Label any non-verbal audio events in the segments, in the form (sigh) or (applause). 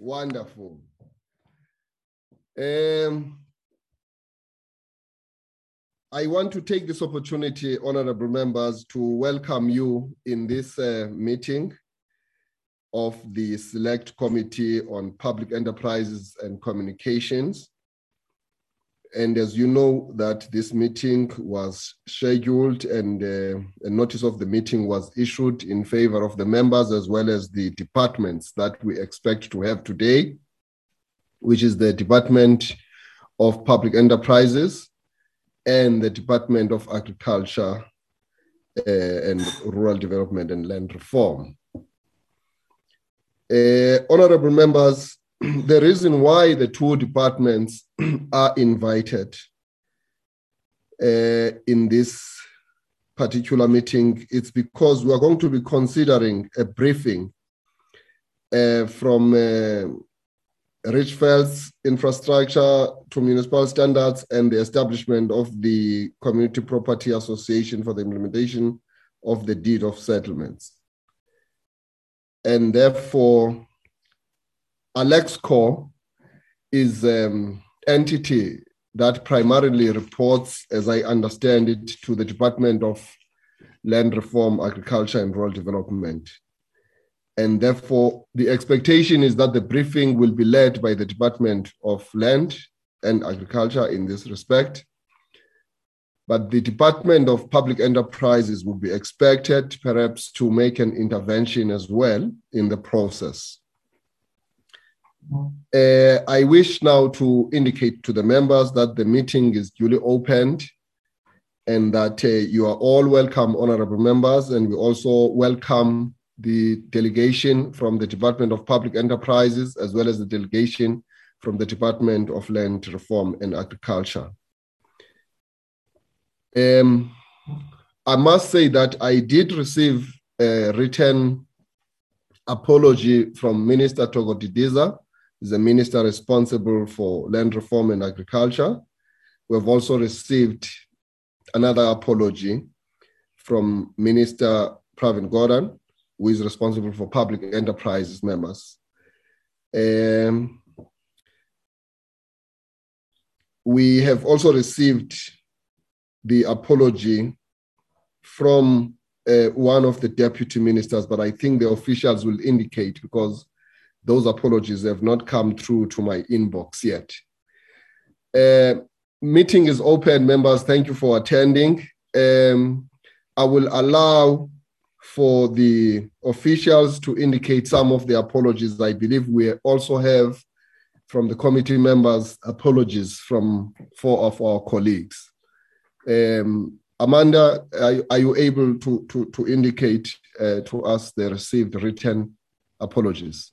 Wonderful. Um, I want to take this opportunity, honorable members, to welcome you in this uh, meeting of the Select Committee on Public Enterprises and Communications. And as you know, that this meeting was scheduled and uh, a notice of the meeting was issued in favor of the members as well as the departments that we expect to have today, which is the Department of Public Enterprises and the Department of Agriculture uh, and Rural Development and Land Reform. Uh, honorable members, (clears throat) the reason why the two departments (clears throat) are invited uh, in this particular meeting it's because we are going to be considering a briefing uh, from uh, Richtersveld's infrastructure to municipal standards and the establishment of the Community Property Association for the implementation of the deed of settlements. And therefore, Alexkor is an entity that primarily reports, as I understand it, to the Department of Land Reform, Agriculture, and Rural Development. And therefore, the expectation is that the briefing will be led by the Department of Land and Agriculture in this respect. But the Department of Public Enterprises would be expected perhaps to make an intervention as well in the process. Uh, I wish now to indicate to the members that the meeting is duly opened and that uh, you are all welcome, honorable members, and we also welcome the delegation from the Department of Public Enterprises as well as the delegation from the Department of Land Reform and Agriculture. Um, I must say that I did receive a written apology from Minister Thoko Didiza is the minister responsible for land reform and agriculture. We have also received another apology from Minister Pravin Gordhan, who is responsible for public enterprises members. Um, we have also received the apology from uh, one of the deputy ministers, but I think the officials will indicate because those apologies have not come through to my inbox yet. Uh, meeting is open, members. Thank you for attending. Um, I will allow for the officials to indicate some of the apologies. I believe we also have from the committee members apologies from four of our colleagues. Um, Amanda, are, are, you able to, to, to indicate uh, to us the received written apologies?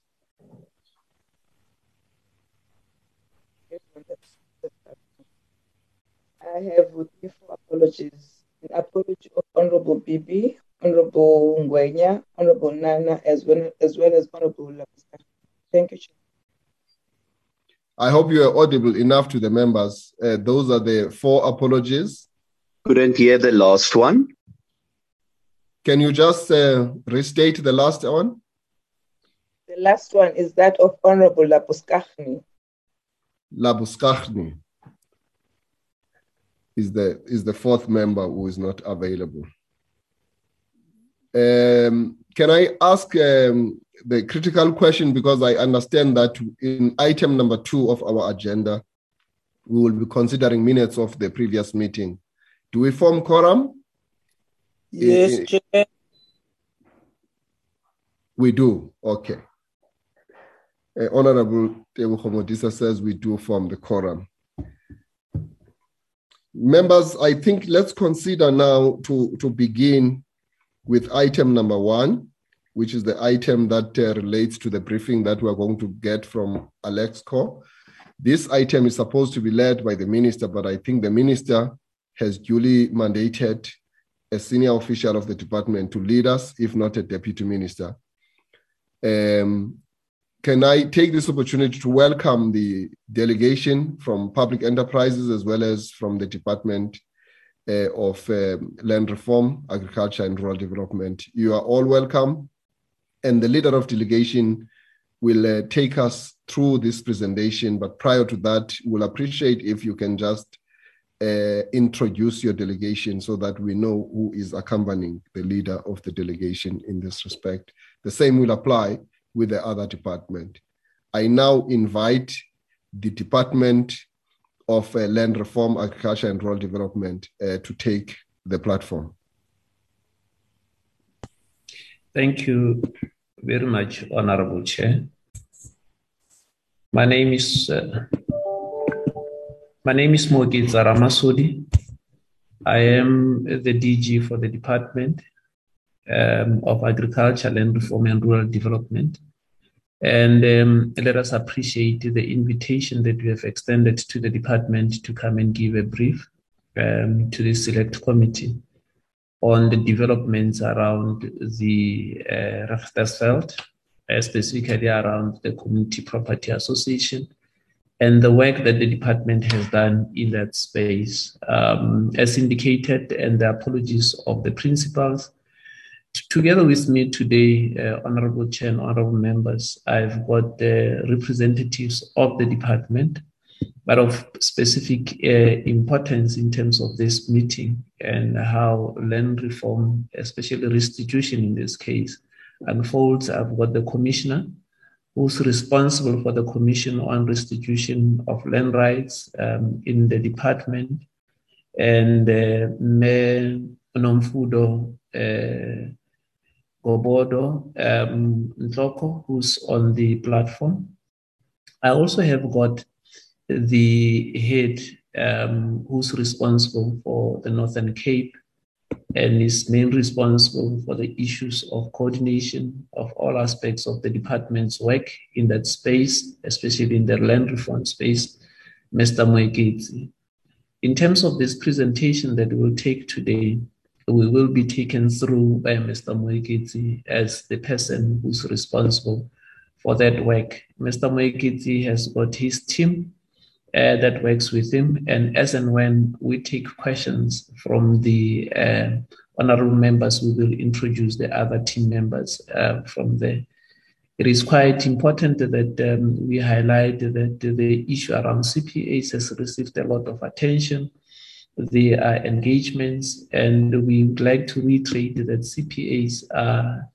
I have with me four apologies. An apology of Honorable Bibi, Honorable Ngwenya, Honorable Nana, as well as, well as Honorable Lapista. Thank you, Chair. I hope you are audible enough to the members. Uh, those are the four apologies. Couldn't hear the last one. Can you just uh, restate the last one? The last one is that of Honorable Labuschagne. Labuschagne is the is the fourth member who is not available. Um, can I ask um, the critical question because I understand that in item number two of our agenda, we will be considering minutes of the previous meeting. Do we form quorum? Yes, Chair. We do. Okay. Uh, Honorable Tebu Homodisa says we do form the quorum. Members, I think let's consider now to, to begin with item number one, which is the item that uh, relates to the briefing that we're going to get from Alexkor. This item is supposed to be led by the minister, but I think the minister has duly mandated a senior official of the department to lead us, if not a deputy minister. Um, can I take this opportunity to welcome the delegation from Public Enterprises as well as from the Department uh, of uh, Land Reform, Agriculture and Rural Development. You are all welcome. And the leader of delegation will uh, take us through this presentation. But prior to that, we'll appreciate if you can just uh, introduce your delegation so that we know who is accompanying the leader of the delegation in this respect. The same will apply with the other department. I now invite the Department of uh, Land Reform, Agriculture and Rural Development uh, to take the platform. Thank you very much, Honorable Chair. My name is uh, my name is Mooketsa Ramasodi. I am the DG for the Department um, of Agriculture, Land Reform and Rural Development. And um, let us appreciate the invitation that we have extended to the department to come and give a brief um, to the select committee on the developments around the uh, Richtersveld, uh, specifically around the Community Property Association and the work that the department has done in that space. Um, as indicated, and the apologies of the principals, together with me today, uh, Honorable Chair and Honorable members, I've got the representatives of the department, but of specific uh, importance in terms of this meeting and how land reform, especially restitution in this case, unfolds. I've got the commissioner who's responsible for the commission on restitution of land rights um, in the department, and uh, Mayor Nomfundo uh, Gobodo um, who's on the platform. I also have got the head um, who's responsible for the Northern Cape and is mainly responsible for the issues of coordination of all aspects of the department's work in that space, especially in the land reform space, Mr. Moeketsi. In terms of this presentation that we'll take today, we will be taken through by Mr. Moeketsi as the person who's responsible for that work. Mr. Moeketsi has got his team uh, that works with him, and as and when we take questions from the uh, honorable members, we will introduce the other team members uh, from there. It is quite important that um, we highlight that the issue around CPAs has received a lot of attention the uh, engagements, and we would like to reiterate that CPAs are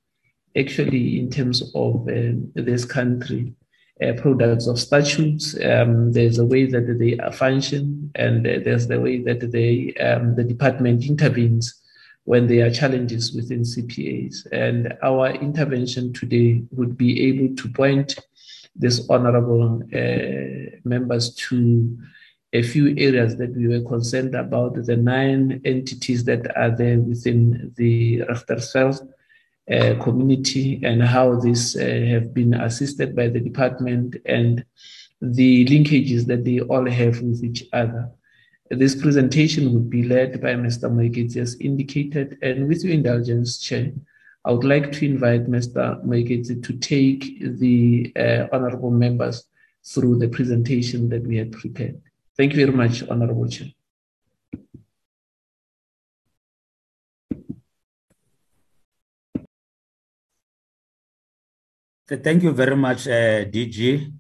actually, in terms of uh, this country, uh, products of statutes. Um, there's a way that they function, and there's the way that they um, the department intervenes when there are challenges within CPAs. And our intervention today would be able to point these honorable uh, members to a few areas that we were concerned about, the nine entities that are there within the Richtersveld uh, community and how these uh, have been assisted by the department and the linkages that they all have with each other. This presentation would be led by Mr. Moeketsi as indicated, and with your indulgence, Chair, I would like to invite Mr. Moeketsi to take the uh, honorable members through the presentation that we had prepared. Thank you very much, Honorable Chair. Thank you very much, uh, DG.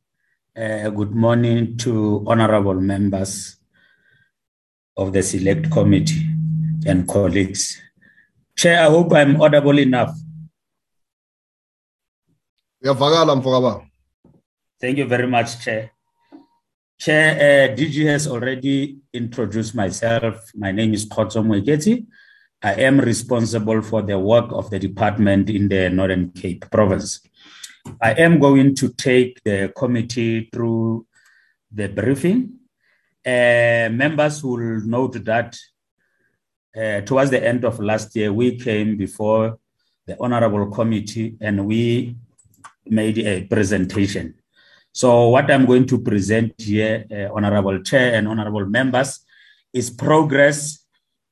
Uh, good morning to honorable members of the Select Committee and colleagues. Chair, I hope I'm audible enough. Thank you very much, Chair. Chair, uh, DG has already introduced myself. My name is Khotso Moeketsi. I am responsible for the work of the department in the Northern Cape province. I am going to take the committee through the briefing. Uh, members will note that uh, towards the end of last year, we came before the Honorable Committee and we made a presentation so, what I'm going to present here, uh, Honorable Chair and Honorable members, is progress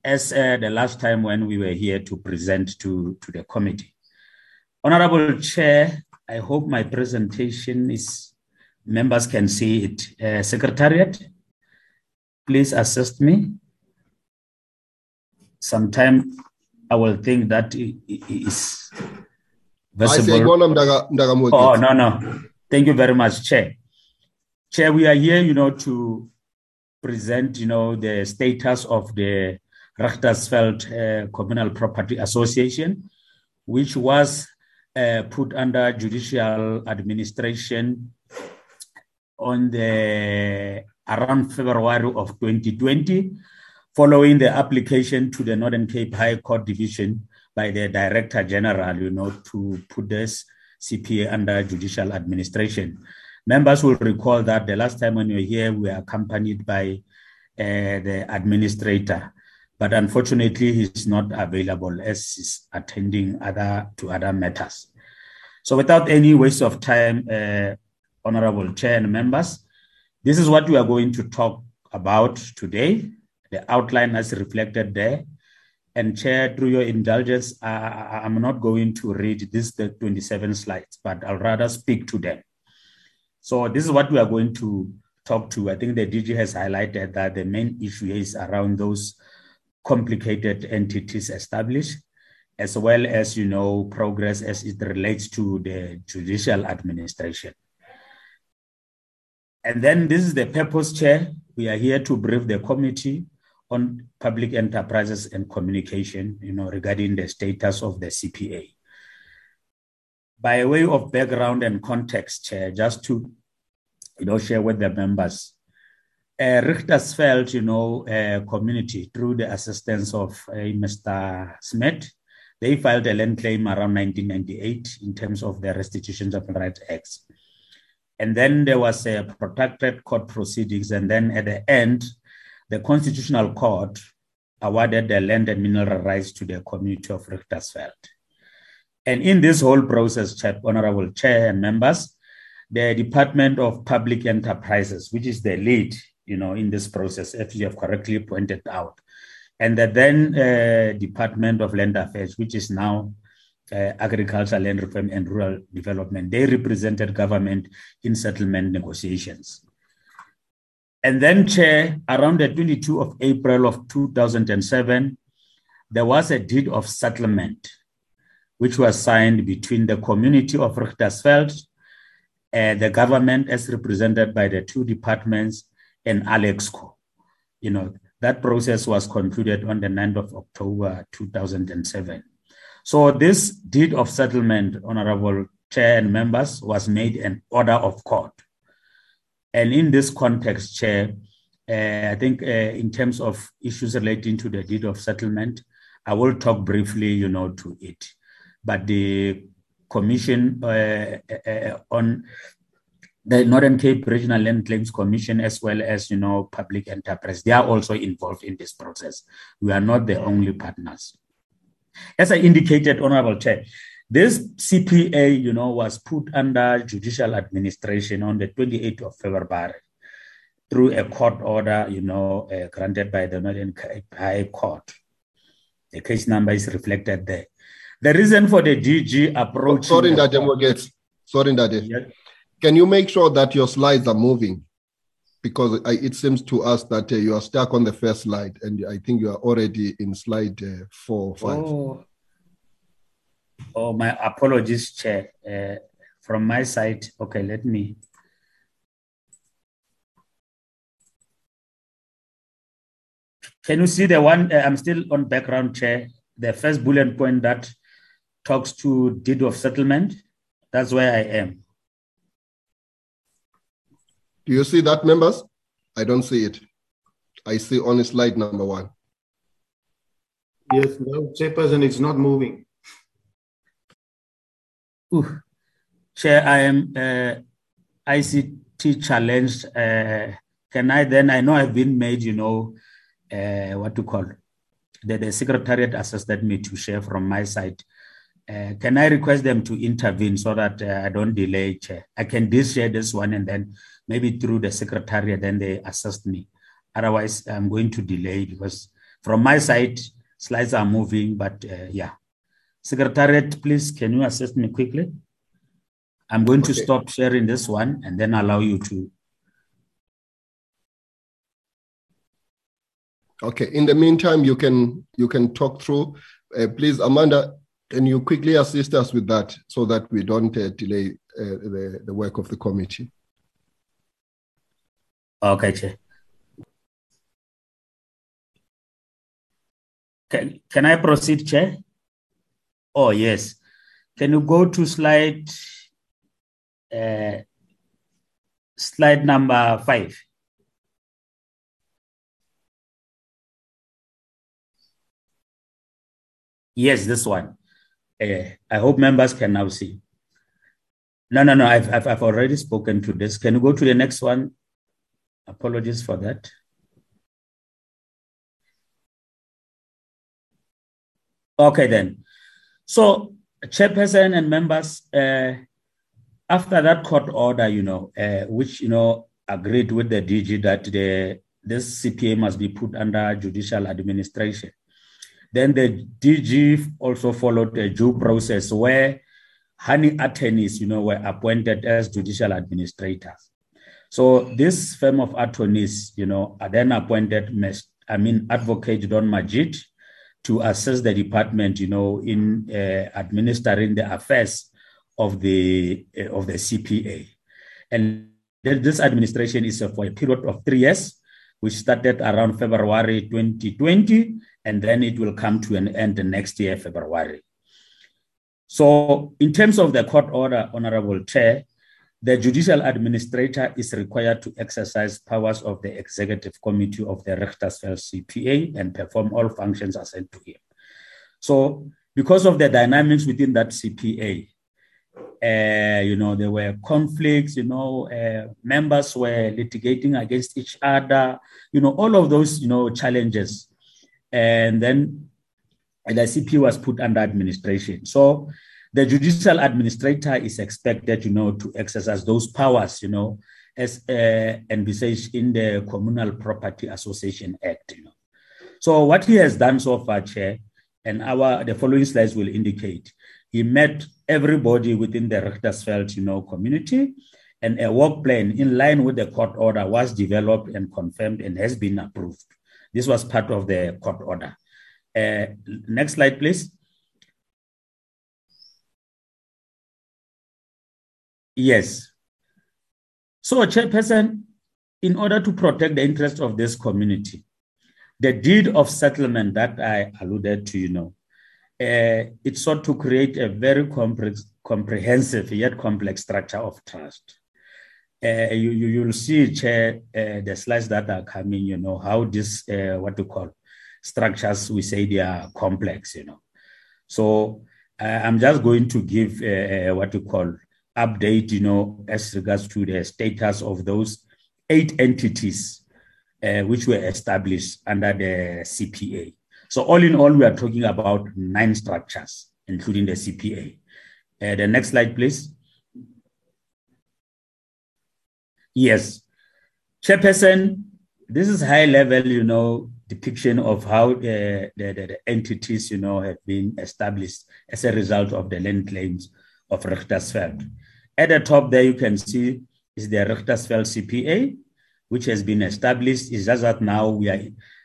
as uh, the last time when we were here to present to, to the committee. Honorable Chair, I hope my presentation is, members can see it. Uh, Secretariat, please assist me. Sometime I will think that it is visible. Oh, no, no. Thank you very much, Chair. Chair, we are here, you know, to present, you know, the status of the Richtersveld uh, Communal Property Association, which was uh, put under judicial administration on the around February of 2020, following the application to the Northern Cape High Court Division by the Director General, you know, to put this CPA under judicial administration. Members will recall that the last time when we were here, we were accompanied by uh, the administrator, but unfortunately, he's not available as he's attending other to other matters. So, without any waste of time, uh, Honorable Chair and members, this is what we are going to talk about today. The outline as reflected there. And Chair, through your indulgence, uh, I'm not going to read this the 27 slides, but I'll rather speak to them. So this is what we are going to talk to. I think the DG has highlighted that the main issue is around those complicated entities established, as well as you know progress as it relates to the judicial administration. And then this is the purpose, Chair. We are here to brief the committee on public enterprises and communication, you know, regarding the status of the CPA. By way of background and context, just to, you know, share with the members, uh, Richtersveld, you know, uh, community through the assistance of uh, Mr. Smith, they filed a land claim around 1998 in terms of the Restitution of Rights Act. And then there was a protracted court proceedings. And then at the end, the Constitutional Court awarded the land and mineral rights to the community of Richtersveld. And in this whole process, Honorable Chair and members, the Department of Public Enterprises, which is the lead, you know, in this process, as you have correctly pointed out, and the then uh, Department of Land Affairs, which is now uh, Agriculture, Land Reform, and Rural Development, they represented government in settlement negotiations. And then, Chair, around the 22 of April of 2007, there was a deed of settlement which was signed between the community of Richtersveld, and the government as represented by the two departments, and Alexkor. You know, that process was concluded on the 9th of October 2007. So this deed of settlement, Honorable Chair and members, was made an order of court. And in this context, Chair, uh, I think uh, in terms of issues relating to the deed of settlement, I will talk briefly, you know, to it. But the Commission uh, uh, uh on the Northern Cape Regional Land Claims Commission, as well as, you know, public enterprise, they are also involved in this process. We are not the only partners. As I indicated, Honorable Chair, this CPA, you know, was put under judicial administration on the 28th of February through a court order, you know, uh, granted by the Northern High Court. The case number is reflected there. The reason for the DG approach. Sorry, Ndade Sorry, Ndade. Yes. Can you make sure that your slides are moving? Because I, it seems to us that uh, you are stuck on the first slide, and I think you are already in slide uh, four, five. Oh, Oh, my apologies, Chair. Uh, from my side, okay, let me. Can you see the one? Uh, I'm still on background, Chair. The first bullet point that talks to deed of settlement. That's where I am. Do you see that, members? I don't see it. I see only slide number one. Yes, no, Chairperson, it's not moving. Ooh. Chair, I am uh, ICT challenged. Uh, can I then? I know I've been made, you know, uh, what to call the secretariat assisted me to share from my side. Uh, can I request them to intervene so that uh, I don't delay, Chair? I can just share this one and then maybe through the secretariat, then they assist me. Otherwise, I'm going to delay because from my side, slides are moving, but uh, yeah. Secretariat, please, can you assist me quickly? I'm going okay. to stop sharing this one and then allow you to. Okay. In the meantime, you can you can talk through. Uh, please, Amanda, can you quickly assist us with that so that we don't uh, delay the, the work of the committee. Okay, Chair. Can, can I proceed, Chair? Oh, yes. Can you go to slide uh, slide number five? Yes, this one. Uh, I hope members can now see. No, no, no. I've, I've, I've already spoken to this. Can you go to the next one? Apologies for that. Okay, then. So, chairperson and members, uh, after that court order, you know, uh, which you know agreed with the DG that the this CPA must be put under judicial administration. Then the DG also followed a due process where honey attorneys, you know, were appointed as judicial administrators. So this firm of attorneys, you know, are then appointed, I mean, Advocate Don Majid to assist the department, you know, in uh, administering the affairs of the uh, of the CPA. And this administration is for a period of three years, which started around February 2020, and then it will come to an end next year, February. So, in terms of the court order, Honorable Chair, the judicial administrator is required to exercise powers of the executive committee of the Richtersveld CPA and perform all functions assigned to him. So, because of the dynamics within that CPA, uh, you know, there were conflicts, you know, uh, members were litigating against each other, you know, all of those, you know, challenges. And then the CP was put under administration. So the judicial administrator is expected, you know, to exercise those powers, you know, as uh, envisaged in the Communal Property Association Act, you know. So what he has done so far, Chair, and our the following slides will indicate, he met everybody within the Richtersveld, you know, community, and a work plan in line with the court order was developed and confirmed and has been approved. This was part of the court order. Uh, next slide, please. Yes. So, Chairperson, in order to protect the interest of this community, the deed of settlement that I alluded to, you know, uh, it sought to create a very complex, comprehensive yet complex structure of trust. Uh, you, you you'll see, Chair, uh, the slides that are coming. You know how this uh, what to call structures. We say they are complex. You know, so uh, I'm just going to give uh, what to call update, you know, as regards to the status of those eight entities uh, which were established under the CPA. So, all in all, we are talking about nine structures, including the CPA. Uh, the next slide, please. Yes. Chairperson, this is high level, you know, depiction of how the, the, the, entities, you know, have been established as a result of the land claims of Richtersveld. At the top there, you can see is the Richtersveld CPA, which has been established. It's just that now we are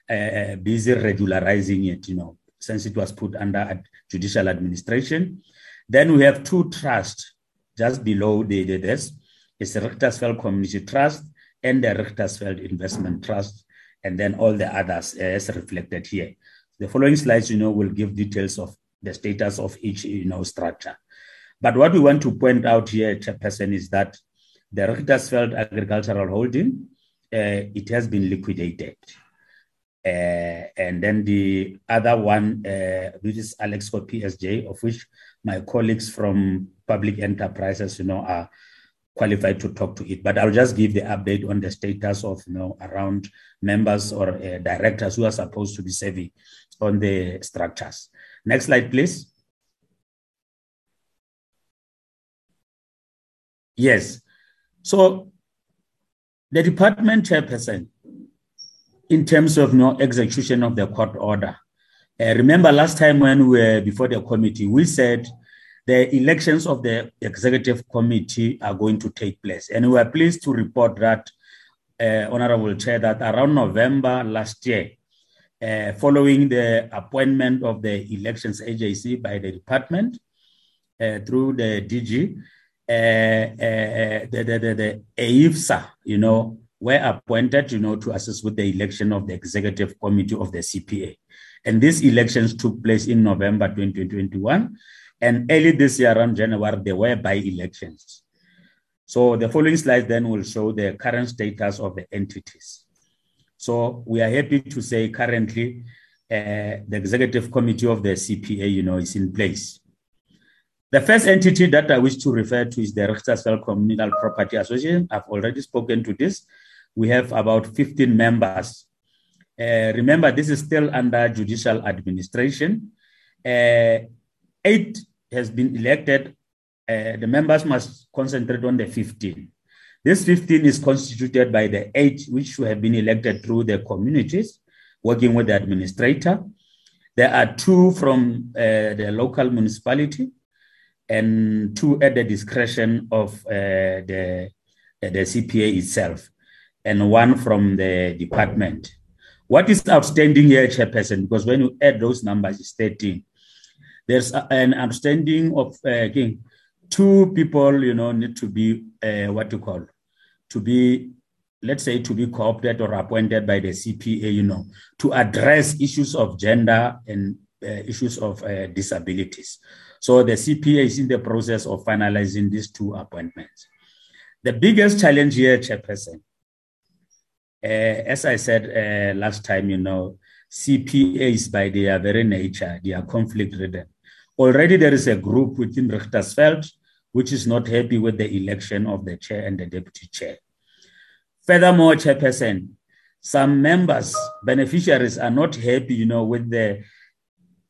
uh, uh, busy regularizing it, you know, since it was put under judicial administration. Then we have two trusts just below the, the this. It's the Richtersveld Community Trust and the Richtersveld Investment Trust, and then all the others as reflected here. The following slides, you know, will give details of the status of each, you know, structure. But what we want to point out here, Chairperson, is that the Richtersveld Agricultural Holding, uh, it has been liquidated. Uh, and then the other one, uh, which is Alexkor PSJ, of which my colleagues from public enterprises, you know, are qualified to talk to it. But I'll just give the update on the status of, you know, around members or uh, directors who are supposed to be serving on the structures. Next slide, please. Yes. So the department chairperson, in terms of no execution of the court order, uh, remember last time when we were before the committee, we said the elections of the executive committee are going to take place. And we are pleased to report that, uh, Honorable Chair, that around November last year, uh, following the appointment of the elections agency by the department uh, through the DG, Eh, eh, eh, the, the, the, the AIFSA, you know, were appointed, you know, to assist with the election of the executive committee of the CPA. And these elections took place in November 2021. And early this year, around January, there were by elections. So the following slides then will show the current status of the entities. So we are happy to say currently uh, the executive committee of the CPA, you know, is in place. The first entity that I wish to refer to is the Richtersveld Communal Property Association. I've already spoken to this. We have about 15 members. Uh, remember, this is still under judicial administration. Uh, eight has been elected. Uh, the members must concentrate on the 15. This 15 is constituted by the eight which have been elected through the communities, working with the administrator. There are two from uh, the local municipality and two at the discretion of uh, the, uh, the CPA itself, and one from the department. What is outstanding here, Chairperson? Because when you add those numbers, it's 13. There's an outstanding of, uh, again, two people, you know, need to be, uh, what you call, to be, let's say, to be co-opted or appointed by the CPA, you know, to address issues of gender and uh, issues of uh, disabilities. So the CPA is in the process of finalizing these two appointments. The biggest challenge here, Chairperson, uh, as I said uh, last time, you know, CPAs by their very nature, they are conflict ridden. Already there is a group within Richtersveld which is not happy with the election of the chair and the deputy chair. Furthermore, Chairperson, some members, beneficiaries are not happy, you know, with the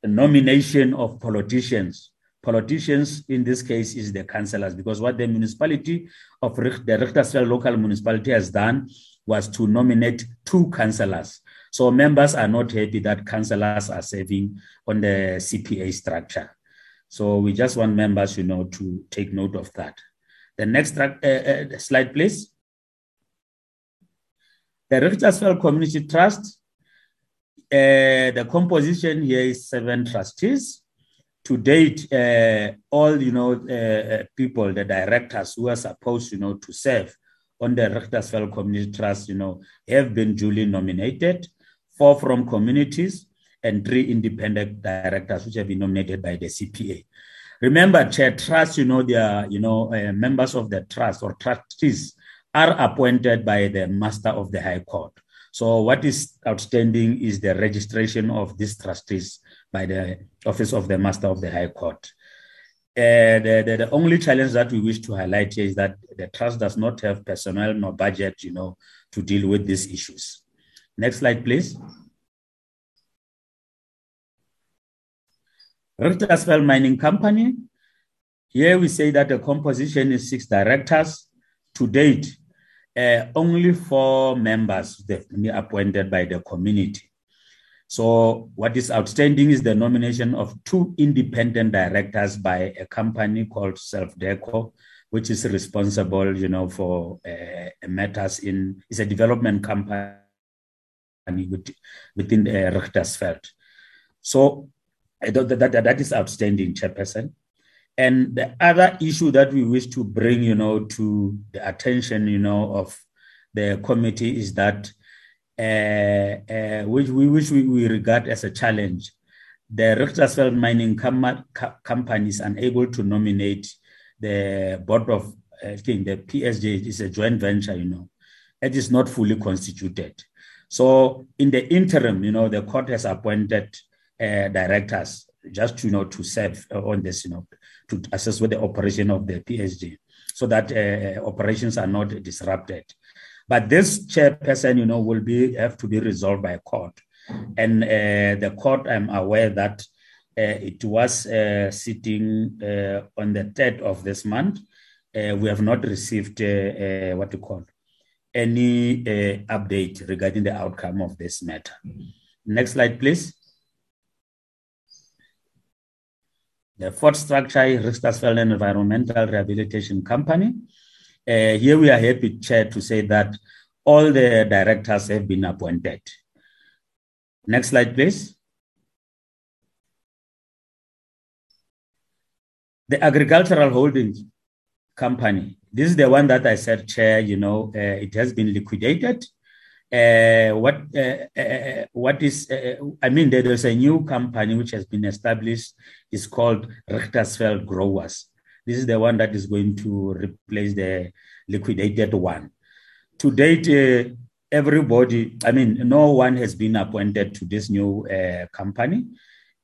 nomination of politicians politicians in this case is the councillors because what the municipality of the Richtersveld local municipality has done was to nominate two councillors. So members are not happy that councillors are serving on the CPA structure. So we just want members, you know, to take note of that. The next uh, uh, slide, please. The Richtersveld Community Trust, uh, the composition here is seven trustees to date, uh, all you know uh, uh, people, the directors who are supposed, you know, to serve on the Richtersveld Community Trust, you know, have been duly nominated. Four from communities and three independent directors, which have been nominated by the CPA. Remember, Chair Trust, you know, they are, you know, uh, members of the trust or trustees are appointed by the Master of the High Court. So, what is outstanding is the registration of these trustees by the Office of the Master of the High Court. Uh, the, the, the, only challenge that we wish to highlight here is that the trust does not have personnel nor budget, you know, to deal with these issues. Next slide, please. Richtersveld Mining Company. Here we say that the composition is six directors. To date, uh, only four members have been appointed by the community. So what is outstanding is the nomination of two independent directors by a company called Selfdeco, which is responsible, you know, for uh, matters in, it's a development company within uh, Richtersveld. So that, that, that is outstanding, Chairperson. And the other issue that we wish to bring, you know, to the attention, you know, of the committee is that uh, which we which we, we, regard as a challenge. The Richtersveld mining com- company is unable to nominate the board of I think the PSJ is a joint venture, you know. It is not fully constituted. So in the interim, you know, the court has appointed uh, directors just you know to serve on this, you know, to assess with the operation of the PSJ, so that uh, operations are not disrupted. But this chairperson, you know, will be have to be resolved by a court. And uh, the court, I'm aware that uh, it was uh, sitting uh, on the 3rd of this month. Uh, we have not received uh, what to call any update regarding the outcome of this matter. Next slide, please. The fourth structure is Environmental Rehabilitation Company. Uh, here we are happy, Chair, to say that all the directors have been appointed. Next slide, please. The agricultural holdings. company. This is the one that I said, Chair, you know, uh, it has been liquidated. Uh, what uh, uh what is uh, I mean there is a new company which has been established is called Richtersveld Growers. This is the one that is going to replace the liquidated one. To date, uh, everybody, I mean, no one has been appointed to this new company.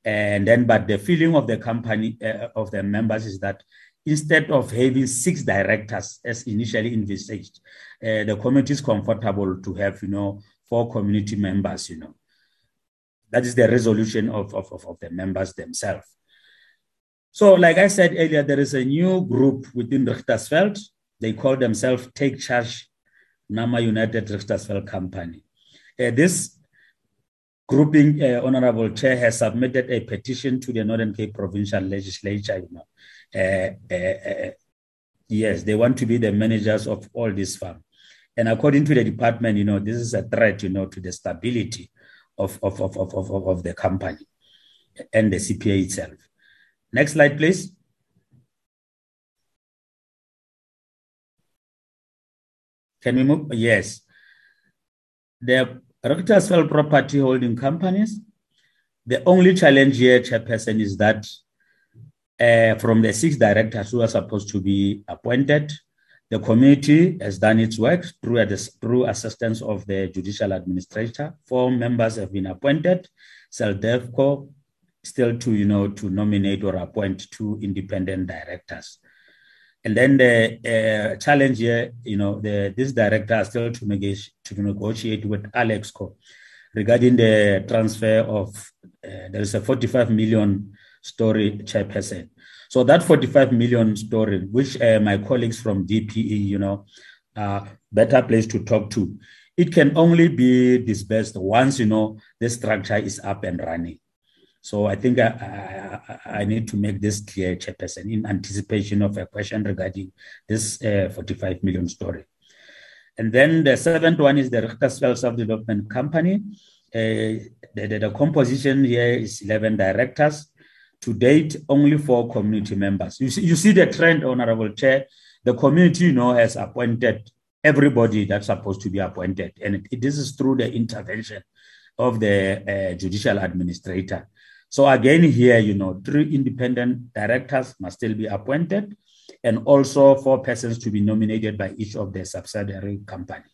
And then, but the feeling of the company, of the members is that instead of having six directors as initially envisaged, uh, the committee is comfortable to have, you know, four community members, you know. That is the resolution of, of, of, the members themselves. So, like I said earlier, there is a new group within Richtersveld. They call themselves Take Charge Nama United Richtersveld Company. Uh, this grouping, uh, Honorable Chair, has submitted a petition to the Northern Cape Provincial Legislature, you know, uh, uh, uh, yes, they want to be the managers of all these farms. And according to the department, you know, this is a threat, you know, to the stability of, of, of, of, of, of the company and the CPA itself. Next slide, please. Can we move? Yes. The Richtersveld property holding companies. The only challenge here, Chairperson, is that uh, from the six directors who are supposed to be appointed. The committee has done its work through, through assistance of the judicial administrator. Four members have been appointed. SELDEFCO still to, you know, to nominate or appoint two independent directors. And then the uh, challenge here, you know, the, this director has still to, negotiate, to negotiate with Alexkor regarding the transfer of, uh, there is a 45 million story chairperson. So that 45 million story, which uh, my colleagues from DPE, you know, are better place to talk to. It can only be disbursed once, you know, the structure is up and running. So I think I, I, I, need to make this clear, Chairperson, in anticipation of a question regarding this uh, 45 million story. And then the seventh one is the Richtersveld Self-Development Company. Uh, the, the, the, composition here is 11 directors to date, only four community members. You see, you see the trend, Honorable Chair. The community, you know, has appointed everybody that's supposed to be appointed. And it, this is through the intervention of the uh, judicial administrator. So again, here, you know, three independent directors must still be appointed and also four persons to be nominated by each of the subsidiary company.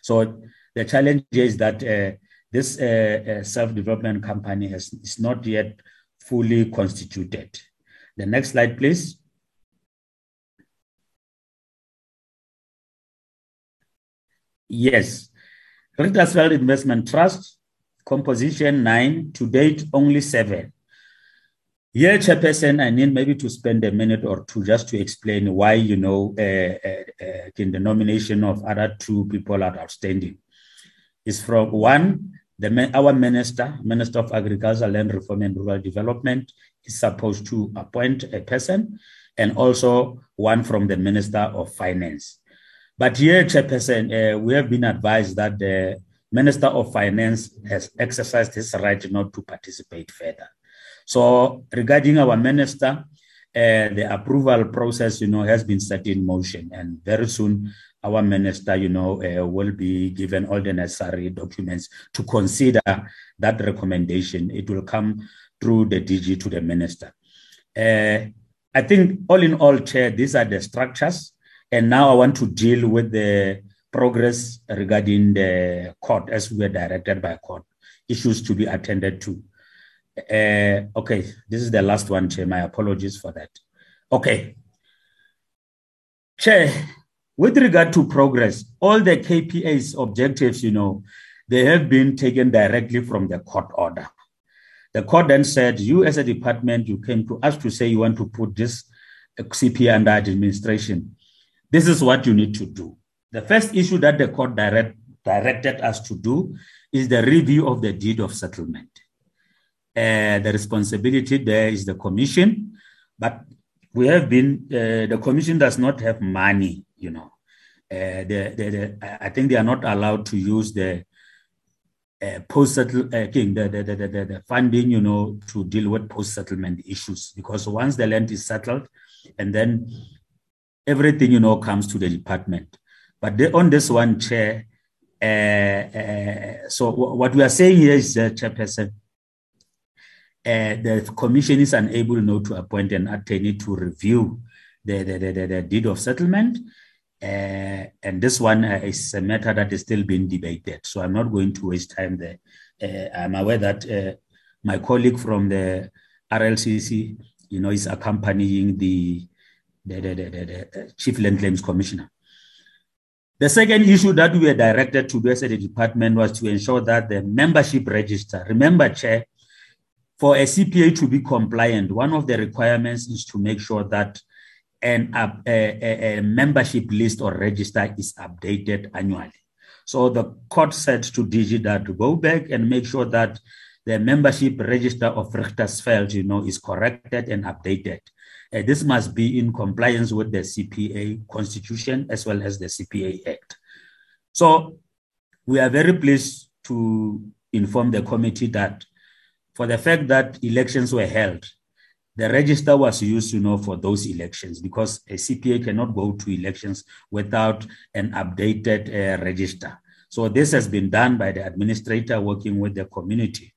So the challenge is that uh, this uh, uh self-development company has, is not yet fully constituted. The next slide, please. Yes, Richtersveld Investment Trust, composition nine, to date only seven. Here, Chairperson, I need maybe to spend a minute or two just to explain why, you know, uh, uh, uh, in the nomination of other two people are outstanding. Is from one, the, our minister, Minister of Agriculture, Land Reform and Rural Development, is supposed to appoint a person and also one from the Minister of Finance. But here, Chairperson, uh, we have been advised that the Minister of Finance has exercised his right not to participate further. So regarding our minister, uh, the approval process, you know, has been set in motion, and very soon our minister, you know, uh, will be given all the necessary documents to consider that recommendation. It will come through the DG to the minister. Uh, I think all in all, Chair, these are the structures. And now I want to deal with the progress regarding the court as we were directed by court, issues to be attended to. Uh, okay, this is the last one, Chair. My apologies for that. Okay. Chair, with regard to progress, all the KPAs objectives, you know, they have been taken directly from the court order. The court then said, you as a department, you came to us to say you want to put this CP under administration. This is what you need to do. The first issue that the court direct, directed us to do is the review of the deed of settlement. Uh, the responsibility there is the commission, but we have been, uh, the commission does not have money you know. Uh, I think they are not allowed to use the uh, post settle uh, the, the, the, the funding, you know, to deal with post settlement issues because once the land is settled, and then everything, you know, comes to the department. But the, on this one, Chair, uh, uh, so w- what we are saying here is, uh, Chairperson, uh, the commission is unable know, to appoint an attorney to review the, the, the, the, deed of settlement. And this one is a matter that is still being debated. So I'm not going to waste time there. I'm aware that my colleague from the RLCC, you know, is accompanying the, the, the, the, the Chief Land Claims Commissioner. The second issue that we were directed to do as a department was to ensure that the membership register, remember, Chair, for a CPA to be compliant, one of the requirements is to make sure that an, a, a, a membership list or register is updated annually. So the court said to DG that go back and make sure that the membership register of Richtersveld, you know, is corrected and updated. Uh, this must be in compliance with the CPA constitution as well as the CPA Act. So we are very pleased to inform the committee that for the fact that elections were held, the register was used, you know, for those elections because a CPA cannot go to elections without an updated uh, register. So this has been done by the administrator working with the community.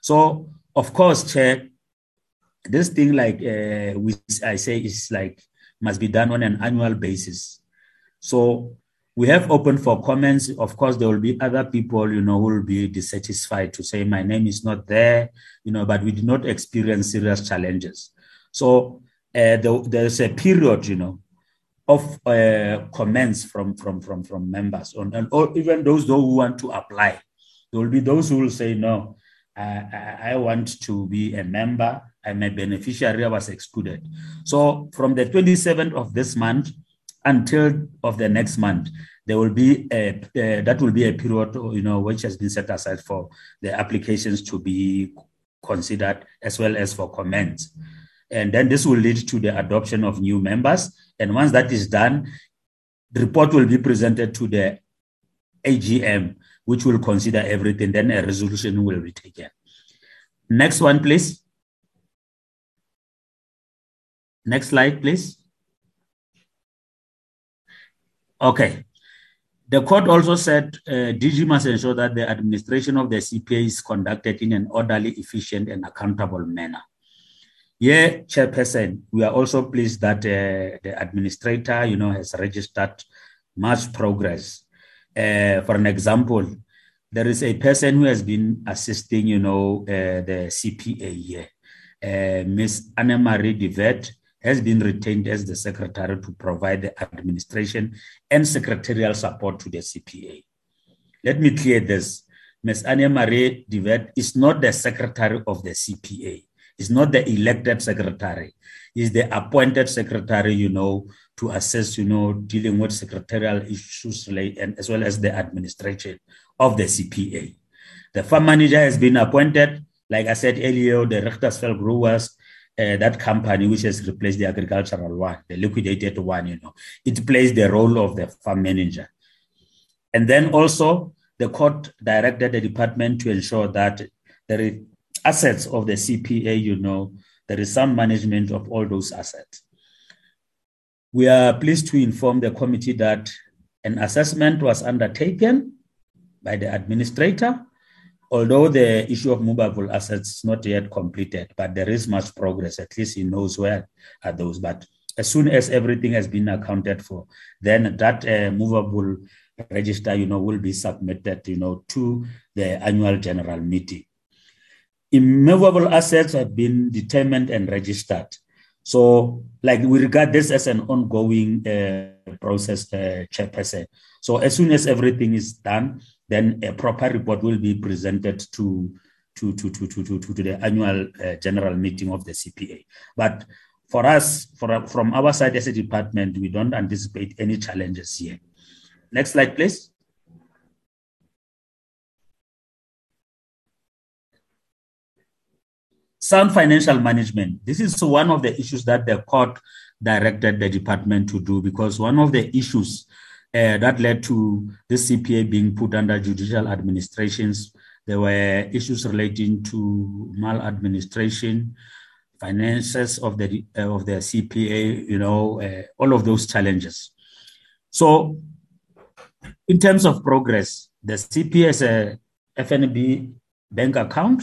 So of course, Chair, this thing like uh, we I say is like must be done on an annual basis. So we have opened for comments. Of course, there will be other people, you know, who will be dissatisfied to say my name is not there, you know, but we did not experience serious challenges. So uh, the, there's a period, you know, of uh, comments from from from from members, on, and or even those who want to apply. There will be those who will say no. I, I want to be a member. I'm a beneficiary. I was excluded. So from the 27th of this month until of the next month, there will be a uh, that will be a period, you know, which has been set aside for the applications to be considered as well as for comments. And then this will lead to the adoption of new members. And once that is done, the report will be presented to the AGM, which will consider everything. Then a resolution will be taken. Next one, please. Next slide, please. Okay. The court also said uh, DG must ensure that the administration of the CPA is conducted in an orderly, efficient, and accountable manner. Yeah, Chairperson, we are also pleased that uh, the administrator, you know, has registered much progress. Uh, for an example, there is a person who has been assisting, you know, uh, the CPA here. Uh, Ms. Anne-Marie Divet has been retained as the secretary to provide the administration and secretarial support to the CPA. Let me clear this. Ms. Anne-Marie Divet is not the secretary of the CPA. Is not the elected secretary. Is the appointed secretary, you know, to assist, you know, dealing with secretarial issues and as well as the administration of the CPA. The farm manager has been appointed, like I said earlier, the Richtersveld Growers, uh, that company which has replaced the agricultural one, the liquidated one, you know, it plays the role of the farm manager. And then also the court directed the department to ensure that is assets of the CPA, you know, there is some management of all those assets. We are pleased to inform the committee that an assessment was undertaken by the administrator, although the issue of movable assets is not yet completed, but there is much progress. At least he knows where are those. But as soon as everything has been accounted for, then that uh, movable register, you know, will be submitted, you know, to the annual general meeting immovable assets have been determined and registered. So, like we regard this as an ongoing uh, process, uh, chairperson. So, as soon as everything is done, then a proper report will be presented to to to to to to, to the annual uh, general meeting of the CPA. But for us, for, from our side as a department, we don't anticipate any challenges here. Next slide, please. sound financial management. This is one of the issues that the court directed the department to do because one of the issues uh, that led to the CPA being put under judicial administrations, there were issues relating to maladministration, finances of the uh, of the CPA, you know, uh, all of those challenges. So, in terms of progress, the CPA has a FNB bank account,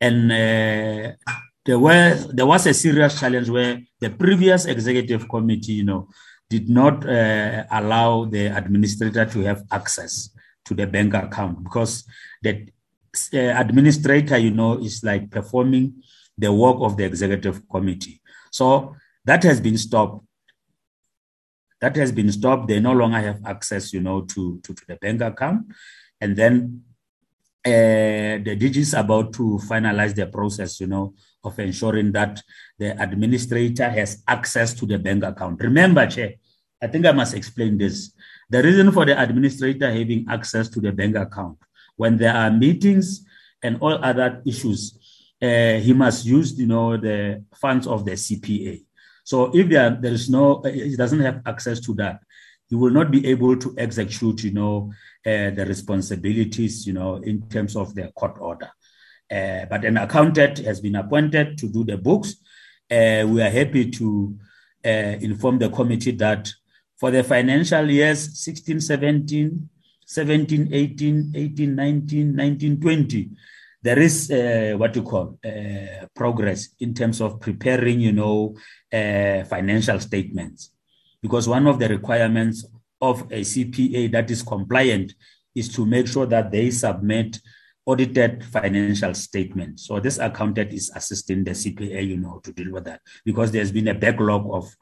and there were there was a serious challenge where the previous executive committee, you know, did not uh, allow the administrator to have access to the bank account because the uh, administrator, you know, is like performing the work of the executive committee. So that has been stopped. That has been stopped. They no longer have access, you know, to, to, to the bank account. And then uh, the DG is about to finalize the process, you know, of ensuring that the administrator has access to the bank account. Remember, Chair, I think I must explain this. The reason for the administrator having access to the bank account when there are meetings and all other issues, uh, he must use, you know, the funds of the CPA. So if there, there is no, he doesn't have access to that, he will not be able to execute, you know, uh, the responsibilities, you know, in terms of the court. Uh, but an accountant has been appointed to do the books. Uh, we are happy to uh, inform the committee that for the financial years 16, 17, 17, 18, 18, 19, 19, 20, there is uh, what you call uh, progress in terms of preparing, you know, uh, financial statements. Because one of the requirements of a CPA that is compliant is to make sure that they submit audited financial statements. So this accountant is assisting the CPA, you know, to deal with that because there's been a backlog of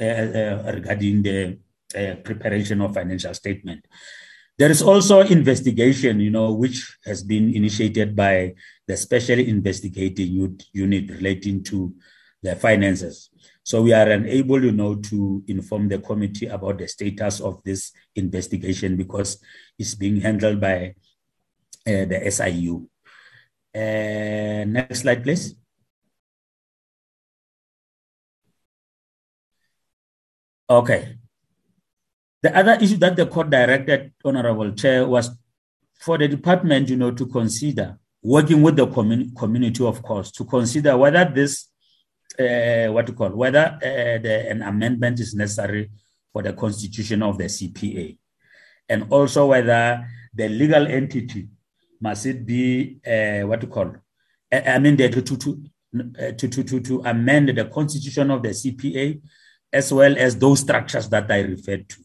uh, uh, regarding the uh, preparation of financial statement. There is also investigation, you know, which has been initiated by the special investigating unit relating to the finances. So we are unable, you know, to inform the committee about the status of this investigation because it's being handled by uh, the SIU. Uh, next slide, please. Okay. The other issue that the court directed, Honorable Chair, was for the department, you know, to consider working with the commun- community, of course, to consider whether this, uh, what to call, whether uh, the, an amendment is necessary for the constitution of the CPA, and also whether the legal entity must it be uh, what to call, I mean, the, to, to, to, to, to, to amend the constitution of the CPA, as well as those structures that I referred to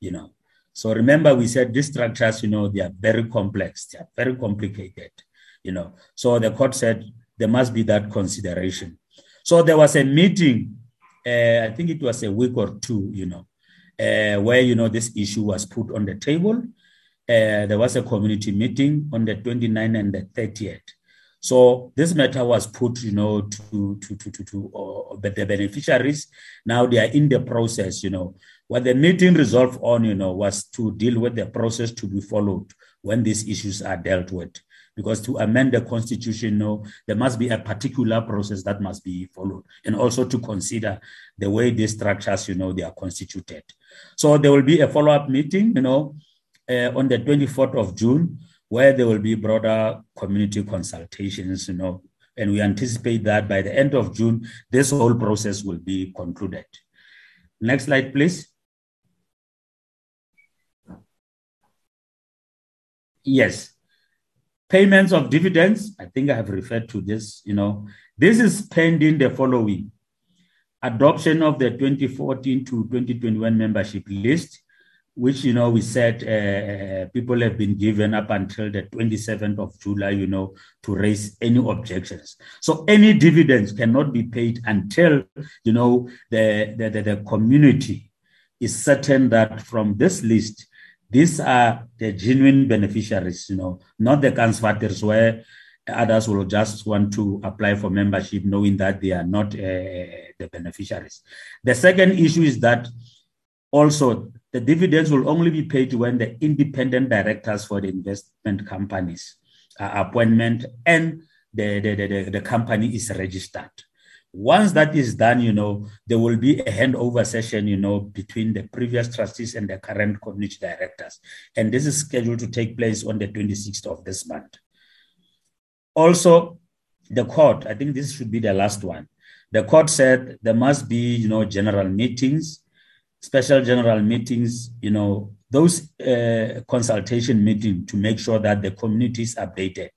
you know. So remember, we said these structures, you know, they are very complex, they are very complicated, you know. So the court said there must be that consideration. So there was a meeting, uh, I think it was a week or two, you know, uh, where, you know, this issue was put on the table. Uh, there was a community meeting on the 29th and the 30th. So this matter was put, you know, to to to to, to uh, the beneficiaries. Now they are in the process, you know, what the meeting resolved on, you know, was to deal with the process to be followed when these issues are dealt with. Because to amend the constitution, you know, there must be a particular process that must be followed, and also to consider the way these structures, you know, they are constituted. So there will be a follow-up meeting, you know, uh, on the 24th of June, where there will be broader community consultations, you know, and we anticipate that by the end of June, this whole process will be concluded. Next slide, please. Yes. Payments of dividends, I think I have referred to this, you know. This is pending the following. Adoption of the 2014 to 2021 membership list, which, you know, we said uh, people have been given up until the 27th of July, you know, to raise any objections. So any dividends cannot be paid until, you know, the, the, the, the community is certain that from this list, these are the genuine beneficiaries, you know, not the conservators where others will just want to apply for membership knowing that they are not uh, the beneficiaries. The second issue is that also the dividends will only be paid when the independent directors for the investment companies uh, appointment and the, the, the, the company is registered. Once that is done, you know, there will be a handover session, you know, between the previous trustees and the current community directors. And this is scheduled to take place on the 26th of this month. Also, the court, I think this should be the last one. The court said there must be, you know, general meetings, special general meetings, you know, those uh, consultation meetings to make sure that the community is updated.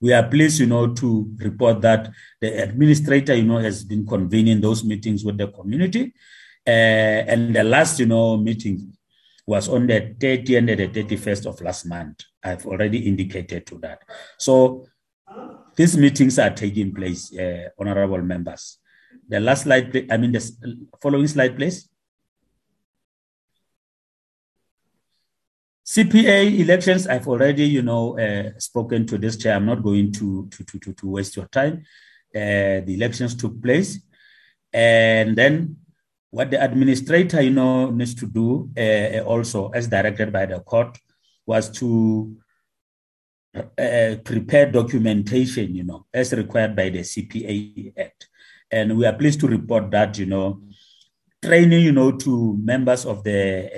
We are pleased, you know, to report that the administrator, you know, has been convening those meetings with the community. Uh, and the last, you know, meeting was on the 30th and the 31st of last month. I've already indicated to that. So these meetings are taking place, uh, honorable members. The last slide, I mean, the following slide, please. CPA elections, I've already, you know, uh, spoken to this chair. I'm not going to, to, to, to waste your time. Uh, the elections took place. And then what the administrator, you know, needs to do uh, also, as directed by the court, was to uh, prepare documentation, you know, as required by the CPA Act. And we are pleased to report that, you know, training, you know, to members of the,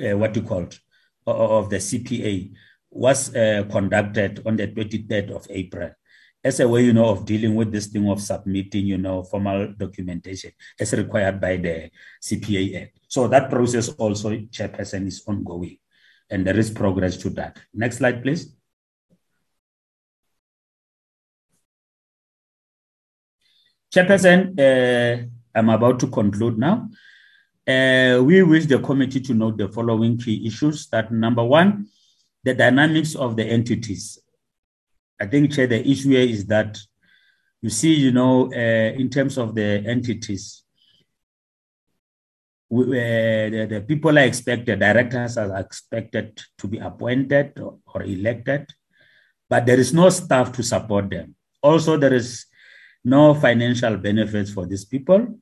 uh, what you called, of the CPA was uh, conducted on the 23rd of April as a way, you know, of dealing with this thing of submitting, you know, formal documentation as required by the CPA Act. So that process also, Chairperson, is ongoing and there is progress to that. Next slide, please. Chairperson, uh, I'm about to conclude now. Uh, we wish the committee to note the following key issues. That number one, the dynamics of the entities I think, Chair, the issue here is that you see, you know, uh, in terms of the entities, we, uh, the, the, people are expected, directors are expected to be appointed or, or, elected, but there is no staff to support them. Also, there is no financial benefits for these people.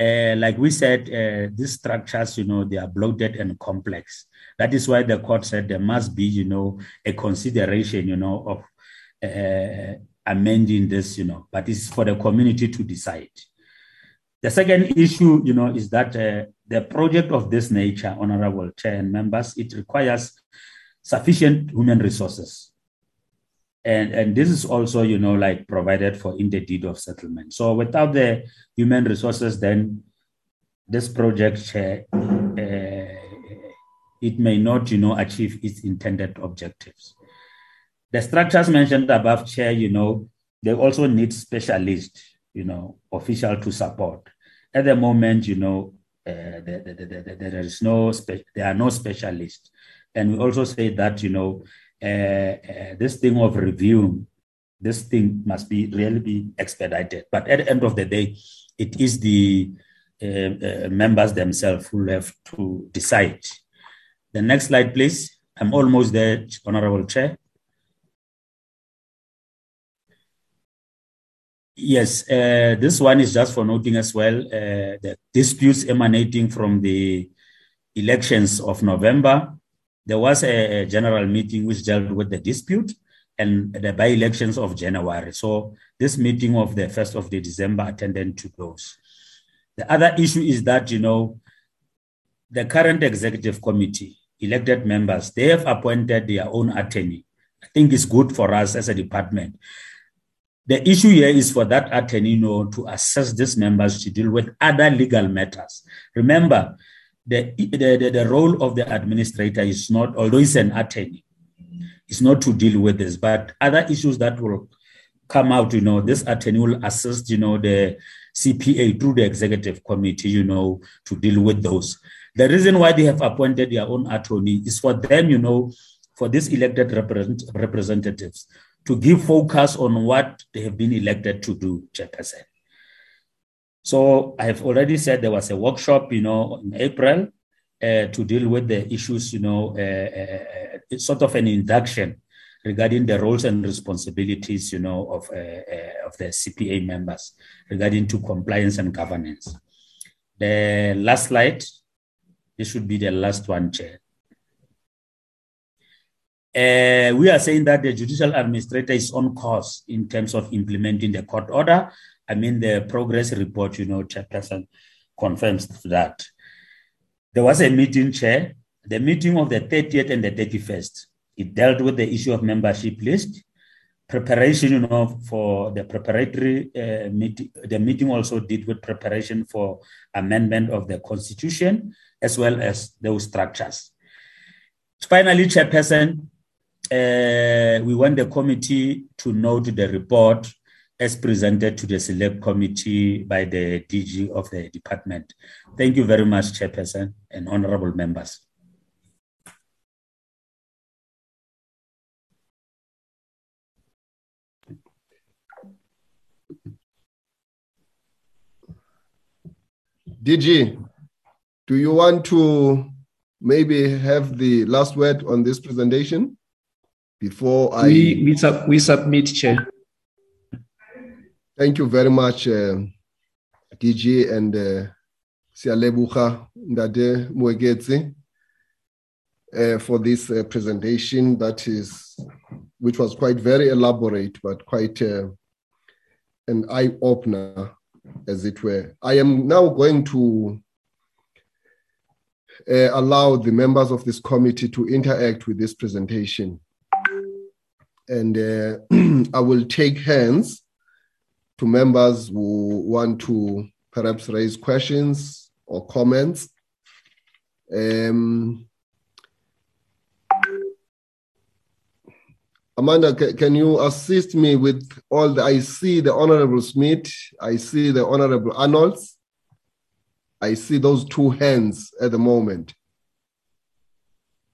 Uh, like we said, uh, these structures, you know, they are bloated and complex. That is why the court said there must be, you know, a consideration, you know, of uh, amending this, you know, but it's for the community to decide. The second issue, you know, is that the project of this nature, honorable chair and members, it requires sufficient human resources. And, and this is also, you know, like provided for in the deed of settlement. So without the human resources, then this project, uh, it may not, you know, achieve its intended objectives. The structures mentioned above, Chair, you know, they also need specialists, you know, official to support. At the moment, you know, uh, there, there, there, there is no there are no specialists, and we also say that you know uh, this thing of review, this thing must be really be expedited. But at the end of the day, it is the uh, members themselves who have to decide. The next slide, please. I'm almost there, Honorable Chair. Yes, uh, this one is just for noting as well uh, the disputes emanating from the elections of November. There was a, a general meeting which dealt with the dispute and the by elections of January. So, this meeting of the 1st of the December attended to those. The other issue is that, you know, the current executive committee, elected members, they have appointed their own attorney. I think it's good for us as a department the issue here is for that attorney you know, to assess these members to deal with other legal matters. Remember, the, the, the, role of the administrator is not, although he's an attorney, it's not to deal with this, but other issues that will come out, you know, this attorney will assist, you know, the CPA through the executive committee, you know, to deal with those. The reason why they have appointed their own attorney is for them, you know, for these elected represent, representatives to give focus on what they have been elected to do, Chairperson. So I have already said there was a workshop, you know, in April uh, to deal with the issues, you know, uh, uh, it's sort of an induction regarding the roles and responsibilities, you know, of, uh, uh, of the CPA members regarding to compliance and governance. The last slide, this should be the last one, Chair. Uh, we are saying that the judicial administrator is on course in terms of implementing the court order. I mean, the progress report, you know, Chairperson confirms that. There was a meeting, Chair, the meeting of the 30th and the 31st. It dealt with the issue of membership list. preparation, you know, for the preparatory uh, meeting. The meeting also did with preparation for amendment of the constitution as well as those structures. Finally, Chairperson, uh, we want the committee to note the report as presented to the select committee by the DG of the department. Thank you very much, Chairperson and honorable members. DG, do you want to maybe have the last word on this presentation before I? We, we, sub, we submit, Chair. Thank you very much, uh, DG and uh, Ndade uh, for this uh, presentation that is, which was quite very elaborate, but quite uh, an eye opener, as it were. I am now going to uh, allow the members of this committee to interact with this presentation. And uh, (clears throat) I will take hands to members who want to perhaps raise questions or comments. Um, Amanda, can you assist me with all the, I see the Honorable Smith, I see the Honorable Arnolds, I see those two hands at the moment.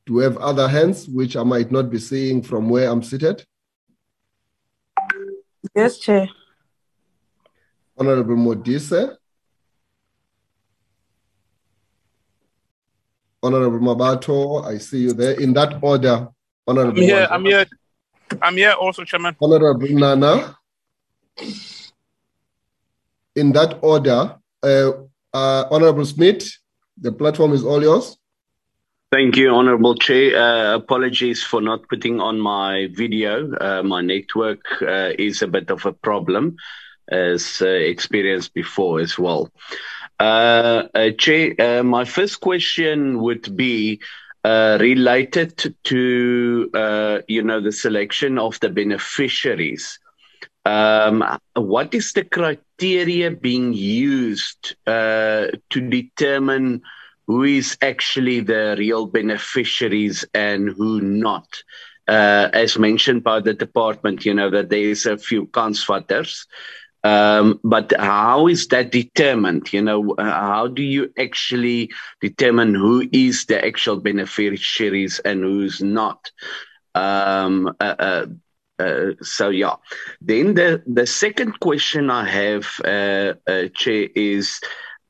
Do we have other hands which I might not be seeing from where I'm seated? Yes, Chair. Honorable Modise. Honorable Mmabatho, I see you there. In that order, Honorable. I'm here. I'm here. I'm here also, Chairman. Honorable Nana. In that order, uh, uh, Honorable Smith, the platform is all yours. Thank you, Honorable Chair. Uh, apologies for not putting on my video. Uh, my network uh, is a bit of a problem as uh, experienced before as well. Uh, uh, uh, my first question would be uh, related to uh, you know the selection of the beneficiaries. Um, what is the criteria being used to determine who is actually the real beneficiaries and who not? As mentioned by the department, you know, that there is a few kansvatters. Um, but how is that determined? You know, how do you actually determine who is the actual beneficiaries and who's not? Um, uh, uh, uh, so yeah. Then the the second question I have, uh, uh, Chair, is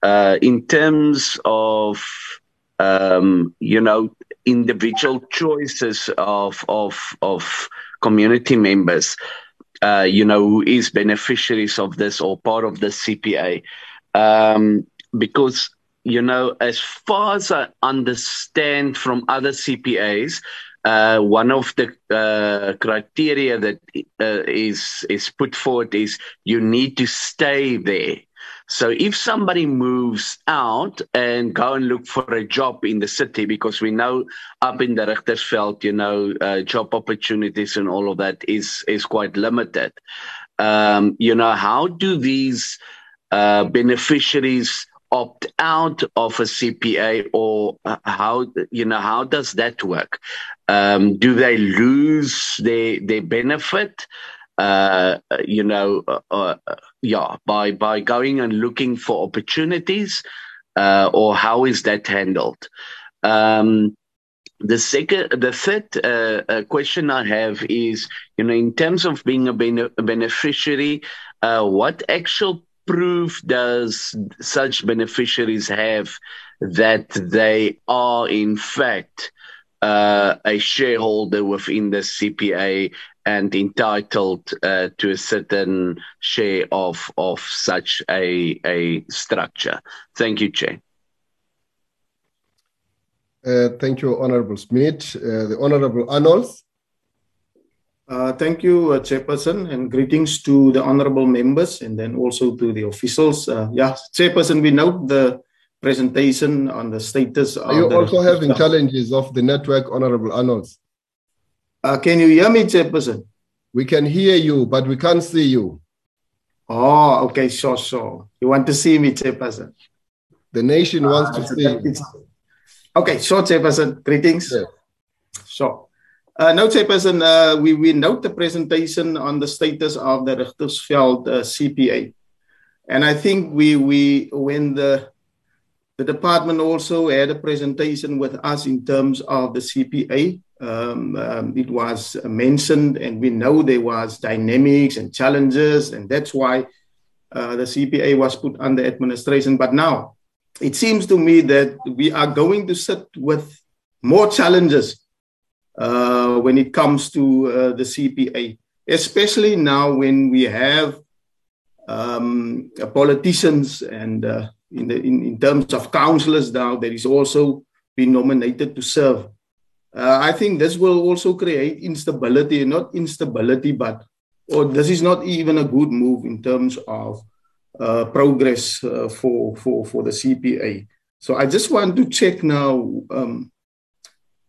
uh, in terms of um, you know individual choices of of of community members uh, you know, who is beneficiaries of this or part of the CPA. Um, because, you know, as far as I understand from other CPAs, uh, one of the uh, criteria that uh, is is put forward is you need to stay there. So if somebody moves out and go and look for a job in the city, because we know up in the Richtersveld, you know, uh, job opportunities and all of that is is quite limited. Um, you know, how do these uh, beneficiaries opt out of a CPA, or how you know how does that work? Um, do they lose their their benefit? Uh, you know, uh, uh, yeah, by by going and looking for opportunities, uh, or how is that handled? Um, the second, the third uh, question I have is, you know, in terms of being a, bene- a beneficiary, what actual proof does such beneficiaries have that they are in fact uh, a shareholder within the CPA and entitled uh, to a certain share of of such a a structure. Thank you, Chair. Uh, thank you, Honorable Smith. Uh, the Honorable Arnolds. Uh, thank you, uh, Chairperson, and greetings to the honorable members and then also to the officials. Uh, yeah, Chairperson, we note the presentation on the status. Are you also having challenges of the network, Honorable Arnolds? Uh, can you hear me, Chairperson? We can hear you, but we can't see you. Oh, okay, sure, sure. You want to see me, Chairperson? The nation wants to Uh, see you. Okay, sure, Chairperson. Greetings. Sure. Uh, no, Chairperson, uh, we, we note the presentation on the status of the Richtersveld uh, CPA. And I think we, we when the, the department also had a presentation with us in terms of the CPA, um, um, it was mentioned, and we know there was dynamics and challenges, and that's why uh, the CPA was put under administration. But now it seems to me that we are going to sit with more challenges uh, when it comes to uh, the CPA, especially now when we have um, politicians and uh, in, the, in, in terms of councillors now that is also been nominated to serve. Uh, I think this will also create instability, not instability, but or this is not even a good move in terms of uh, progress uh, for, for, for the CPA. So I just want to check now um,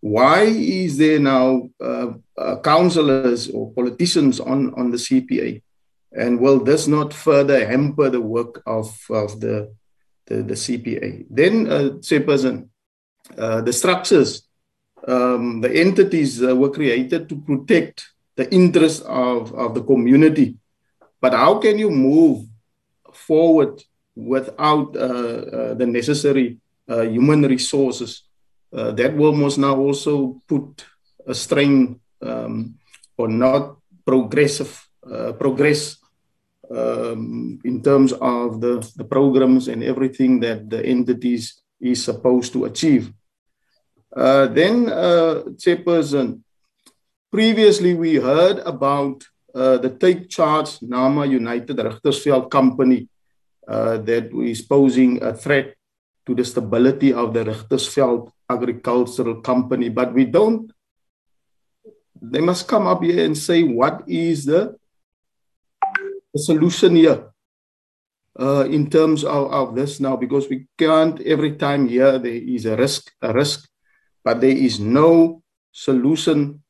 why is there now uh, uh, councillors or politicians on, on the CPA? And will this not further hamper the work of, of the, the, the CPA? Then, uh, Chairperson, uh, the structures, um, the entities uh, were created to protect the interests of, of the community. But how can you move forward without uh, uh, the necessary uh, human resources? Uh, that will most now also put a strain um, on not progressive uh, progress um, in terms of the, the programs and everything that the entities is supposed to achieve. Uh, then, uh, Chairperson, previously we heard about uh, the Take Charge Nama United Richtersveld Company uh, that is posing a threat to the stability of the Richtersveld Agricultural Company. But we don't, they must come up here and say what is the, the solution here. Uh, in terms of, of this now, because we can't every time here there is a risk, a risk, but there is no solution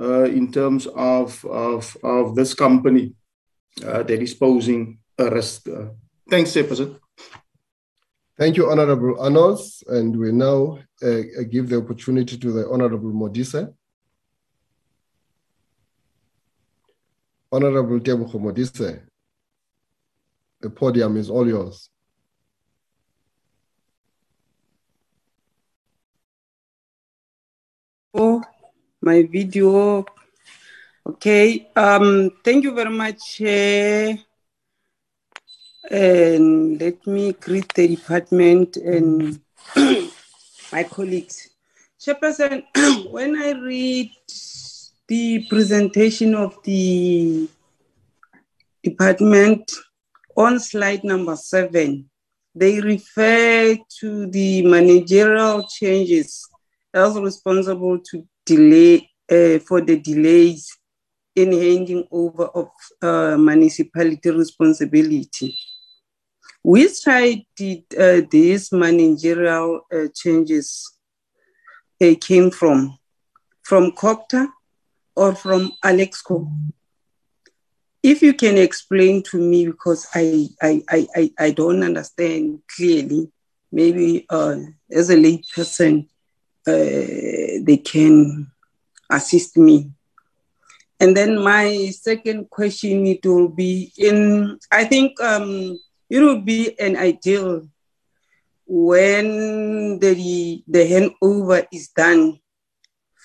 uh, in terms of, of, of this company uh, that is posing a risk. Uh, thanks, Chairperson. Thank you, Honorable Arnolds. And we now uh, give the opportunity to the Honorable Modise. Honorable Tebucho Modise, the podium is all yours. Oh, my video. Okay. Um, thank you very much. Uh, and let me greet the department and (clears throat) my colleagues. Chairperson, (clears throat) when I read the presentation of the department on slide number seven, they refer to the managerial changes as responsible to delay uh, for the delays in handing over of uh, municipality responsibility. Side did uh, these managerial uh, changes they came from? From COGTA or from Alexkor? If you can explain to me, because I, I, I, I, don't understand clearly, maybe uh, as a lay person, they can assist me. And then my second question, it will be in, I think um, it will be an ideal when the, the handover is done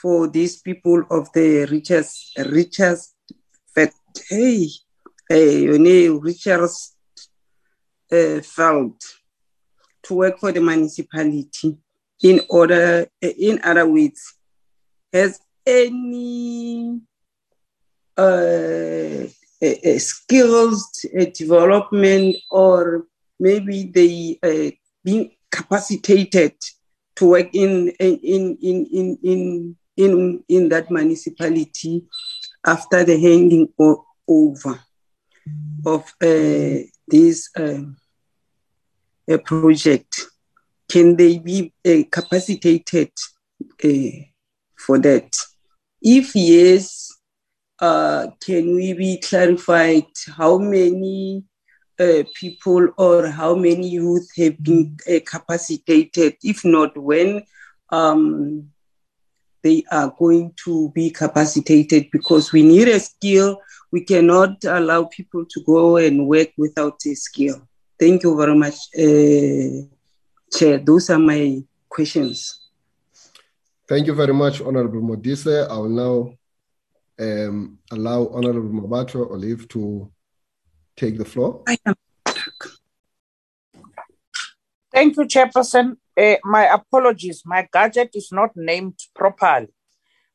for these people of the richest, richest, hey, hey, your name, Richards uh, felt to work for the municipality in order, in other words, has any uh, a, a skills a development or maybe they uh, being capacitated to work in in in in in in in that municipality after the handing o- over of uh, this uh, project can they be uh, capacitated uh, for that if yes uh, can we be clarified how many uh, people or how many youth have been capacitated? If not, when um, they are going to be capacitated? Because we need a skill. We cannot allow people to go and work without a skill. Thank you very much, Chair. Those are my questions. Thank you very much, Honorable Modise. I will now um, allow Honorable Mmabatho Olive to take the floor. Thank you, Chairperson. Uh, my apologies. My gadget is not named properly.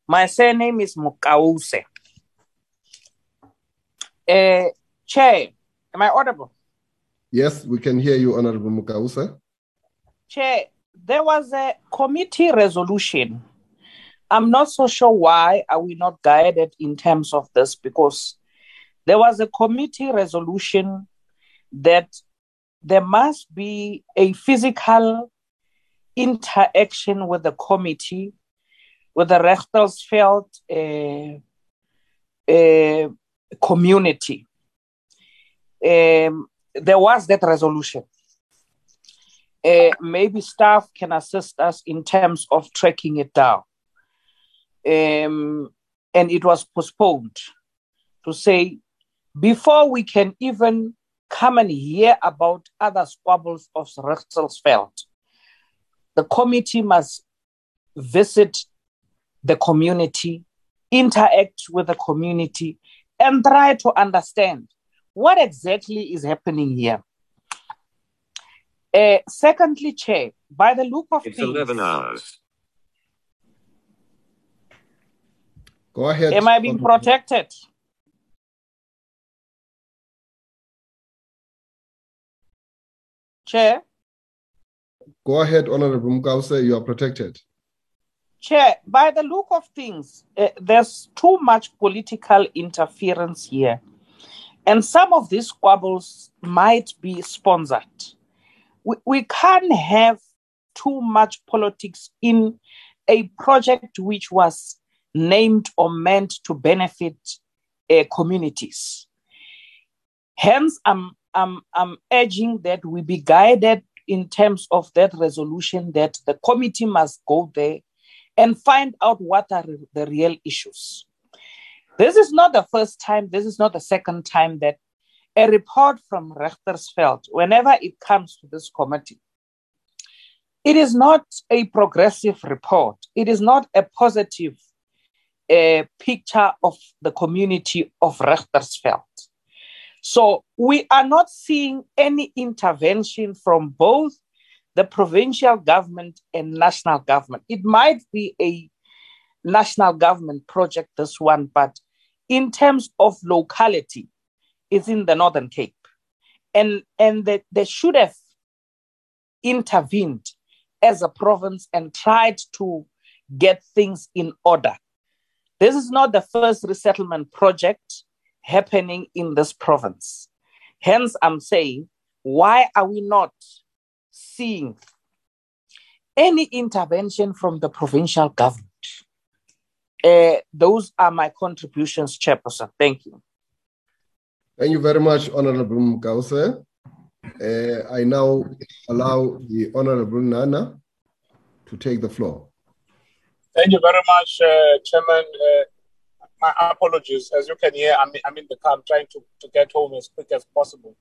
My surname is Mokause. Uh, Chair, am I audible? Yes, we can hear you, Honorable Mokause. Chair, there was a committee resolution. I'm not so sure why are we not guided in terms of this because there was a committee resolution that there must be a physical interaction with the committee, with the Richtersveld uh, uh, community. Um, there was that resolution. Uh, maybe staff can assist us in terms of tracking it down. Um, and it was postponed to say before we can even come and hear about other squabbles of Richtersveld, the committee must visit the community, interact with the community, and try to understand what exactly is happening here. Uh, secondly, Chair, by the look of it's things, 11 hours. Go ahead. Am I being protected? Chair? Go ahead, Honorable Mokause, you are protected. Chair, by the look of things, uh, there's too much political interference here. And some of these squabbles might be sponsored. We, we can't have too much politics in a project which was named or meant to benefit uh, communities. Hence, I'm, I'm, I'm urging that we be guided in terms of that resolution that the committee must go there and find out what are the real issues. This is not the first time, this is not the second time that a report from Richtersveld, whenever it comes to this committee, it is not a progressive report. It is not a positive uh, picture of the community of Richtersveld. So we are not seeing any intervention from both the provincial government and national government. It might be a national government project, this one, but in terms of locality, it's in the Northern Cape. And, and they should have intervened as a province and tried to get things in order. This is not the first resettlement project happening in this province. Hence, I'm saying, why are we not seeing any intervention from the provincial government? Uh, those are my contributions, Chairperson. Thank you. Thank you very much, Honorable Mokause. Uh, I now allow the Honorable Nana to take the floor. Thank you very much, uh, Chairman. Uh, my apologies. As you can hear, I'm, I'm in the car. I'm trying to, to get home as quick as possible.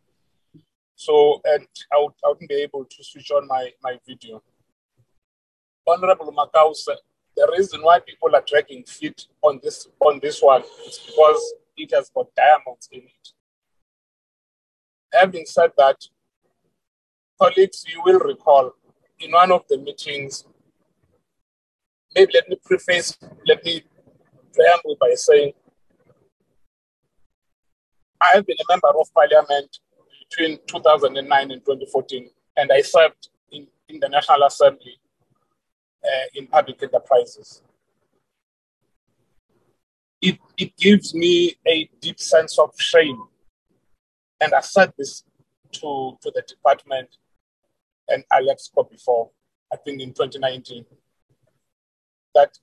So, and I, would, I wouldn't be able to switch on my, my video. Honorable Makaus, the reason why people are dragging feet on this on this one is because it has got diamonds in it. Having said that, colleagues, you will recall in one of the meetings, maybe let me preface, let me preamble by saying I have been a member of parliament between 2009 and 2014, and I served in, in the National Assembly uh, in public enterprises. It, it gives me a deep sense of shame. And I said this to, to the department and Alexkor before, I think in 2019, that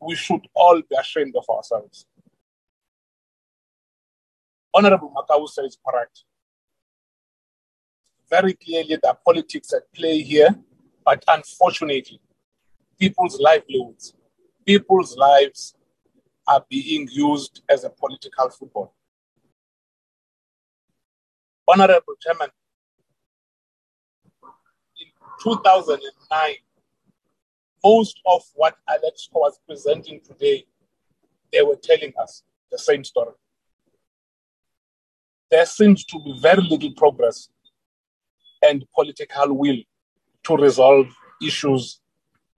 we should all be ashamed of ourselves. Honorable Makausa is correct. Very clearly, there are politics at play here, but unfortunately, people's livelihoods, people's lives are being used as a political football. Honorable Chairman, in 2009, most of what Alex was presenting today, they were telling us the same story. There seems to be very little progress and political will to resolve issues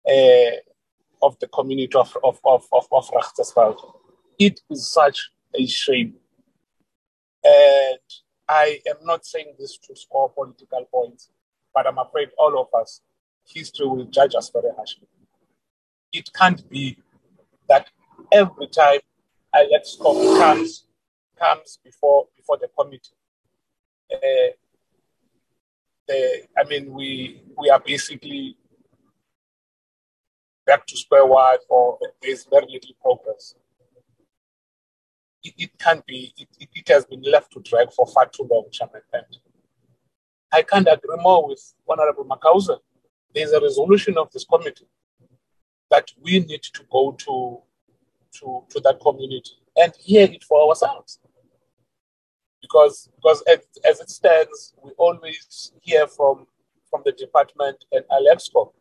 uh, of the community of, of, of, of, of. It is such a shame. And I am not saying this to score political points, but I'm afraid all of us, history will judge us very harshly. It can't be that every time Alex comes comes before before the committee, uh, the, I mean, we we are basically back to square one, or there's very little progress it, it can't be, it, it, has been left to drag for far too long, Chairman. And I can't agree more with Honorable Makausa. There's a resolution of this committee that we need to go to, to, to that community and hear it for ourselves. Because, because as, as it stands, we always hear from, from the department and Alexkor.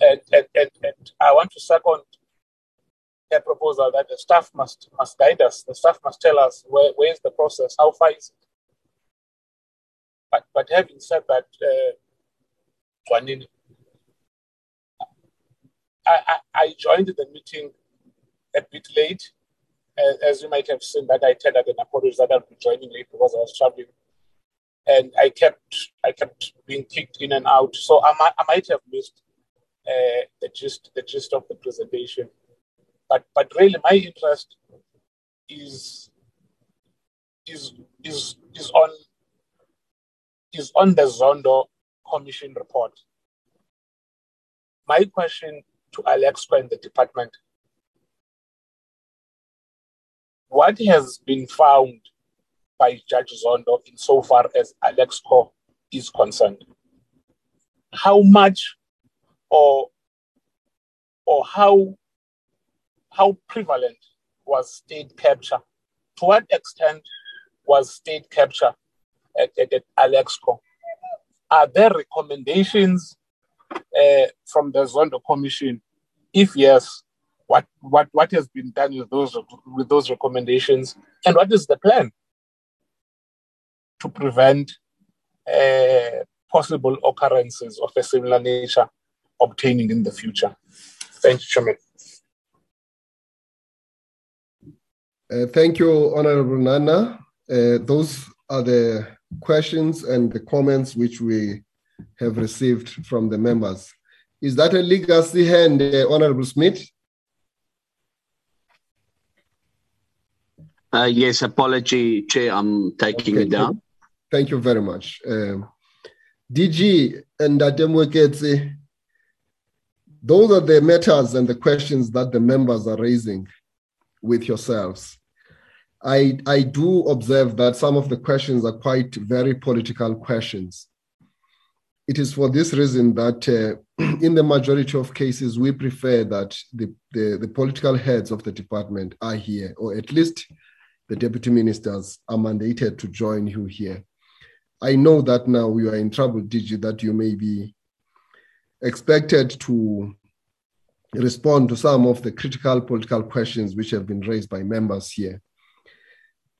And, and, and, and I want to second proposal that the staff must must guide us. The staff must tell us where, where is the process, how far is it. But but having said that, uh, I, I, I joined the meeting a bit late, as you might have seen that I tendered an apology that I'll be joining late because I was traveling, and I kept I kept being kicked in and out. So I might I might have missed uh, the gist the gist of the presentation. But but really, my interest is is is is on is on the Zondo Commission report. My question to Alex and the department: What has been found by Judge Zondo insofar as Alexkor is concerned? How much or or how how prevalent was state capture? To what extent was state capture at, at, at Alexkor? Are there recommendations uh, from the Zondo Commission? If yes, what, what, what has been done with those, with those recommendations? And what is the plan to prevent uh, possible occurrences of a similar nature obtaining in the future? Thank you, Chairman. Uh, thank you, Honorable Nana. Uh, those are the questions and the comments which we have received from the members. Is that a legacy hand, uh, Honorable Smith? Uh, yes, apology, Chair, I'm taking okay. it down. Thank you very much. Um, DG and Ademweketse, those are the matters and the questions that the members are raising with yourselves. I, I do observe that some of the questions are quite very political questions. It is for this reason that uh, (clears throat) in the majority of cases, we prefer that the, the, the political heads of the department are here, or at least the deputy ministers are mandated to join you here. I know that now we are in trouble, DG, that you may be expected to respond to some of the critical political questions which have been raised by members here.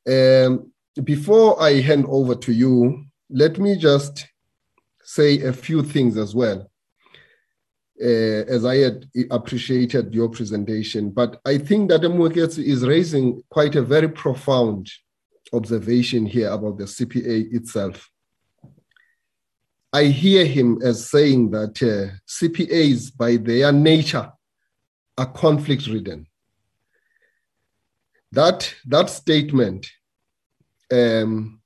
Um, before I hand over to you, let me just say a few things as well. Uh, as I had appreciated your presentation, but I think that Mooketsa is raising quite a very profound observation here about the CPA itself. I hear him as saying that uh, CPAs, by their nature, are conflict ridden. That, that statement um,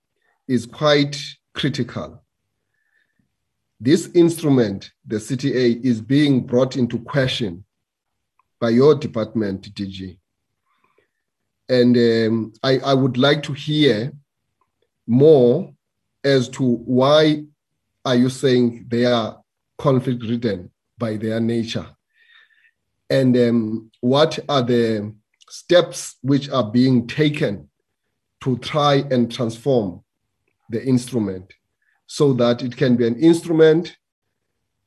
is quite critical. This instrument, the CPA, is being brought into question by your department, DG. And um, I, I would like to hear more as to why are you saying they are conflict ridden by their nature? And um, what are the steps which are being taken to try and transform the instrument so that it can be an instrument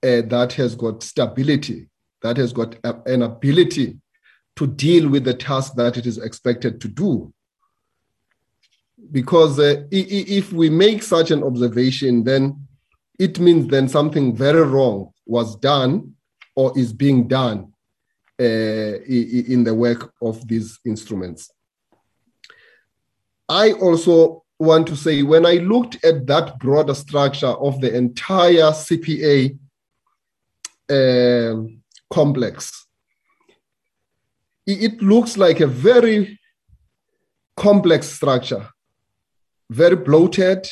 uh, that has got stability, that has got a, an ability to deal with the task that it is expected to do. Because uh, if we make such an observation, then it means then something very wrong was done or is being done in the work of these instruments. I also want to say when I looked at that broader structure of the entire CPA uh, um, complex, it looks like a very complex structure, very bloated.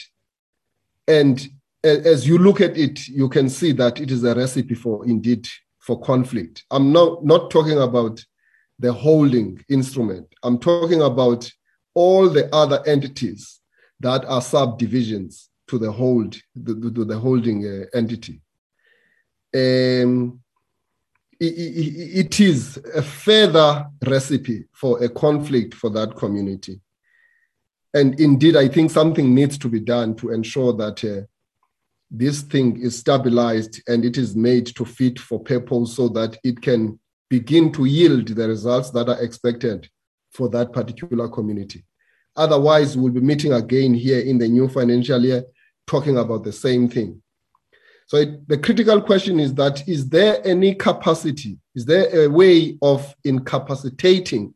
And as you look at it, you can see that it is a recipe for indeed for conflict. I'm not, not talking about the holding instrument. I'm talking about all the other entities that are subdivisions to the hold, to the holding uh, entity. Um, it, it is a further recipe for a conflict for that community. And indeed, I think something needs to be done to ensure that uh, this thing is stabilized and it is made to fit for purpose so that it can begin to yield the results that are expected for that particular community. Otherwise, we'll be meeting again here in the new financial year talking about the same thing. So it, the critical question is that is there any capacity? Is there a way of incapacitating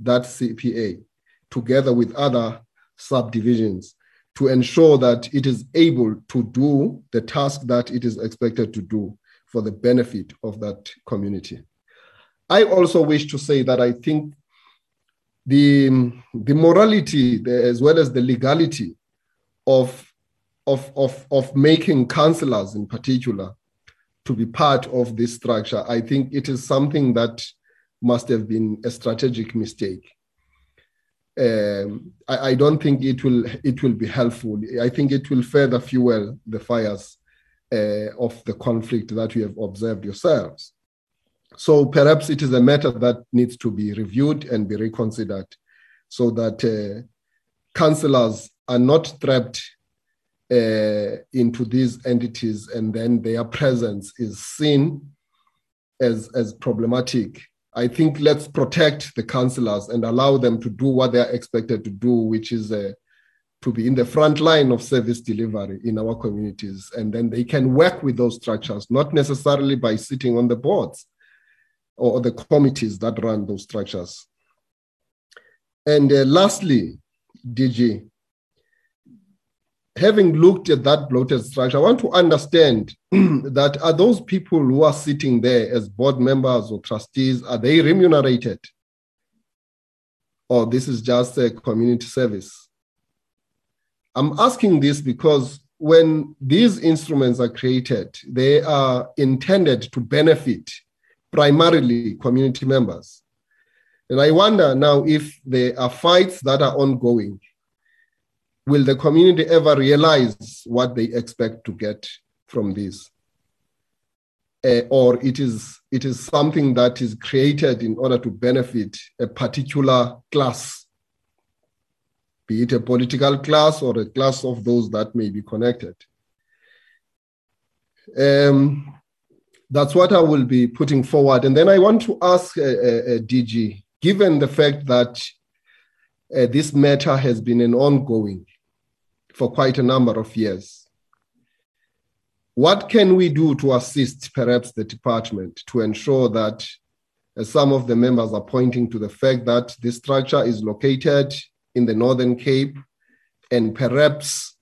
that CPA together with other subdivisions to ensure that it is able to do the task that it is expected to do for the benefit of that community? I also wish to say that I think the, the morality the, as well as the legality of of, of, of making councillors in particular to be part of this structure, I think it is something that must have been a strategic mistake. Um, I, I, don't think it will it will be helpful. I think it will further fuel the fires uh, of the conflict that you have observed yourselves. So perhaps it is a matter that needs to be reviewed and be reconsidered, so that uh, councillors are not trapped uh, into these entities and then their presence is seen as, as problematic. I think let's protect the councillors and allow them to do what they are expected to do, which is uh, to be in the front line of service delivery in our communities. And then they can work with those structures, not necessarily by sitting on the boards or the committees that run those structures. And uh, lastly, DG, having looked at that bloated structure, I want to understand (clears throat) that are those people who are sitting there as board members or trustees, are they remunerated? Or this is just a community service? I'm asking this because when these instruments are created, they are intended to benefit primarily community members. And I wonder now if there are fights that are ongoing will the community ever realize what they expect to get from this? Uh, or it is, it is something that is created in order to benefit a particular class, be it a political class or a class of those that may be connected. Um, that's what I will be putting forward. And then I want to ask uh, uh, uh DG, given the fact that uh, this matter has been an ongoing for quite a number of years. What can we do to assist perhaps the department to ensure that, as some of the members are pointing to the fact that this structure is located in the Northern Cape and perhaps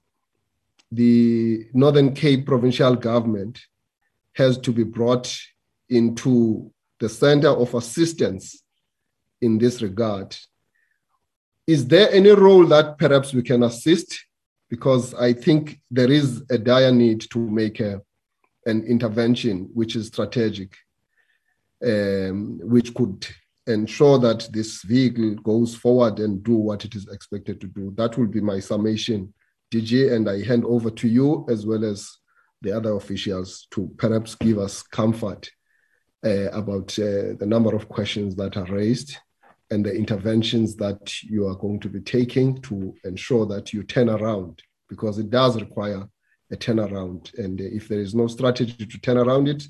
the Northern Cape provincial government has to be brought into the center of assistance in this regard. Is there any role that perhaps we can assist because I think there is a dire need to make a, an intervention which is strategic, um, which could ensure that this vehicle goes forward and do what it is expected to do. That will be my summation, DG, and I hand over to you as well as the other officials to perhaps give us comfort uh, about uh, the number of questions that are raised and the interventions that you are going to be taking to ensure that you turn around because it does require a turnaround. And if there is no strategy to turn around it,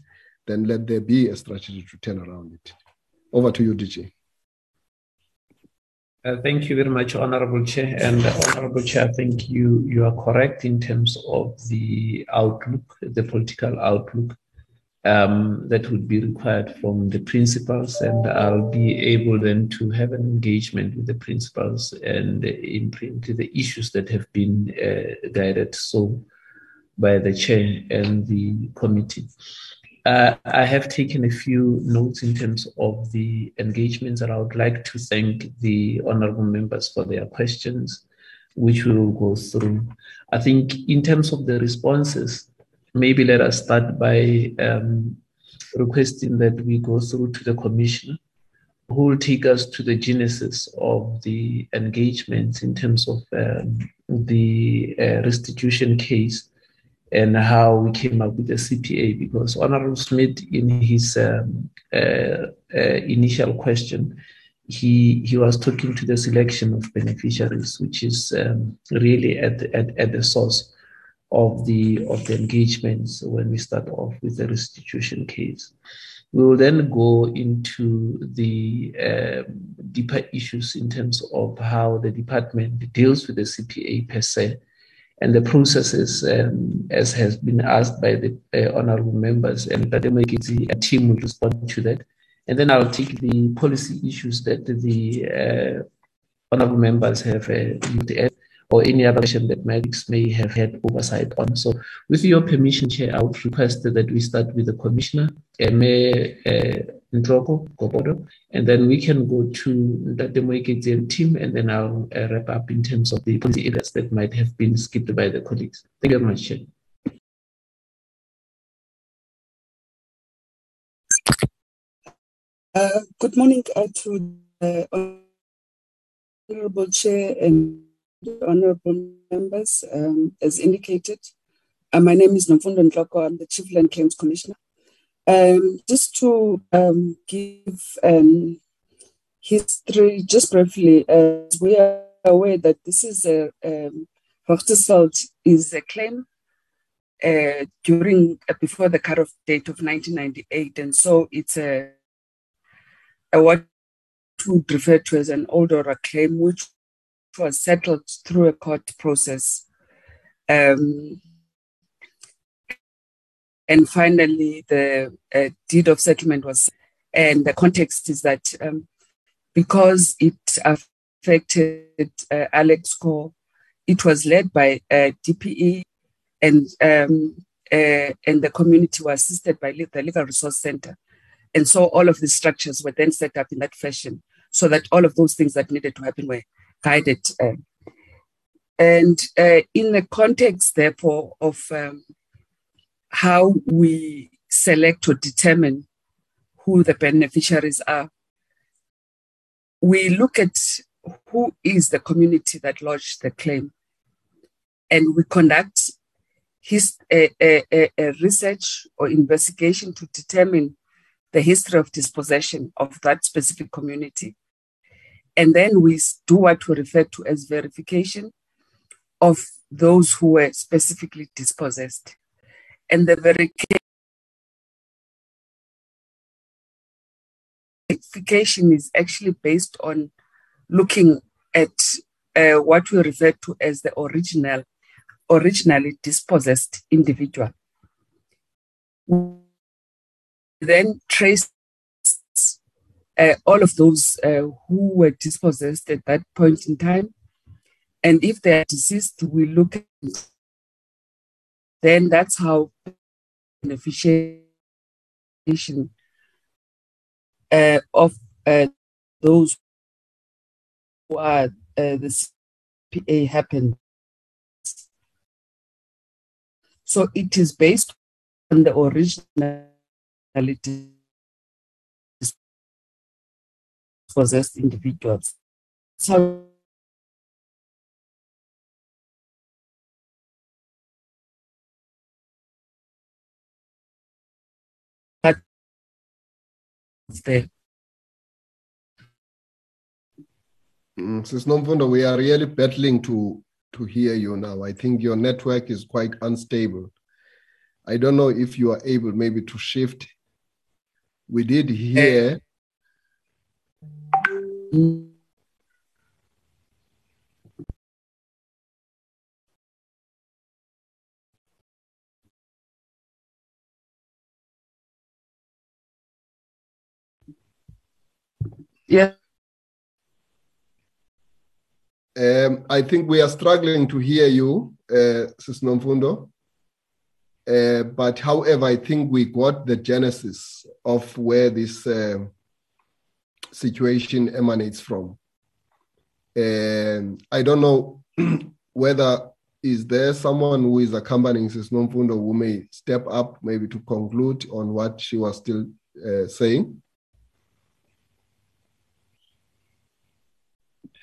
then let there be a strategy to turn around it. Over to you, DG. Uh, thank you very much, Honorable Chair. And Honorable Chair, I think you, you are correct in terms of the outlook, the political outlook um, that would be required from the principals. And I'll be able then to have an engagement with the principals and imprint the issues that have been uh, guided so by the chair and the committee. Uh, I have taken a few notes in terms of the engagements, and I would like to thank the honorable members for their questions, which we will go through. I think, in terms of the responses, maybe let us start by um, requesting that we go through to the commissioner who will take us to the genesis of the engagements in terms of um, the uh, restitution case and how we came up with the CPA because Honorable Smith, in his um, uh, uh, initial question, he he was talking to the selection of beneficiaries, which is um, really at, at at the source of the of the engagements when we start off with the restitution case. We will then go into the uh, deeper issues in terms of how the department deals with the CPA per se and the processes, um, as has been asked by the uh, honorable members, and the a team will respond to that. And then I'll take the policy issues that the uh, honorable members have uh, looked at or any other question that medics may have had oversight on. So, with your permission, Chair, I would request that we start with the Commissioner, Eme uh, Ntloko Gobodo, and then we can go to the Demoiketian team, and then I'll uh, wrap up in terms of the policy areas that might have been skipped by the colleagues. Thank you very much, Chair. Uh, good morning to the Honorable Chair and honorable members, um, as indicated. Uh, my name is Nomfundo Ntloko. I'm the Chief Land Claims Commissioner. Um, just to um, give um, history, just briefly, uh, we are aware that this is a um, is a claim uh, during uh, before the cut-off date of 1998, and so it's a, a what we refer to as an old order claim, which was settled through a court process. Um, and finally, the uh, deed of settlement was, and the context is that um, because it affected uh, Alexkor, it was led by uh, DPE, and um, uh, and the community was assisted by the Legal Resource Center, and so all of the structures were then set up in that fashion, so that all of those things that needed to happen were Uh, and uh, in the context, therefore, of um, how we select or determine who the beneficiaries are, we look at who is the community that lodged the claim, and we conduct his, a, a, a research or investigation to determine the history of dispossession of that specific community and then we do what we refer to as verification of those who were specifically dispossessed. And the verification is actually based on looking at uh, what we refer to as the original, originally dispossessed individual. We then trace all of those uh, who were dispossessed at that point in time. And if they are deceased, we look at then that's how beneficiation uh, of uh, those who are uh, the CPA happens. So it is based on the originality dispossessed individuals. So there. Mm, Sis Nomfundo, we are really battling to to hear you now. I think your network is quite unstable. I don't know if you are able maybe to shift. We did hear. Yeah. Um, I think we are struggling to hear you, uh, Sis Nomfundo. Uh, but however, I think we got the genesis of where this uh, situation emanates from. And I don't know (clears throat) whether is there someone who is accompanying Sis Nomfundo who may step up maybe to conclude on what she was still uh, saying.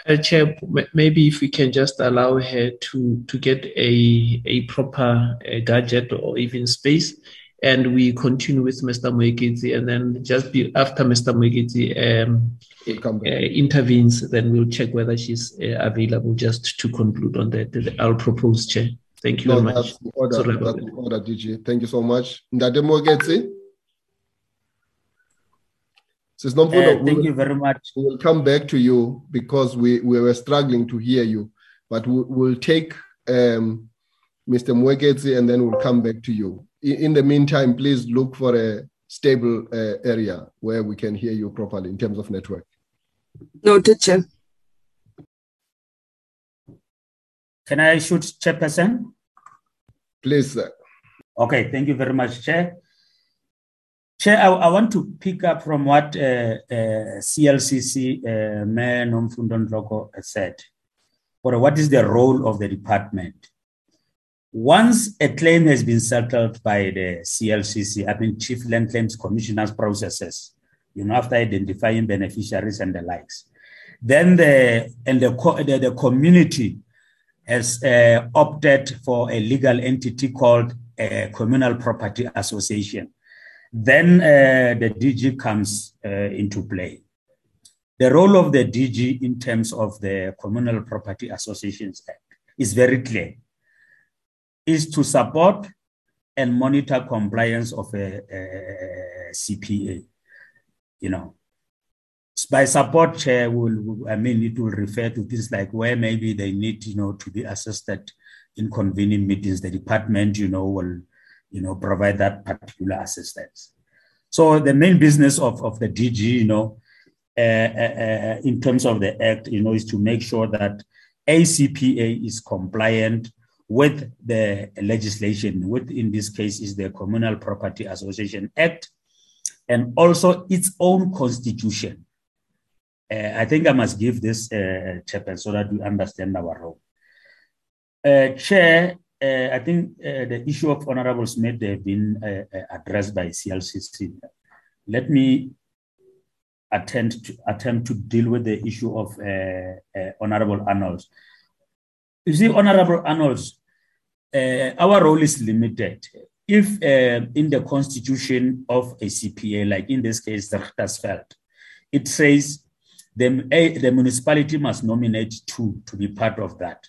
Uh, Chair, maybe if we can just allow her to to get a a proper uh, gadget or even space, and we continue with Mr. Moeketsi, and then just be after Mr. Moeketsi um, uh, intervenes, then we'll check whether she's uh, available. Just to conclude on that, I'll propose, Chair. Thank you No, very much. that's order. Sorry about That's the order, DG. Thank you so much. Ndade Mogetsi. Sis Nomfundo, Uh, we thank will- you very much. We will come back to you because we, we were struggling to hear you, but we, we'll take um, Mr. Moeketsi and then we'll come back to you. In, in the meantime, please look for a stable uh, area where we can hear you properly in terms of network. Noted, Chair. Can I shoot, Chairperson? Please, sir. Okay, thank you very much, Chair. Chair, I, I want to pick up from what uh, uh, CLCC uh, Mayor Nomfundo Ntloko said. Or what is the role of the department? Once a claim has been settled by the CLCC, I mean Chief Land Claims Commissioner's processes, you know, after identifying beneficiaries and the likes, then the and the the, the community has uh, opted for a legal entity called a communal property association. Then uh, the DG comes uh, into play. The role of the DG in terms of the Communal Property Associations Act is very clear. Is to support and monitor compliance of a, a CPA. You know, by support chair will i mean it will refer to things like where maybe they need you know to be assisted in convening meetings the department you know will you know provide that particular assistance so the main business of, of the dg you know uh, uh, uh, in terms of the act you know is to make sure that acpa is compliant with the legislation with in this case is the communal property association act and also its own constitution uh, I think I must give this uh, chapter so that we understand our role. Uh, Chair, uh, I think uh, the issue of Honorable Smith have been uh, uh, addressed by CLCC. Let me attempt to, attempt to deal with the issue of Honorable Arnold. You see, Honorable Arnold, our role is limited. If uh, in the constitution of a CPA, like in this case, the Richtersveld, it says the, a, the municipality must nominate two to be part of that.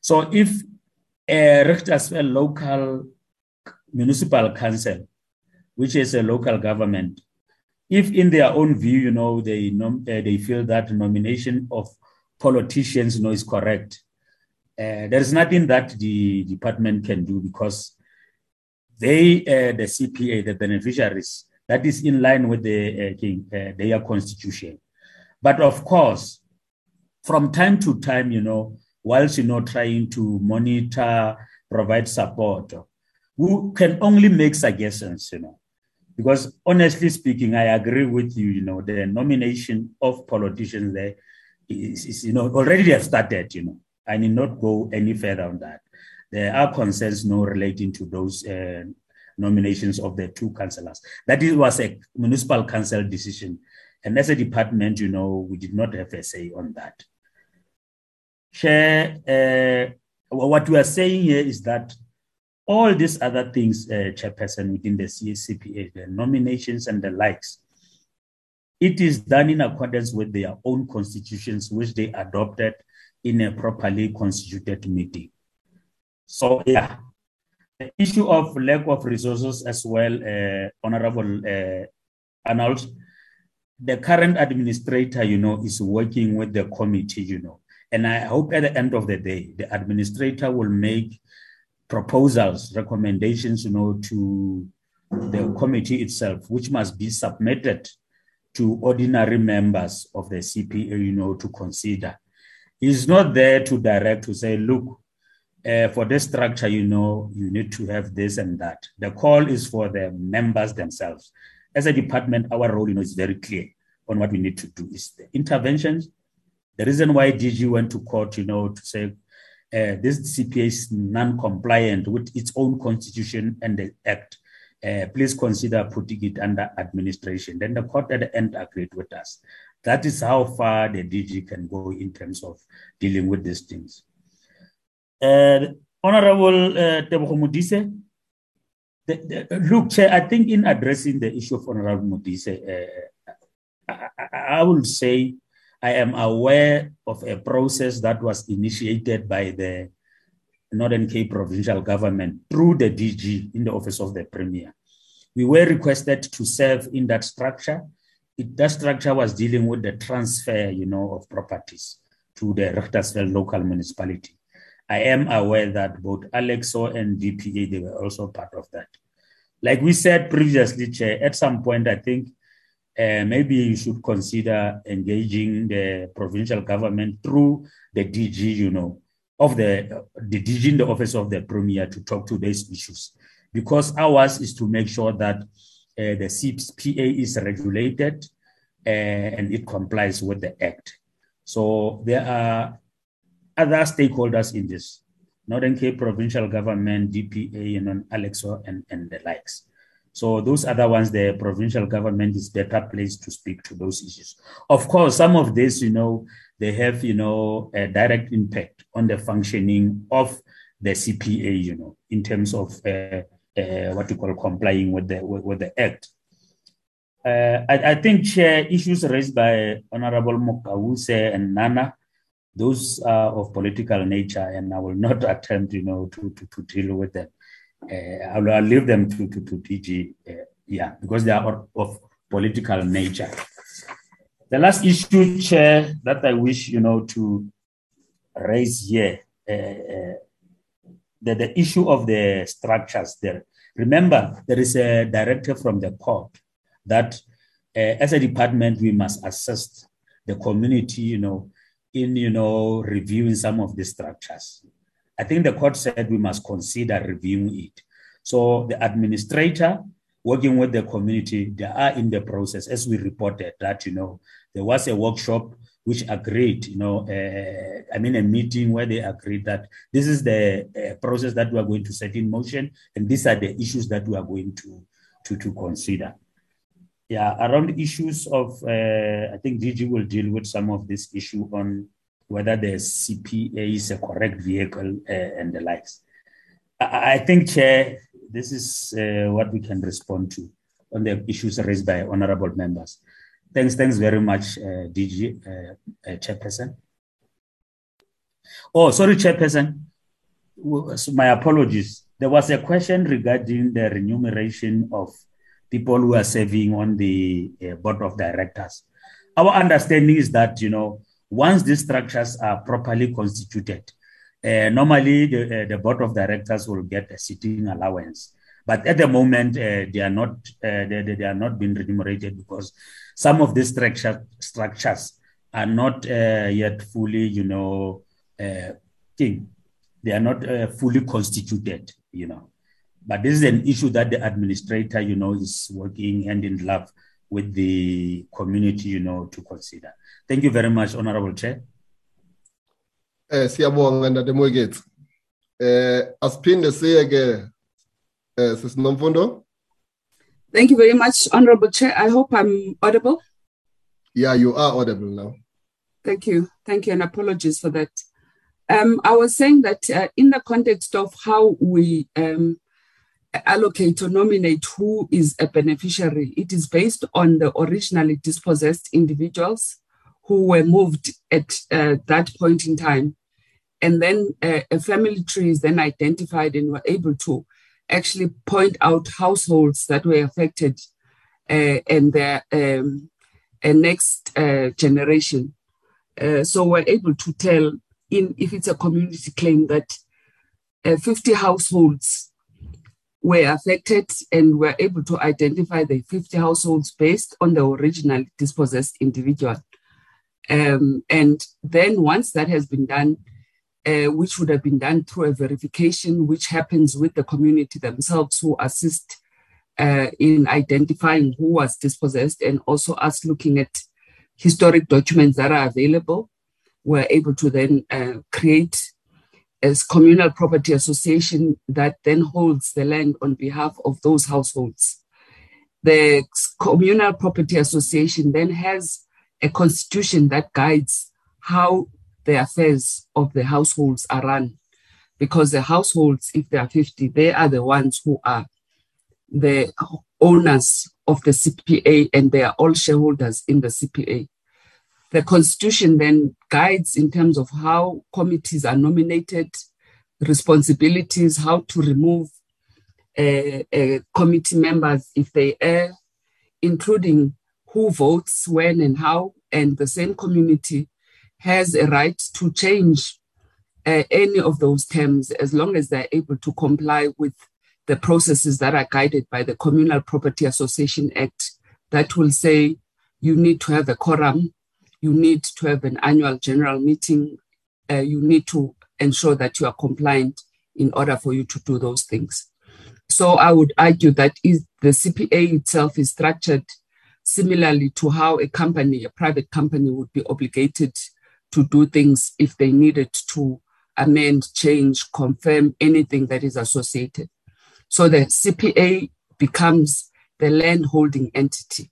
So if a Richtersveld local municipal council, which is a local government, if in their own view, you know, they nom- uh, they feel that nomination of politicians, you know, is correct, there is nothing that the department can do because they, uh, the CPA, the beneficiaries, that is in line with the uh, uh, their constitution. But of course, from time to time, you know, whilst you know trying to monitor, provide support, we can only make suggestions, you know. Because honestly speaking, I agree with you, you know, the nomination of politicians there is, is you know, already have started, you know. I need not go any further on that. There are concerns know, relating to those uh, nominations of the two councillors. That is, was a municipal council decision And as a department, you know, we did not have a say on that. Chair, uh, what we are saying here is that all these other things, uh, Chairperson, within the CCPA, the nominations and the likes, it is done in accordance with their own constitutions, which they adopted in a properly constituted meeting. So, yeah, the issue of lack of resources as well, uh, Honorable uh, Arnold, the current administrator, you know, is working with the committee, you know, and I hope at the end of the day, the administrator will make proposals, recommendations, you know, to the committee itself, which must be submitted to ordinary members of the CPA, you know, to consider. He's not there to direct to say, look, uh, for this structure, you know, you need to have this and that. The call is for the members themselves. As a department, our role, you know, is very clear on what we need to do. Is the interventions. The reason why DG went to court, you know, to say uh, this CPA is non-compliant with its own constitution and the act. Uh, please consider putting it under administration. Then the court at the end agreed with us. That is how far the DG can go in terms of dealing with these things. Uh, Honorable uh, Modise, the, the, look, Chair, I think in addressing the issue of Honorable Modise, uh, I, I, I will say I am aware of a process that was initiated by the Northern Cape provincial government through the DG in the office of the Premier. We were requested to serve in that structure. It, that structure was dealing with the transfer, you know, of properties to the Richtersveld local municipality. I am aware that both Alexkor and DPE, they were also part of that. Like we said previously, Chair, at some point, I think uh, maybe you should consider engaging the provincial government through the DG, you know, of the, the DG in the office of the premier to talk to these issues. Because ours is to make sure that the CPA is regulated uh, and it complies with the act. So there are other stakeholders in this, Northern Cape provincial government, DPE, and you Alexkor, and, and the likes. So those other ones, the provincial government is better placed to speak to those issues. Of course, some of this, you know, they have, you know, a direct impact on the functioning of the CPA, you know, in terms of uh, uh, what you call complying with the with, with the act. Uh, I, I, think issues raised by Honorable Mokause and Nana those are of political nature, and I will not (laughs) attempt, you know, to, to, to deal with them. Uh, I'll, I'll, leave them to, to, to DG, uh, yeah, because they are of political nature. The last issue, Chair, that I wish, you know, to raise here, uh, uh the, the issue of the structures there. Remember, there is a directive from the court that uh, as a department, we must assist the community, you know, in you know reviewing some of the structures. I think the court said we must consider reviewing it. So the administrator working with the community, they are in the process, as we reported that you know there was a workshop which agreed, you know, uh, I mean a meeting where they agreed that this is the uh, process that we are going to set in motion, and these are the issues that we are going to to to consider yeah, around issues of, uh, I think DG will deal with some of this issue on whether the CPA is a correct vehicle uh, and the likes. I, I, think, Chair, this is uh, what we can respond to on the issues raised by honorable members. Thanks, thanks very much, uh, DG, uh, uh, Chairperson. Oh, sorry, Chairperson. So my apologies. There was a question regarding the remuneration of people who are serving on the uh, board of directors. Our understanding is that, you know, once these structures are properly constituted, uh, normally the, uh, the board of directors will get a sitting allowance. But at the moment, uh, they are not uh, they, they are not being remunerated because some of these structure, structures are not uh, yet fully, you know, thing. They are not fully constituted, you know. But this is an issue that the administrator, you know, is working hand in glove with the community, you know, to consider. Thank you very much, Honorable Chair. Eh siyabonga ndademoyeketsi. Eh asiphinde siye ke eh sisinomfundo. Thank you very much, Honorable Chair. I hope I'm audible. Yeah, you are audible now. Thank you. Thank you, and apologies for that. Um, I was saying that uh, in the context of how we um, allocate or nominate who is a beneficiary, it is based on the originally dispossessed individuals who were moved at uh, that point in time. And then uh, a family tree is then identified and we're able to actually point out households that were affected uh, and their um, next uh, generation. Uh, so we're able to tell in if it's a community claim that uh, 50 households were affected and we're able to identify the 50 households based on the original dispossessed individual. Um, and then once that has been done, uh, which would have been done through a verification, which happens with the community themselves who assist uh, in identifying who was dispossessed and also us looking at historic documents that are available. We're able to then uh, create a communal property association that then holds the land on behalf of those households. The communal property association then has a constitution that guides how the affairs of the households are run. Because the households, if they are 50, they are the ones who are the owners of the CPA and they are all shareholders in the CPA. The constitution then guides in terms of how committees are nominated, responsibilities, how to remove uh, uh, committee members if they err, including who votes when and how, and the same community has a right to change uh, any of those terms as long as they're able to comply with the processes that are guided by the Communal Property Association Act that will say you need to have a quorum, you need to have an annual general meeting, uh, you need to ensure that you are compliant in order for you to do those things. So I would argue that is the CPA itself is structured similarly to how a company, a private company, would be obligated to do things if they needed to amend, change, confirm anything that is associated. So the CPA becomes the land holding entity.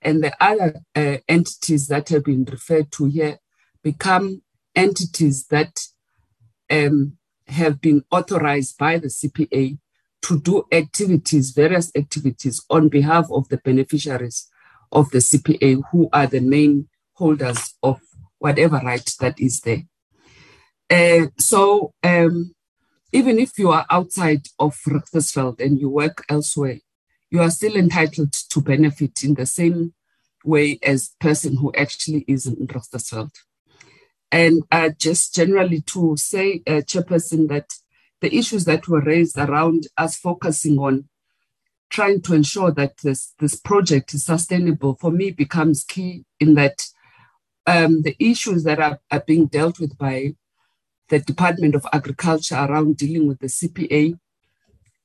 And the other uh, entities that have been referred to here become entities that um, have been authorized by the CPA to do activities, various activities on behalf of the beneficiaries of the CPA, who are the main holders of whatever right that is there. Uh, so um, even if you are outside of Richtersveld and you work elsewhere, you are still entitled to benefit in the same way as person who actually is in Richtersveld. And uh, just generally to say, uh, Chairperson, that the issues that were raised around us focusing on trying to ensure that this, this project is sustainable for me becomes key in that um, the issues that are, are being dealt with by the Department of Agriculture around dealing with the CPA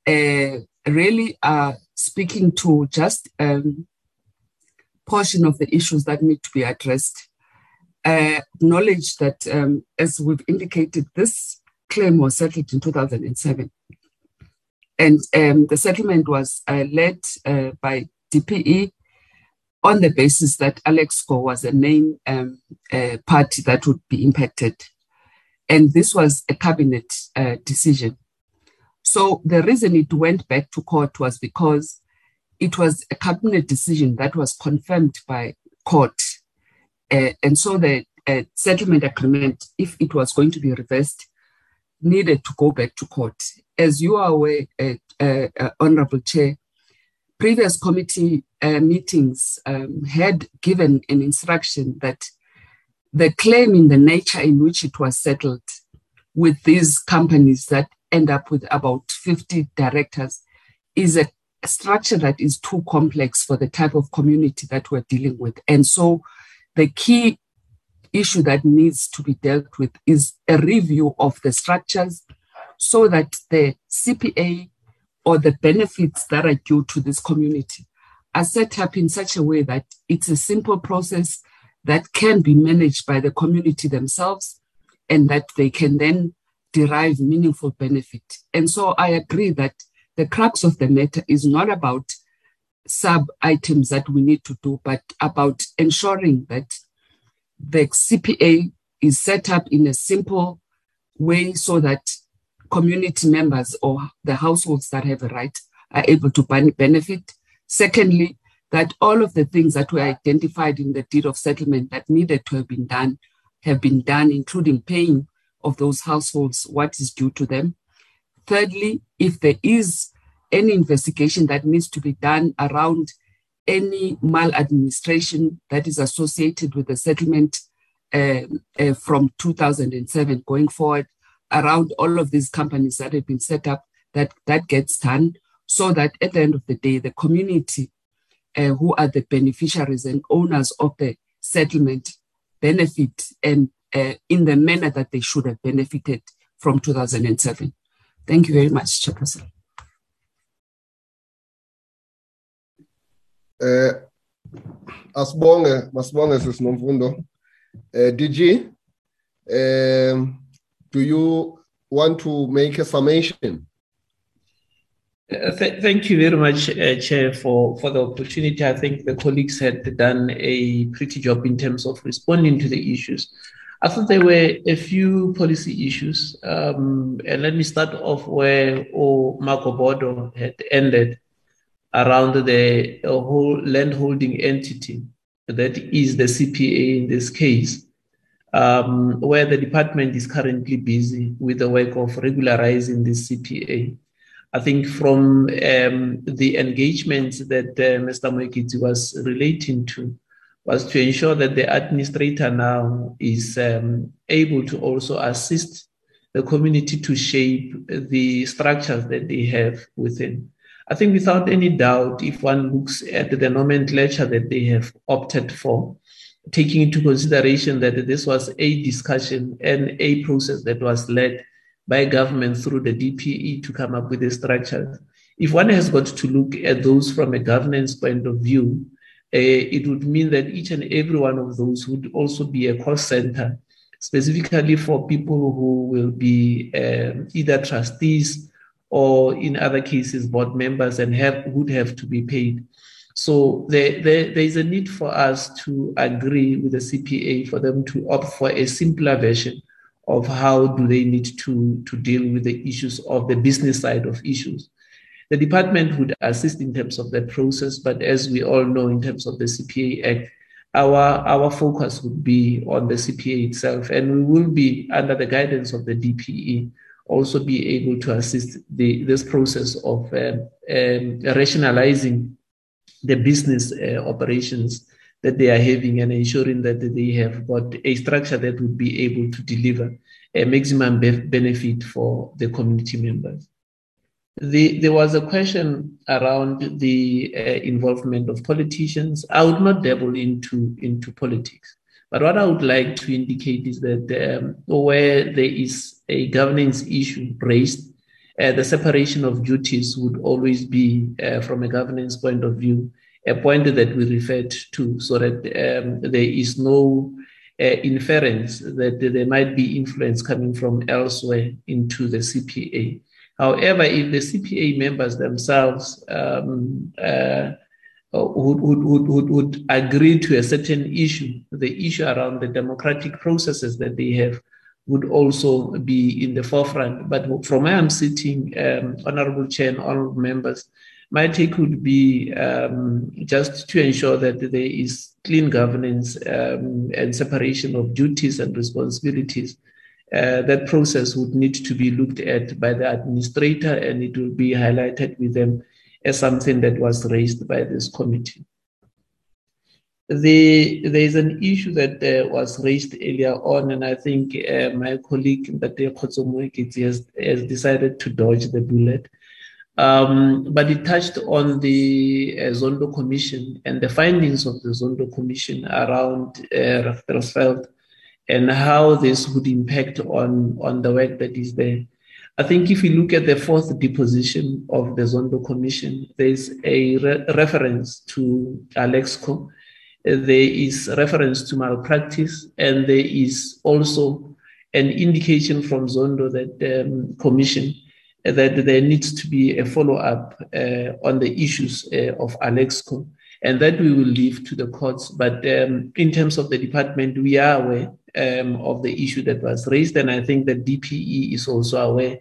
uh, really are speaking to just um, portion of the issues that need to be addressed. Uh, that, um, as we've indicated, this claim was settled in 2007. And um, the settlement was uh, led uh, by DPE on the basis that Alexkor was the main um, uh, party that would be impacted. And this was a cabinet uh, decision. So the reason it went back to court was because it was a cabinet decision that was confirmed by court. Uh, and so the uh, settlement agreement, if it was going to be reversed, needed to go back to court. As you are aware, uh, uh, Honorable Chair, previous committee uh, meetings um, had given an instruction that the claim in the nature in which it was settled with these companies that end up with about 50 directors is a structure that is too complex for the type of community that we're dealing with. And so the key issue that needs to be dealt with is a review of the structures so that the CPA or the benefits that are due to this community are set up in such a way that it's a simple process that can be managed by the community themselves and that they can then derive meaningful benefit. And so I agree that the crux of the matter is not about sub items that we need to do, but about ensuring that the CPA is set up in a simple way so that community members or the households that have a right are able to benefit. Secondly, that all of the things that were identified in the deed of settlement that needed to have been done have been done, including paying of those households what is due to them. Thirdly, if there is any investigation that needs to be done around any maladministration that is associated with the settlement uh, uh, from 2007 going forward, around all of these companies that have been set up, that that gets done, so that at the end of the day, the community uh, who are the beneficiaries and owners of the settlement benefit and uh, in the manner that they should have benefited from 2007. Thank you very much, Chairperson. Uh, asibonge masibonge sisinomfundo uh, DG um, do you want to make a summation uh, th- thank you very much, uh, Chair, for, for the opportunity. I think the colleagues had done a pretty job in terms of responding to the issues. I thought there were a few policy issues, um, and let me start off where Marco Bodo had ended around the whole landholding entity that is the CPA in this case, um, where the department is currently busy with the work of regularizing the CPA. I think from um, the engagements that uh, Mr. Moeketsi was relating to was to ensure that the administrator now is um, able to also assist the community to shape the structures that they have within. I think without any doubt, if one looks at the nomenclature that they have opted for, taking into consideration that this was a discussion and a process that was led by government through the DPE to come up with a structure. If one has got to look at those from a governance point of view, uh, it would mean that each and every one of those would also be a cost center, specifically for people who will be um, either trustees or, in other cases, board members and have would have to be paid. So there, there, there is a need for us to agree with the CPA for them to opt for a simpler version of how do they need to, to deal with the issues of the business side of issues. The department would assist in terms of that process, but as we all know, in terms of the CPA Act, our, our focus would be on the CPA itself, and we will be under the guidance of the DPE also be able to assist the, this process of um, um, rationalizing the business uh, operations that they are having and ensuring that they have got a structure that would be able to deliver a maximum be- benefit for the community members. The, there was a question around the uh, involvement of politicians. I would not dabble into, into politics, but what I would like to indicate is that um, where there is a governance issue raised, uh, the separation of duties would always be, uh, from a governance point of view, a point that we referred to so that um, there is no uh, inference that there might be influence coming from elsewhere into the CPA. However, if the CPA members themselves um, uh, would, would, would, would agree to a certain issue, the issue around the democratic processes that they have would also be in the forefront. But from where I'm sitting, um, Honorable Chair and honorable members, my take would be um, just to ensure that there is clean governance um, and separation of duties and responsibilities. Uh, that process would need to be looked at by the administrator and it will be highlighted with them as something that was raised by this committee. The, there is an issue that uh, was raised earlier on, and I think uh, my colleague Mbate Khotsomoeketsi has, has decided to dodge the bullet. Um, but it touched on the uh, Zondo Commission and the findings of the Zondo Commission around uh, and how this would impact on, on the work that is there. I think if you look at the fourth deposition of the Zondo Commission, there's a re- reference to Alexkor, there is reference to malpractice, and there is also an indication from Zondo that um, Commission that there needs to be a follow up uh, on the issues uh, of Alexkor, and that we will leave to the courts. But um, in terms of the department, we are aware um, of the issue that was raised, and I think that DPE is also aware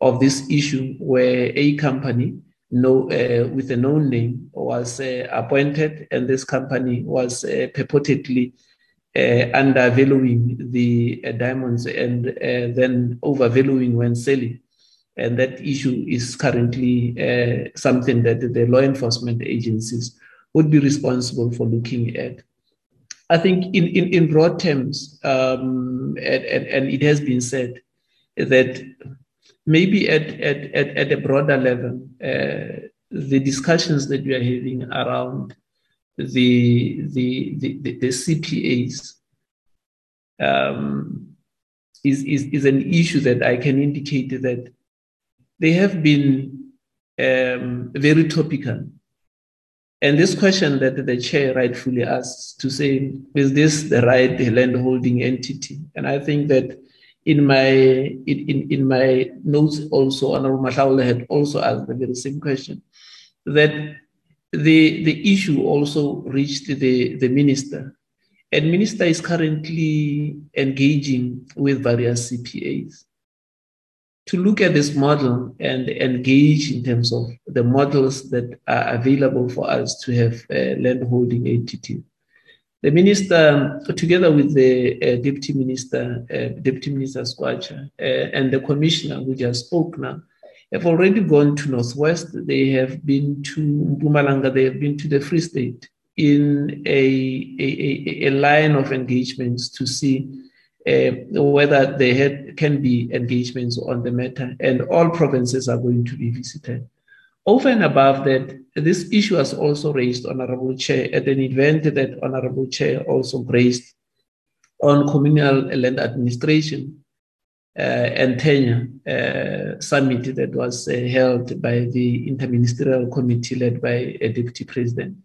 of this issue where a company no, uh, with a known name was uh, appointed, and this company was uh, purportedly uh, undervaluing the uh, diamonds and uh, then overvaluing when selling. And that issue is currently something that the law enforcement agencies would be responsible for looking at. I think, in, in, in broad terms, um, and, and, and it has been said that maybe at, at, at, at a broader level, uh, the discussions that we are having around the, the, the, the, the CPAs um, is, is, is an issue that I can indicate that they have been um, very topical. And this question that the chair rightfully asks to say, is this the right landholding entity? And I think that in my in, in, my notes also, Honorable Mahlaule had also asked the very same question, that the the issue also reached the, the minister. And minister is currently engaging with various CPAs to look at this model and engage in terms of the models that are available for us to have a land holding entity. The minister, together with the uh, deputy minister, uh, deputy minister Skwatsha, uh, and the commissioner who just spoke now, have already gone to Northwest. They have been to Mpumalanga. They have been to the Free State in a, a, a line of engagements to see uh, whether there had, can be engagements on the matter. And all provinces are going to be visited. Over and above that, this issue was also raised, Honorable Chair, at an event that Honorable Chair also raised on communal land administration uh, and tenure uh, summit that was uh, held by the interministerial committee led by a deputy president,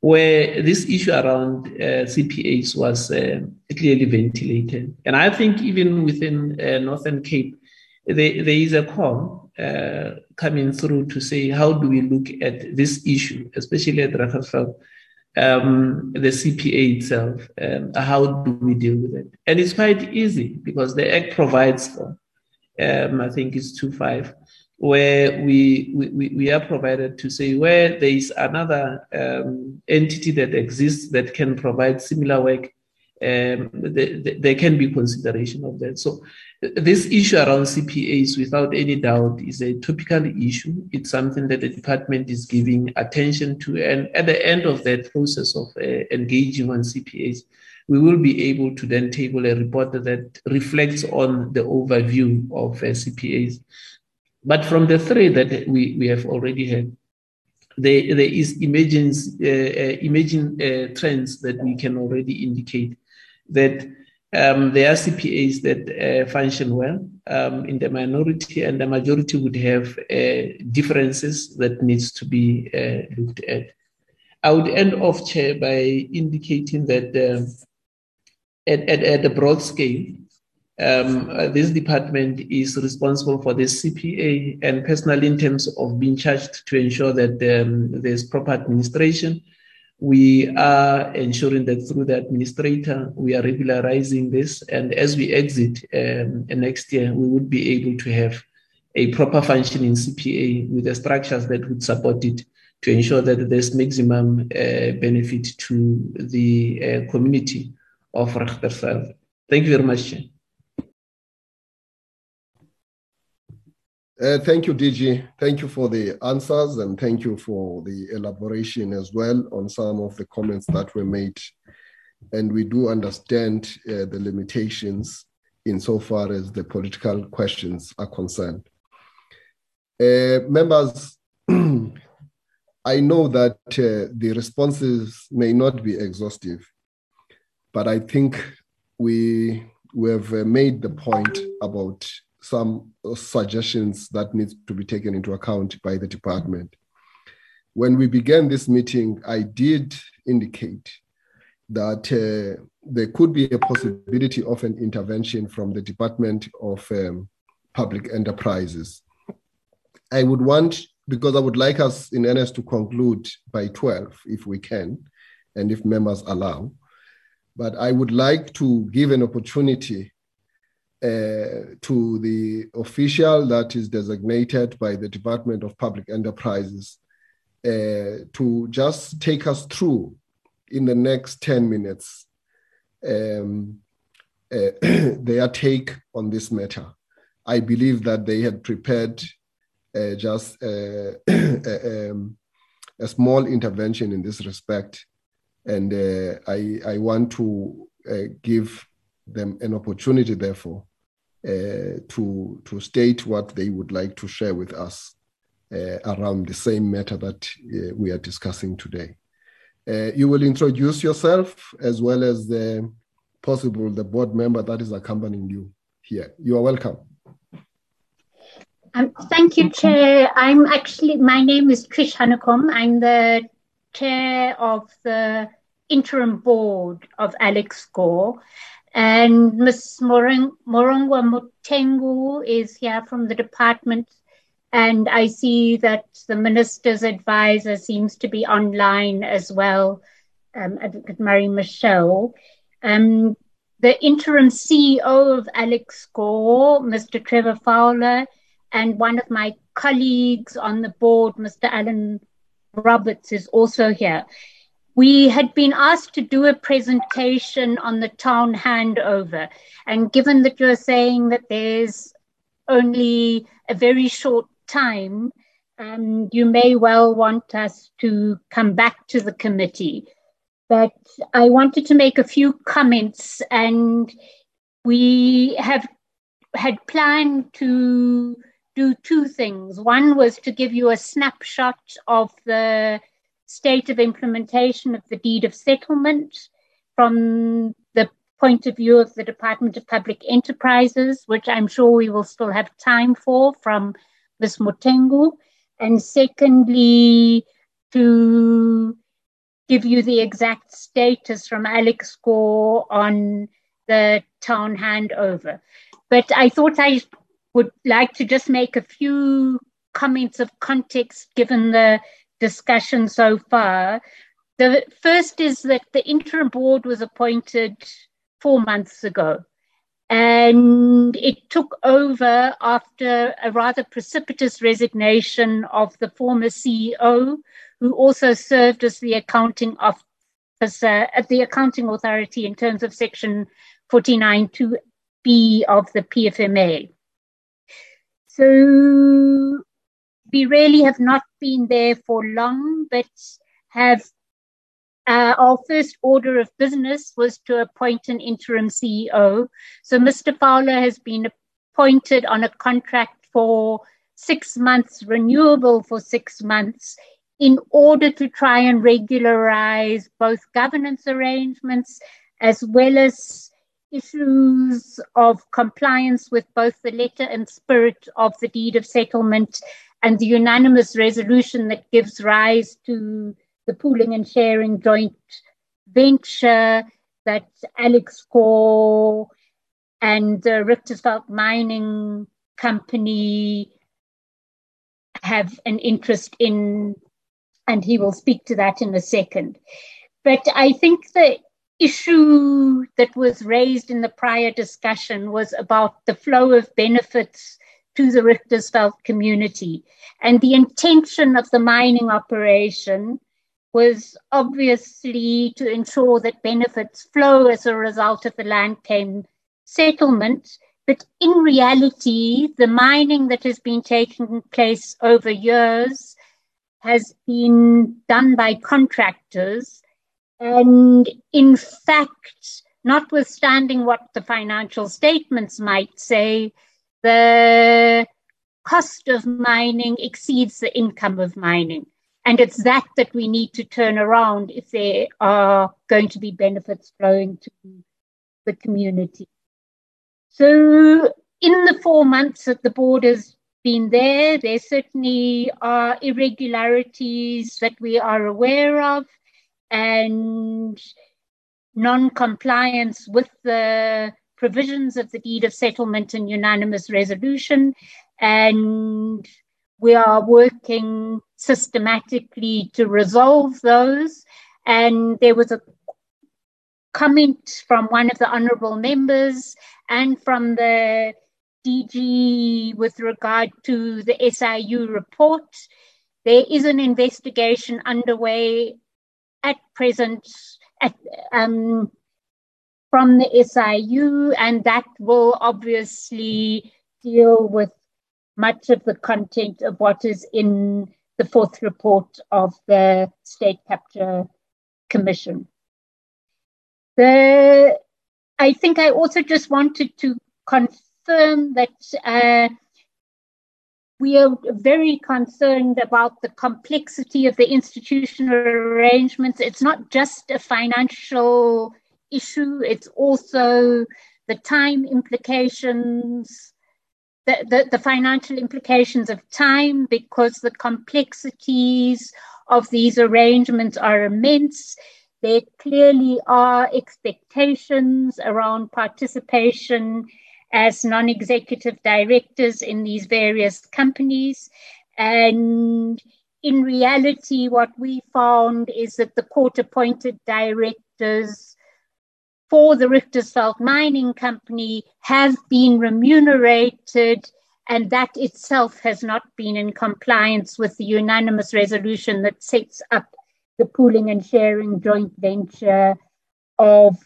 where this issue around uh, CPAs was uh, clearly ventilated. And I think even within uh, Northern Cape, there, there is a call uh, coming through to say how do we look at this issue, especially at Richtersveld, um, the CPA itself, um, how do we deal with it? And it's quite easy because the Act provides for, um, I think it's 2.5, where we, we, we are provided to say where there is another um, entity that exists that can provide similar work, um, there can be consideration of that. So this issue around CPAs, without any doubt, is a topical issue. It's something that the department is giving attention to. And at the end of that process of uh, engaging on CPAs, we will be able to then table a report that reflects on the overview of uh, CPAs. But from the three that we, we have already had, there, there is emerging, uh, uh, emerging uh, trends that we can already indicate that um, there are CPAs that uh, function well um, in the minority, and the majority would have uh, differences that needs to be uh, looked at. I would end off, Chair, by indicating that um, at, at, at a broad scale, um, uh, this department is responsible for the CPA and personally in terms of being charged to ensure that um, there's proper administration we are ensuring that through the administrator, we are regularizing this. And as we exit um, next year, we would be able to have a proper functioning CPA with the structures that would support it to ensure that there's maximum uh, benefit to the uh, community of Richtersveld. Thank you very much, Uh, thank you, DG. Thank you for the answers and thank you for the elaboration as well on some of the comments that were made. And we do understand uh, the limitations insofar as the political questions are concerned. Uh, members, (clears throat) I know that uh, the responses may not be exhaustive, but I think we, we have uh, made the point about some suggestions that need to be taken into account by the department. When we began this meeting, I did indicate that uh, there could be a possibility of an intervention from the Department of um, Public Enterprises I would want, because I would like us in NS to conclude by 12, if we can, and if members allow. But I would like to give an opportunity uh, to the official that is designated by the Department of Public Enterprises uh, to just take us through in the next 10 minutes um, uh, (clears throat) their take on this matter. I believe that they had prepared uh, just uh, (clears throat) um, a small intervention in this respect. And I, I want to give them an opportunity, therefore, uh, to, to state what they would like to share with us uh, around the same matter that uh, we are discussing today. you will introduce yourself as well as the possible the board member that is accompanying you here. You are welcome. Um, thank you, Chair. I'm actually, my name is Trish Hanekom. I'm the chair of the interim board of Alexkor. And Ms. Morongwa Mutengu is here from the department. And I see that the minister's advisor seems to be online as well, um, Advocate Marie Michelle. Um, the interim CEO of Alexkor, Mr. Trevor Fowler, and one of my colleagues on the board, Mr. Alan Roberts, is also here. We had been asked to do a presentation on the town handover. And given that you're saying that there's only a very short time, um, you may well want us to come back to the committee. But I wanted to make a few comments, and we have had planned to do two things. One was to give you a snapshot of the state of implementation of the deed of settlement from the point of view of the Department of Public Enterprises, which I'm sure we will still have time for from Ms. Mutengu. And secondly, to give you the exact status from Alexkor on the town handover. But I thought I would like to just make a few comments of context given the discussion so far. The first is that the interim board was appointed four months ago. And it took over after a rather precipitous resignation of the former CEO, who also served as the accounting officer at the accounting authority in terms of section 49.2b of the PFMA. So we really have not been there for long, but have uh, our first order of business was to appoint an interim CEO. So Mr. Fowler has been appointed on a contract for six months, renewable for six months, in order to try and regularize both governance arrangements as well as issues of compliance with both the letter and spirit of the deed of settlement and the unanimous resolution that gives rise to the pooling and sharing joint venture that Alexkor and the Richtersveld Mining Company have an interest in, and he will speak to that in a second. But I think the issue that was raised in the prior discussion was about the flow of benefits to the Richtersveld community. And the intention of the mining operation was obviously to ensure that benefits flow as a result of the land claim settlement. But in reality, the mining that has been taking place over years has been done by contractors and in fact, notwithstanding what the financial statements might say, the cost of mining exceeds the income of mining. And it's that that we need to turn around if there are going to be benefits flowing to the community. So, in the four months that the board has been there, there certainly are irregularities that we are aware of and non-compliance with the provisions of the deed of settlement and unanimous resolution. And we are working systematically to resolve those. And there was a comment from one of the honorable members and from the DG with regard to the SIU report. There is an investigation underway at present at, um, from the SIU, and that will obviously deal with much of the content of what is in the fourth report of the State Capture Commission. The, I think I also just wanted to confirm that uh, we are very concerned about the complexity of the institutional arrangements. It's not just a financial issue, it's also the time implications, the, the, the, financial implications of time, because the complexities of these arrangements are immense. There clearly are expectations around participation as non executive directors in these various companies. And in reality, what we found is that the court appointed directors for the Richtersveld Mining Company have been remunerated, and that itself has not been in compliance with the unanimous resolution that sets up the pooling and sharing joint venture of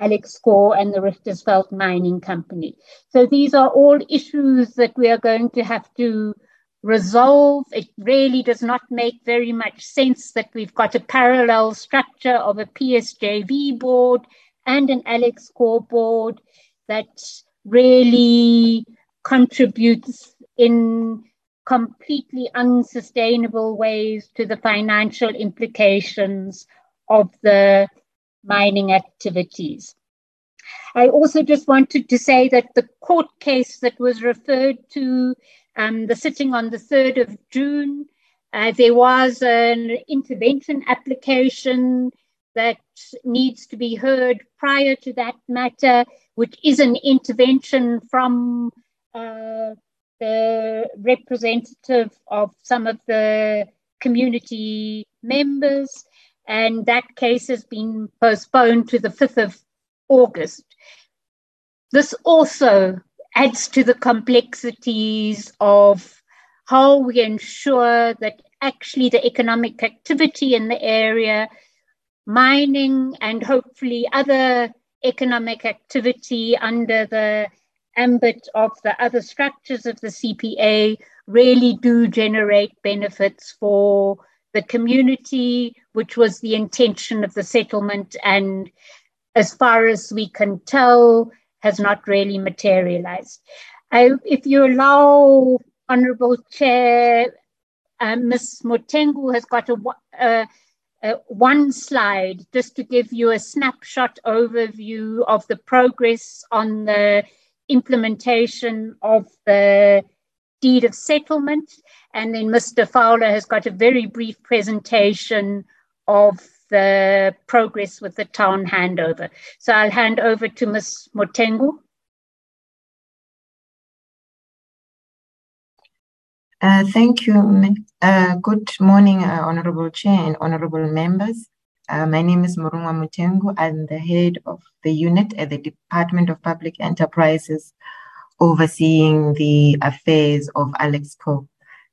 Alexkor and the Richtersveld Mining Company. So these are all issues that we are going to have to resolve. It really does not make very much sense that we've got a parallel structure of a PSJV board and an Alexkor board that really contributes in completely unsustainable ways to the financial implications of the mining activities. I also just wanted to say that the court case that was referred to, um, the sitting on the 3rd of June, uh, there was an intervention application that needs to be heard prior to that matter, which is an intervention from uh, the representative of some of the community members and that case has been postponed to the 5th of August. This also adds to the complexities of how we ensure that actually the economic activity in the area, mining and hopefully other economic activity under the ambit of the other structures of the CPA really do generate benefits for the community, which was the intention of the settlement, and as far as we can tell, has not really materialized. I, if you allow, Honorable Chair, uh, Ms. Motengu has got a, uh, uh, one slide just to give you a snapshot overview of the progress on the implementation of the deed of settlement. And then Mr. Fowler has got a very brief presentation of the progress with the town handover. So I'll hand over to Ms. Motengu. Uh, thank you. Uh, good morning, uh, Honorable Chair and Honorable members. Uh, my name is Murungwa Mutengu. I'm the head of the unit at the Department of Public Enterprises overseeing the affairs of Alexkor.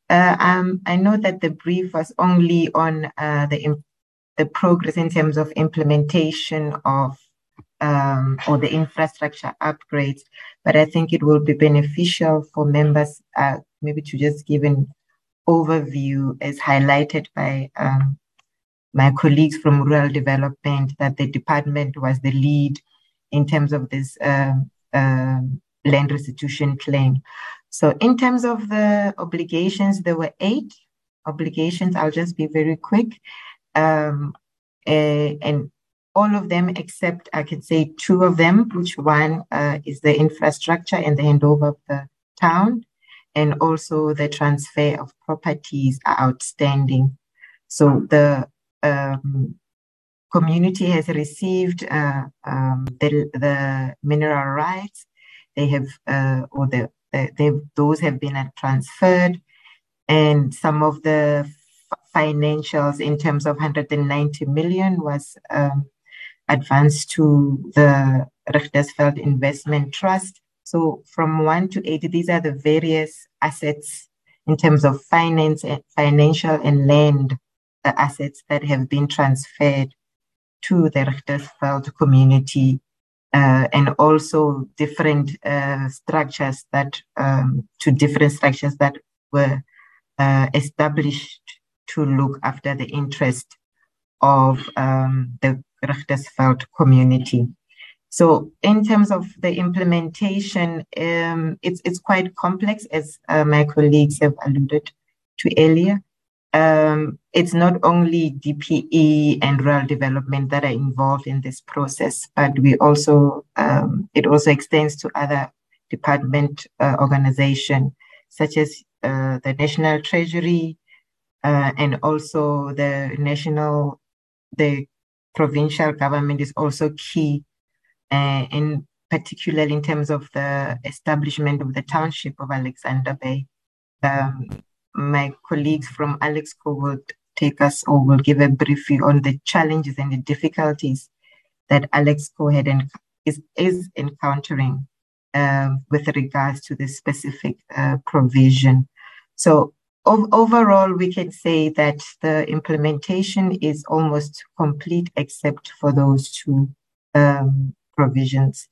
Uh, um, I know that the brief was only on uh, the the progress in terms of implementation of um, or the infrastructure upgrades, but I think it will be beneficial for members maybe to just give an overview, as highlighted by um, my colleagues from rural development, that the department was the lead in terms of this um, um land restitution claim. So in terms of the obligations, there were eight obligations. I'll just be very quick. Um, and all of them except I can say two of them, which one uh, is the infrastructure and the handover of the town, and also the transfer of properties are outstanding. So the um, community has received uh, um, the, the mineral rights they have uh, or the, they those have been transferred and some of the financials in terms of 190 million was um, advanced to the Richtersveld Investment Trust. So from one to eight, these are the various assets in terms of finance, and financial and land assets that have been transferred to the Richtersveld community uh, and also different uh, structures that um, to different structures that were uh, established to look after the interest of um, the Richtersveld community. So, in terms of the implementation, um, it's it's quite complex, as uh, my colleagues have alluded to earlier. Um, it's not only DPE and rural development that are involved in this process, but we also um, it also extends to other department uh, organization such as uh, the National Treasury uh, and also the national, the provincial government is also key, uh, in particularly in terms of the establishment of the township of Alexander Bay. Um, my colleagues from Alexkor will take us or will give a briefing on the challenges and the difficulties that Alexkor had and is, is encountering uh, with regards to this specific uh, provision. So ov- overall, we can say that the implementation is almost complete except for those two um, provisions.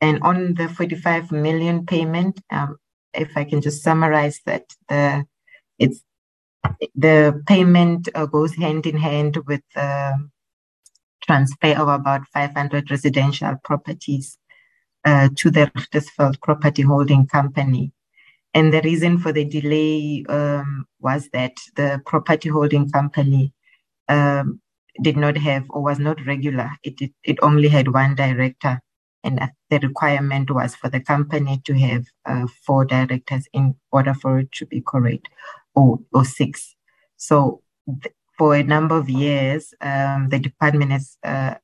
And on the 45 million payment, um, if I can just summarize that, the it's the payment uh, goes hand in hand with the transfer of about 500 residential properties uh, to the Richtersveld Property Holding Company. And the reason for the delay um, was that the property holding company um, did not have or was not regular. It, it, it only had one director, and the requirement was for the company to have uh, four directors in order for it to be correct or, or six. So th- for a number of years, um, the department has uh,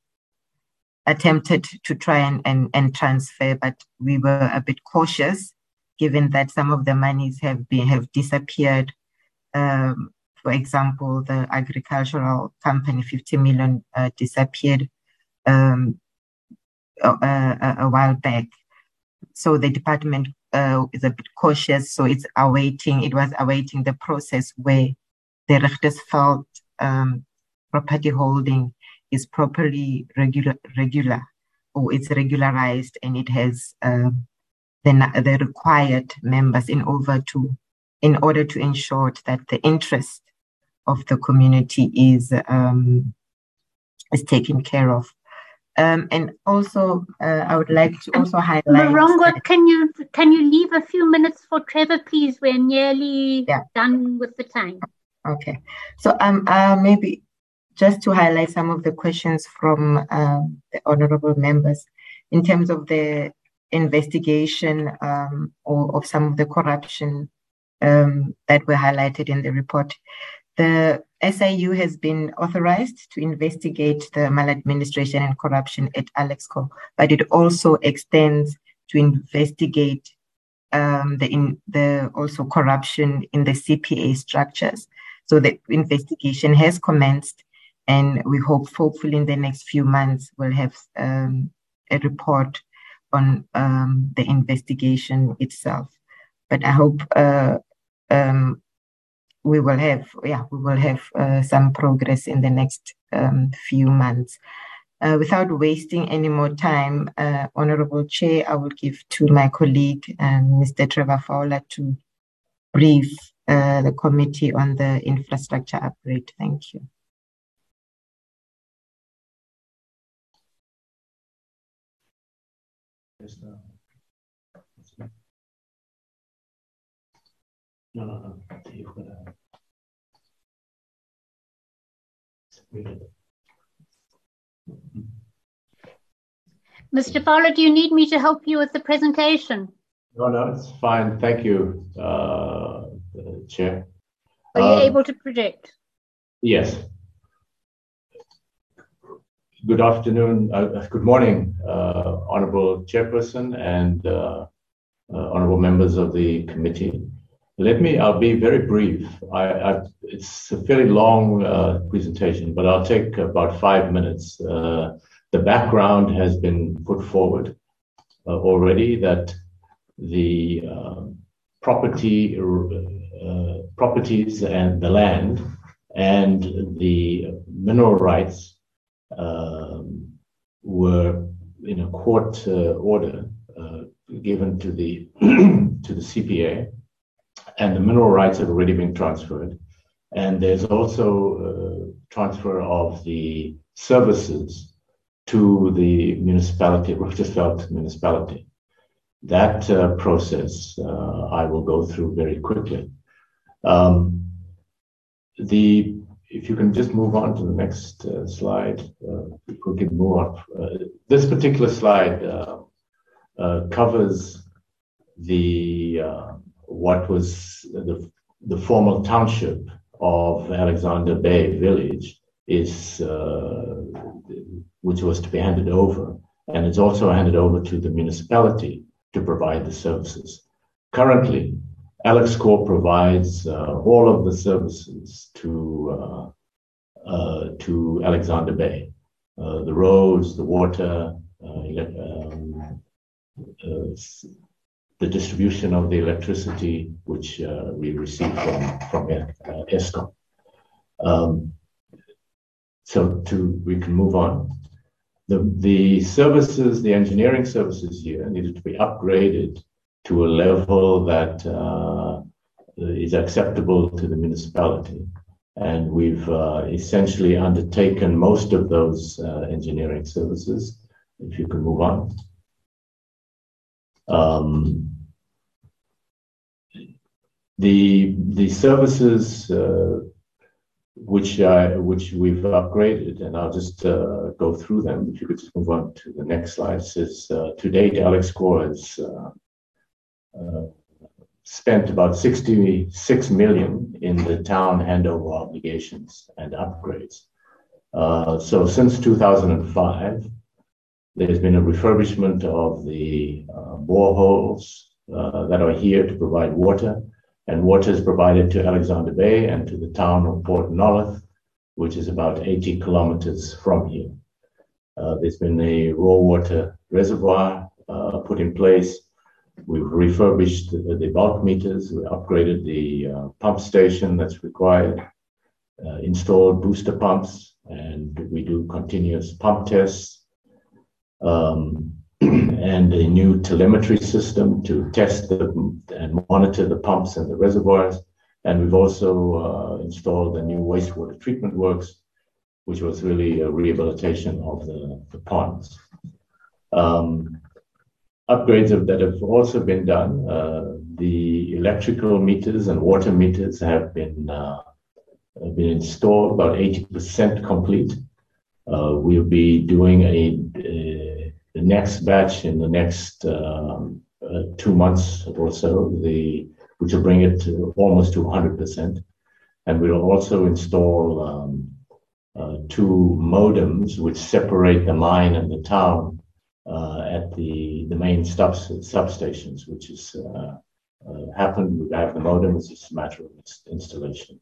attempted to try and, and, and transfer, but we were a bit cautious given that some of the monies have been have disappeared. Um, for example, the agricultural company, 50 million uh, disappeared um, a, a, while back. So the department uh, is a bit cautious. So it's awaiting, it was awaiting the process where the Richtersveld um, property holding is properly regular, regular or it's regularized and it has um, the, the required members in over to in order to ensure that the interest of the community is um, is taken care of. Um, and also, uh, I would like to also highlight. Morongo, can you can you leave a few minutes for Trevor, please? We're nearly yeah. done with the time. Okay, so um, uh, maybe just to highlight some of the questions from um, the honourable members in terms of the investigation um, or of some of the corruption um, that were highlighted in the report. The SIU has been authorized to investigate the maladministration and corruption at Alexkor, but it also extends to investigate um, the in the also corruption in the CPA structures. So the investigation has commenced, and we hope, hopefully, in the next few months, we'll have um, a report on um, the investigation itself. But I hope uh, um, we will have, yeah, we will have uh, some progress in the next um, few months. Uh, without wasting any more time, uh, Honorable Chair, I will give to my colleague, Mr. Um, Trevor Fowler, to brief uh, the committee on the infrastructure upgrade. Thank you. No, no, no. Mr. Fowler, do you need me to help you with the presentation? No, no, it's fine. Thank you, uh, Chair. Are you um, able to project? Yes. Good afternoon, uh, good morning, uh, Honorable Chairperson and uh, uh, Honorable members of the committee. Let me, I'll be very brief. I, I, it's a fairly long uh, presentation, but I'll take about five minutes. Uh, the background has been put forward uh, already that the um, property, uh, properties and the land and the mineral rights um, were in a court uh, order uh, given to the (clears throat) to the CPA and the mineral rights have already been transferred. And there's also uh, transfer of the services to the municipality, Richtersveld municipality. That uh, process uh, I will go through very quickly. Um, the if you can just move on to the next uh, slide, uh, we can move on. Uh, this particular slide covers the what was the, the former township of Alexander Bay village is uh, which was to be handed over. And it's also handed over to the municipality to provide the services. Currently Alexkor provides uh, all of the services to uh, uh to Alexander Bay. Uh, the roads the water uh, um, the distribution of the electricity which uh, we receive from from uh, Eskom. Um, so to we can move on. The the services, the engineering services here needed to be upgraded to a level that uh, is acceptable to the municipality. And we've uh, essentially undertaken most of those uh, engineering services. If you can move on. Um, the the services uh, which I, which we've upgraded, and I'll just uh, go through them. If you could just move on to the next slide. It says uh, to date, Alexkor has uh, uh, spent about 66 million in the town handover obligations and upgrades. Uh, so since 2005, there's been a refurbishment of the boreholes that are here to provide water and water is provided to Alexander Bay and to the town of Port Nolloth, which is about 80 kilometers from here. Uh, there's been a raw water reservoir uh, put in place. We've refurbished the, the bulk meters, we upgraded the uh, pump station that's required, uh, installed booster pumps, and we do continuous pump tests. Um, and a new telemetry system to test the, and monitor the pumps and the reservoirs. And we've also uh, installed a new wastewater treatment works, which was really a rehabilitation of the, the ponds. Um, upgrades of, that have also been done. Uh, the electrical meters and water meters have been uh, have been installed, about 80% complete. Uh, we'll be doing a, a the next batch in the next um, uh, two months or so, the, which will bring it to almost to 100%. And we'll also install um, uh, two modems which separate the mine and the town uh, at the, the main sub substations, which has uh, uh, happened. We have the modem, it's a matter of installation.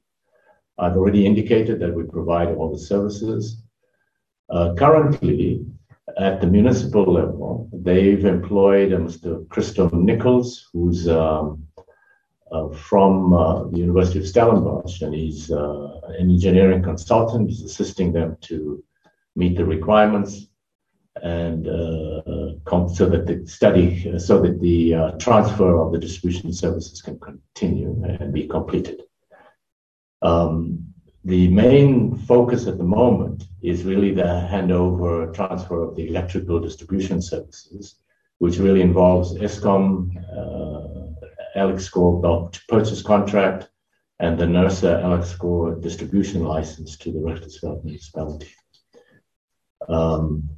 I've already indicated that we provide all the services. Uh, currently, at the municipal level, they've employed Mr. Christo Nichols, who's um, uh, from uh, the University of Stellenbosch, and he's uh, an engineering consultant. He's assisting them to meet the requirements and uh, so that the study, so that the uh, transfer of the distribution services can continue and be completed. Um, the main focus at the moment is really the handover transfer of the electrical distribution services, which really involves Eskom, uh, Alexkor bulk purchase contract, and the NERSA Alexkor distribution license to the municipality. Um,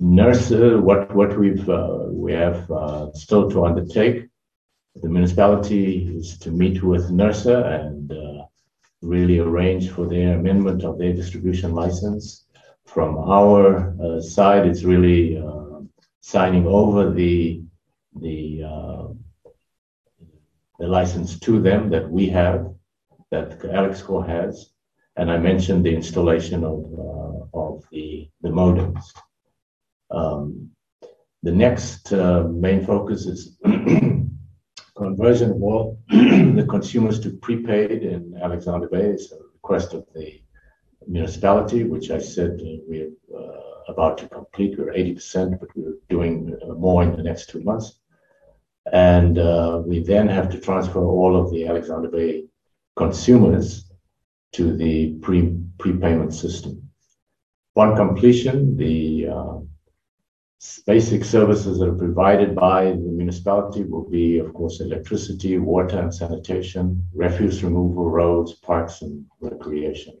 NERSA, what, what we've, uh, we have uh, still to undertake, the municipality is to meet with NERSA and uh, really arrange for their amendment of their distribution license. From our uh, side, it's really uh, signing over the the uh, the license to them that we have, that Alexkor has, and I mentioned the installation of uh, of the the modems. Um, the next uh, main focus is (clears throat) conversion of all (clears throat) the consumers to prepaid in Alexander Bay. It's a request of the municipality, which I said we're uh, about to complete. We're 80%, but we're doing uh, more in the next two months. And uh, we then have to transfer all of the Alexander Bay consumers to the pre prepayment system. Upon completion, the basic services that are provided by the municipality will be, of course, electricity, water and sanitation, refuse removal, roads, parks, and recreation.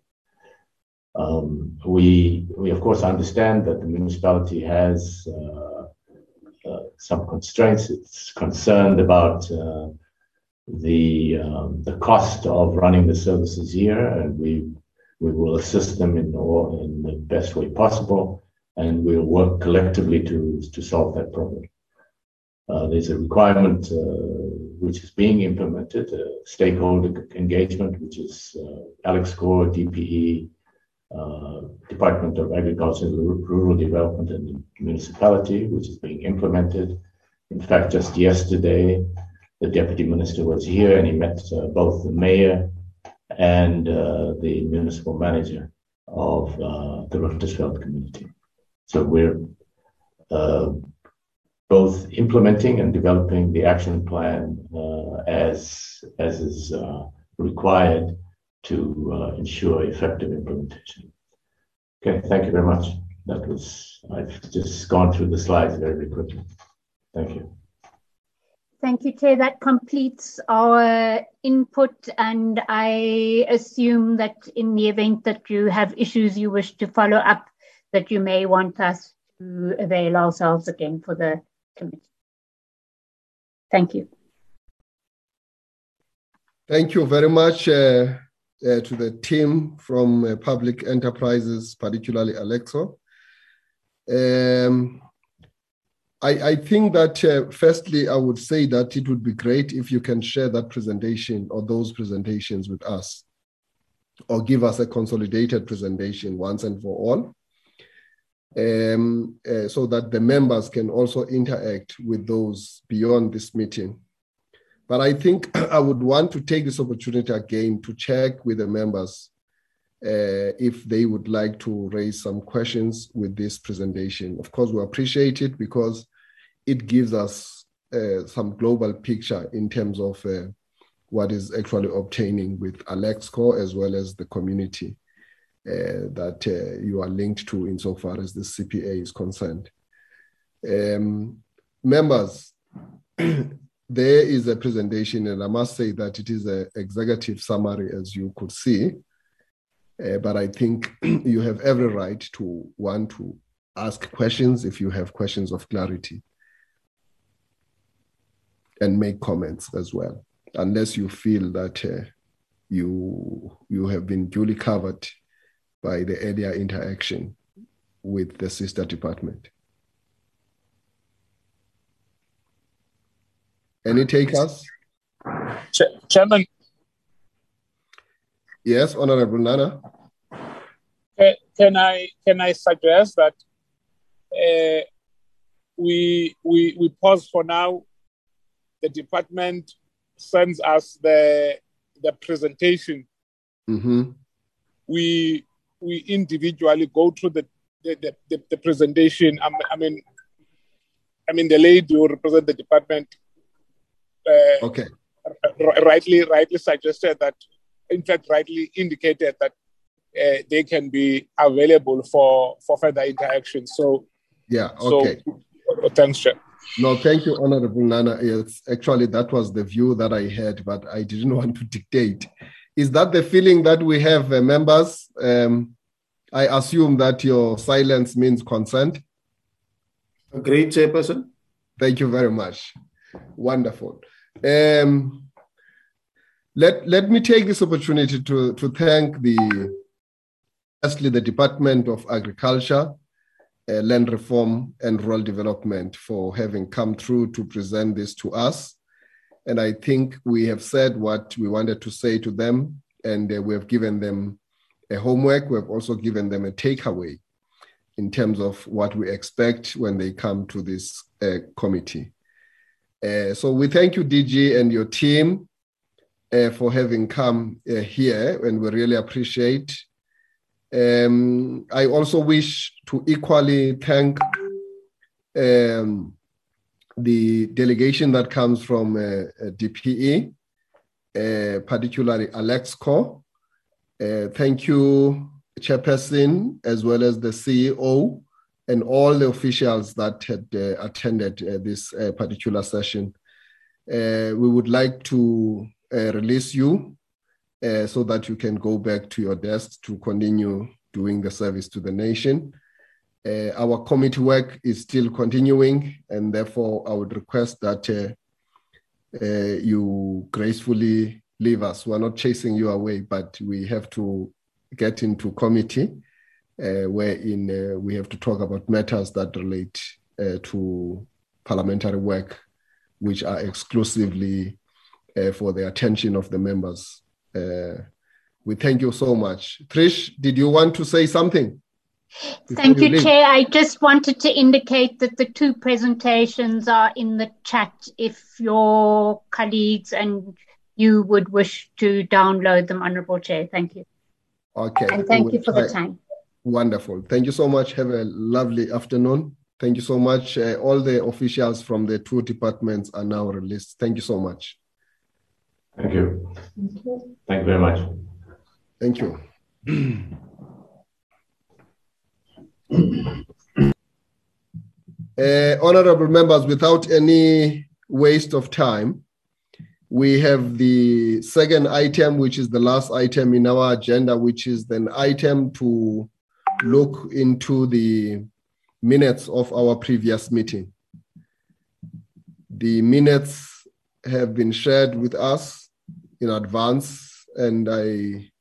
Um, we, we, of course, understand that the municipality has uh, uh, some constraints. It's concerned about uh, the um, the cost of running the services here, and we we will assist them in all, in the best way possible, and we'll work collectively to to solve that problem. Uh, there's a requirement uh, which is being implemented, uh, stakeholder engagement, which is uh, Alexkor, DPE, uh, Department of Agriculture, Rural Development, and Municipality, which is being implemented. In fact, just yesterday, the deputy minister was here and he met uh, both the mayor and the municipal manager of the Richtersveld community. So we're uh, both implementing and developing the action plan uh, as as is uh, required to ensure effective implementation. Okay, thank you very much. That was I've just gone through the slides very, very quickly. Thank you. Thank you, Chair. That completes our input, and I assume that in the event that you have issues you wish to follow up, that you may want us to avail ourselves again for the committee. Thank you. Thank you very much uh, uh, to the team from uh, Public Enterprises, particularly Alexkor. Um, I, I think that uh, firstly, I would say that it would be great if you can share that presentation or those presentations with us, or give us a consolidated presentation once and for all, um, uh, so that the members can also interact with those beyond this meeting. But I think (clears throat) I would want to take this opportunity again to check with the members uh, if they would like to raise some questions with this presentation. Of course, we appreciate it because it gives us uh, some global picture in terms of uh, what is actually obtaining with Alexkor as well as the community that uh, you are linked to insofar as the CPA is concerned. Um, members, (clears throat) there is a presentation, and I must say that it is an executive summary, as you could see. Uh, but I think (clears throat) you have every right to want to ask questions if you have questions of clarity and make comments as well, unless you feel that uh, you you have been duly covered by the earlier interaction with the sister department. Any takers? Ch- Chairman. Yes, Honorable Nana. Can I can I suggest that uh, we we we pause for now the department sends us the the presentation, mm-hmm. we we individually go through the the, the, the presentation. I, I, mean, I mean the lady who represent the department. Uh, okay. R- rightly, rightly suggested that, in fact, rightly indicated that uh, they can be available for for further interaction. So. Yeah. Okay. So, thanks, Chair. No, thank you, Honorable Nana. Yes, actually, that was the view that I had, but I didn't (laughs) want to dictate. Is that the feeling that we have, uh, members? Um, I assume that your silence means consent. Great, Chairperson. Thank you very much. Wonderful. Um, let, let me take this opportunity to, to thank the, firstly, the Department of Agriculture uh, land reform and rural development for having come through to present this to us. And I think we have said what we wanted to say to them, and uh, we have given them a homework. We have also given them a takeaway in terms of what we expect when they come to this uh, committee. Uh, so we thank you, DG, and your team uh, for having come uh, here, and we really appreciate. Um, I also wish to equally thank um, the delegation that comes from uh, uh, DPE, particularly Alexkor. Thank you, Chairperson, as well as the CEO and all the officials that had uh, attended uh, this uh, particular session. we would like to release you so that you can go back to your desk to continue doing the service to the nation. Uh, our committee work is still continuing, and therefore I would request that uh, uh, you gracefully leave us. We're not chasing you away, but we have to get into committee uh, wherein uh, we have to talk about matters that relate uh, to parliamentary work, which are exclusively uh, for the attention of the members. Uh, we thank you so much. Trish, did you want to say something? Thank you, you Chair. I just wanted to indicate that the two presentations are in the chat if your colleagues and you would wish to download them, Honorable Chair. Thank you. Okay. And thank you for try. the time. Wonderful. Thank you so much. Have a lovely afternoon. Thank you so much. Uh, all the officials from the two departments are now released. Thank you so much. Thank you. Thank you, Thank you very much. Thank you. (clears throat) uh, honorable members, without any waste of time, we have the second item, which is the last item in our agenda, which is an item to look into the minutes of our previous meeting. The minutes have been shared with us in advance, and I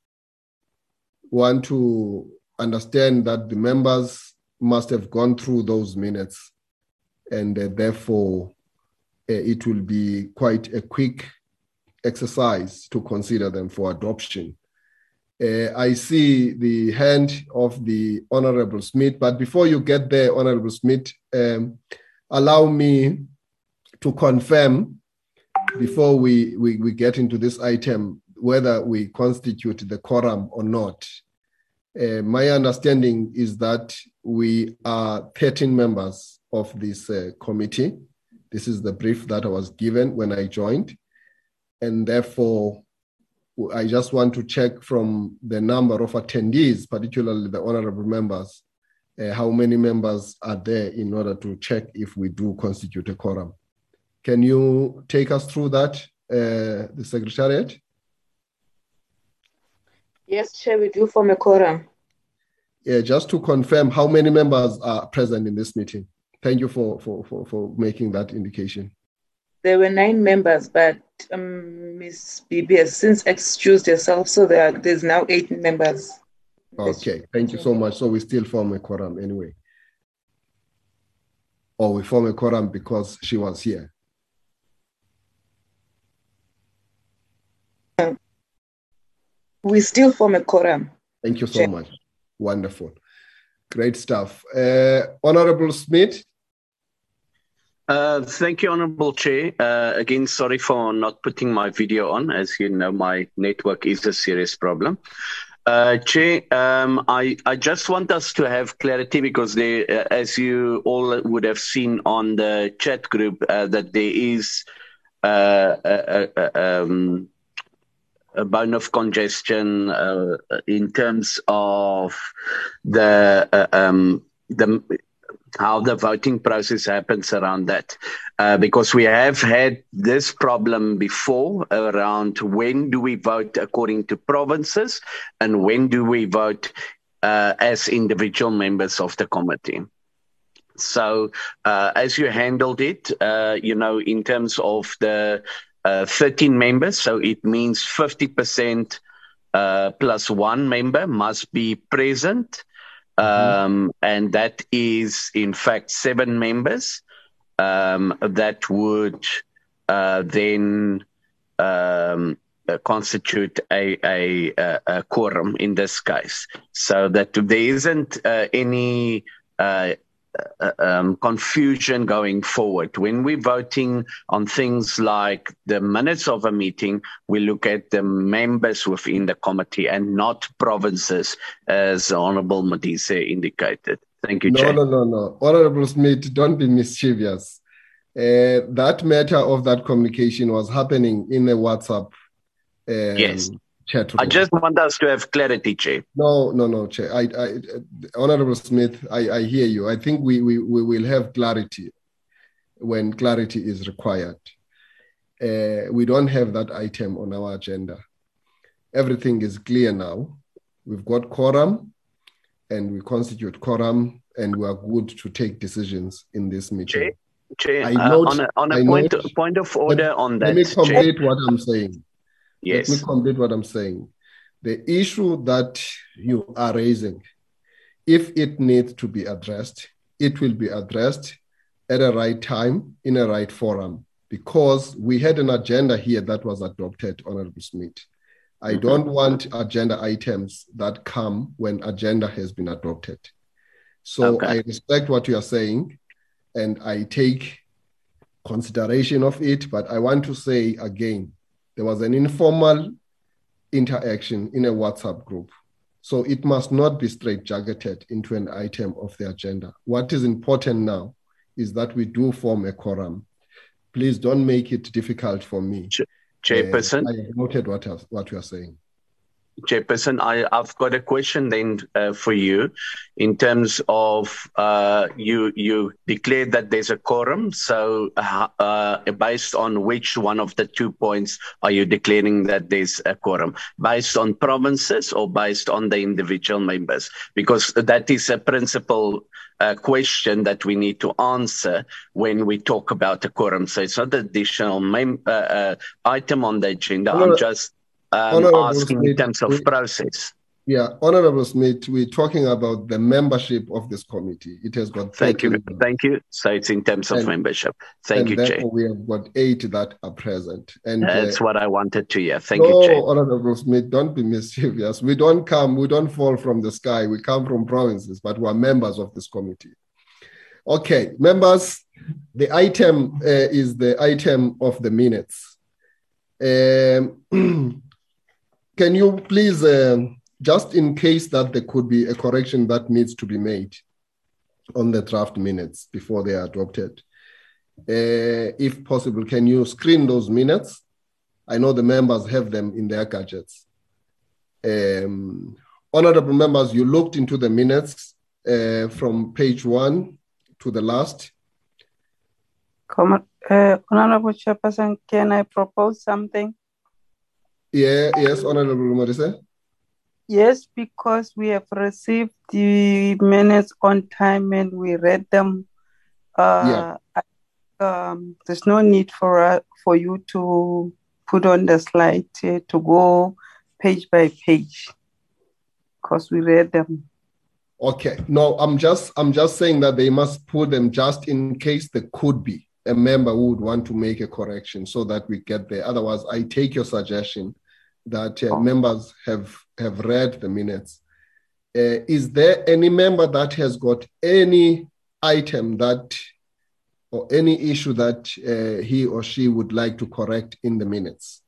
want to understand that the members must have gone through those minutes, and uh, therefore uh, it will be quite a quick exercise to consider them for adoption. Uh, I see the hand of the Honorable Smith, but before you get there, Honorable Smith, um, allow me to confirm before we, we, we get into this item whether we constitute the quorum or not. Uh, my understanding is that we are 13 members of this uh, committee. This is the brief that I was given when I joined. And therefore, I just want to check from the number of attendees, particularly the honorable members, uh, how many members are there in order to check if we do constitute a quorum. Can you take us through that, uh, the Secretariat? Yes, Chair, we do form a quorum. Yeah, just to confirm how many members are present in this meeting. Thank you for, for, for, for making that indication. There were nine members, but um, Ms. Bibi has since excused herself, so there are, there's now eight members. Okay, thank you so much. So we still form a quorum anyway. Or we form a quorum because she was here. We still form a quorum. Thank you so much. Wonderful. Great stuff. Uh, Honorable Smith, uh, thank you, Honorable Chair. Uh, again, sorry for not putting my video on. As you know, my network is a serious problem. Uh, Chair, um, I, I just want us to have clarity because there, uh, as you all would have seen on the chat group, uh, that there is a, a, um, a bone of congestion in terms of the um, the how the voting process happens around that. Uh, because we have had this problem before around when do we vote according to provinces and when do we vote uh, as individual members of the committee. So, uh, as you handled it, uh, you know, in terms of the uh, 13 members, so it means 50% uh, plus one member must be present. Um, and that is in fact seven members um, that would uh, then um, uh, constitute a, a, a, quorum in this case, so that there isn't uh, any uh, um, confusion going forward. When we're voting on things like the minutes of a meeting, we look at the members within the committee and not provinces, as Honorable Modise indicated. Thank you, no. No, no, no, Honorable Smith, don't be mischievous. Uh, that matter of that communication was happening in a WhatsApp um, yes. Chat room. I just want us to have clarity, Chair. No, no, no, Chair. I, I, Honorable Smith, I, I hear you. I think we, we, we will have clarity when clarity is required. Uh, we don't have that item on our agenda. Everything is clear now. We've got quorum and we constitute quorum and we are good to take decisions in this meeting. Chair, Chair uh, note, on a, on a point, note, point of order on that. Let me complete Chair. what I'm saying. Yes. Let me complete what I'm saying. The issue that you are raising, if it needs to be addressed, it will be addressed at a right time in a right forum because we had an agenda here that was adopted, Honorable Smith. I mm-hmm. don't want agenda items that come when agenda has been adopted. So okay. I respect what you are saying and I take consideration of it, but I want to say again there was an informal interaction in a WhatsApp group. So it must not be straitjacketed into an item of the agenda. What is important now is that we do form a quorum. Please don't make it difficult for me. Chairperson. Uh, I noted what, what you are saying. Chairperson, I, have got a question then uh, for you in terms of uh, you you declared that there's a quorum. So, uh, uh, based on which one of the two points are you declaring that there's a quorum? Based on provinces or based on the individual members? Because that is a principal uh, question that we need to answer when we talk about a quorum. So it's not an additional mem- uh, item on the agenda. I'm just um, asking Smith, in terms of we, process. Yeah, Honorable Smith, we're talking about the membership of this committee. It has got thank you, members. thank you. So it's in terms of and, membership. Thank you, Chair. We have got eight that are present, and that's uh, what I wanted to hear. Thank no, you, Chair. Honorable Smith, don't be mischievous. We don't come, we don't fall from the sky. We come from provinces, but we are members of this committee. Okay, members, the item uh, is the item of the minutes. Um, (clears throat) Can you please, uh, just in case that there could be a correction that needs to be made on the draft minutes before they are adopted, uh, if possible, can you screen those minutes? I know the members have them in their gadgets. Um, honorable members, you looked into the minutes uh, from page one to the last. Uh, Honorable Chairperson, can I propose something? Yeah, yes, Honorable Marisa. Yes, because we have received the minutes on time and we read them. Uh, yeah. Um, there's no need for uh, for you to put on the slide uh, to go page by page because we read them. Okay. No, I'm just I'm just saying that they must put them just in case there could be a member who would want to make a correction so that we get there. Otherwise, I take your suggestion that uh, members have have read the minutes. Uh, is there any member that has got any item that or any issue that uh, he or she would like to correct in the minutes?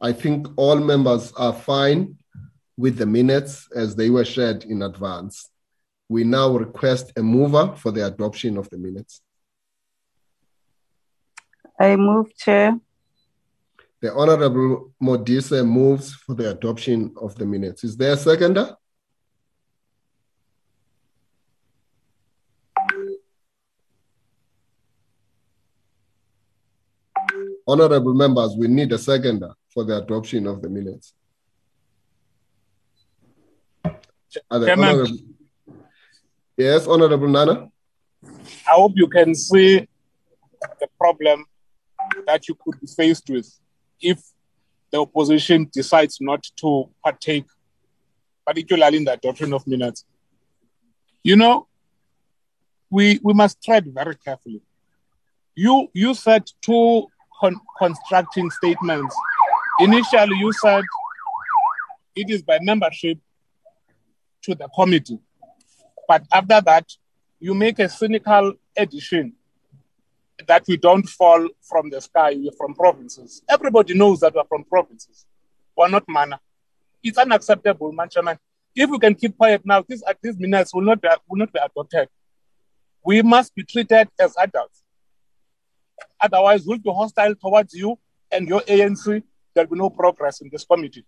I think all members are fine with the minutes as they were shared in advance. We now request a mover for the adoption of the minutes. I move, Chair. The Honorable Modise moves for the adoption of the minutes. Is there a seconder? Honorable members, we need a seconder for the adoption of the minutes. Honorable... Yes, Honorable Nana? I hope you can see the problem that you could be faced with if the opposition decides not to partake, particularly in the adoption of minutes. You know, we, we must tread very carefully. You, you said two con- constructing statements. Initially, you said it is by membership to the committee. But after that, you make a cynical addition that we don't fall from the sky, we're from provinces. Everybody knows that we're from provinces. We're not mana. It's unacceptable, Manchaman. If we can keep quiet now, these, these minutes will not, be, will not be adopted. We must be treated as adults. Otherwise, we'll be hostile towards you and your ANC. There'll be no progress in this committee.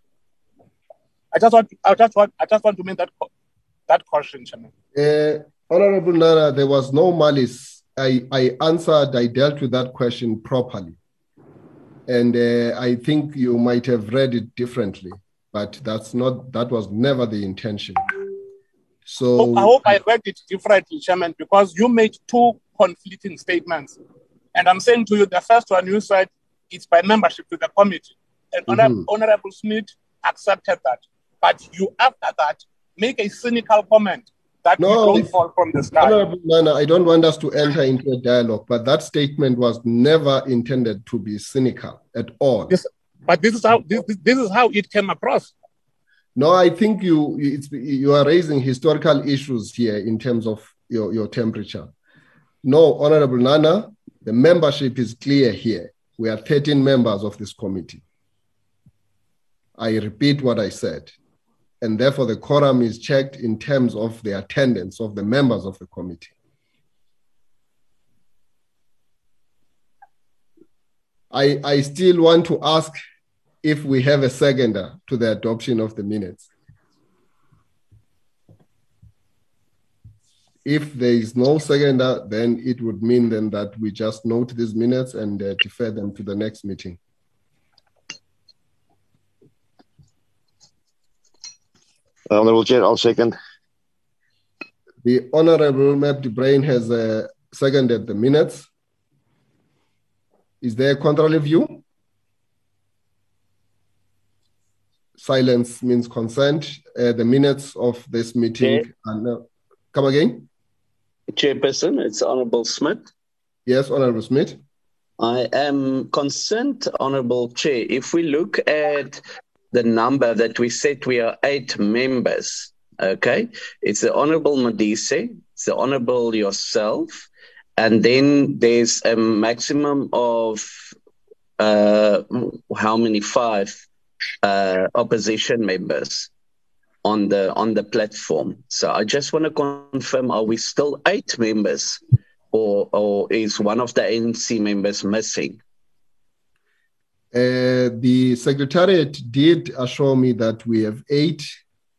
I just want, I just want, I just want to make that that caution, Chairman. Uh, Honorable Nana, there was no malice. I, I answered, I dealt with that question properly. And uh, I think you might have read it differently, but that's not, that was never the intention. So I hope I read it differently, Chairman, because you made two conflicting statements. And I'm saying to you, the first one you said it's by membership to the committee. And mm-hmm. Honorable Smith accepted that. But you, after that, make a cynical comment that no, we don't fall from the sky. No, no, I don't want us to enter into a dialogue, but that statement was never intended to be cynical at all. This, but this is how this, this is how it came across. No, I think you you are raising historical issues here in terms of your, your temperature. No, Honorable Nana, the membership is clear here. We are 13 members of this committee. I repeat what I said and therefore the quorum is checked in terms of the attendance of the members of the committee. I, I still want to ask if we have a seconder to the adoption of the minutes. If there is no seconder, then it would mean then that we just note these minutes and uh, defer them to the next meeting. Honorable Chair, I'll second. The Honorable Map Brain has uh, seconded the minutes. Is there a contrary view? Silence means consent. Uh, the minutes of this meeting Chair. are now. Come again? Chairperson, it's Honorable Smith. Yes, Honorable Smith. I am concerned, Honorable Chair. If we look at the number that we said we are eight members. Okay, it's the Honorable Modise, it's the Honorable yourself, and then there's a maximum of uh, how many? Five uh, opposition members on the on the platform. So I just want to confirm: Are we still eight members, or or is one of the ANC members missing? Uh, the secretariat did assure me that we have eight,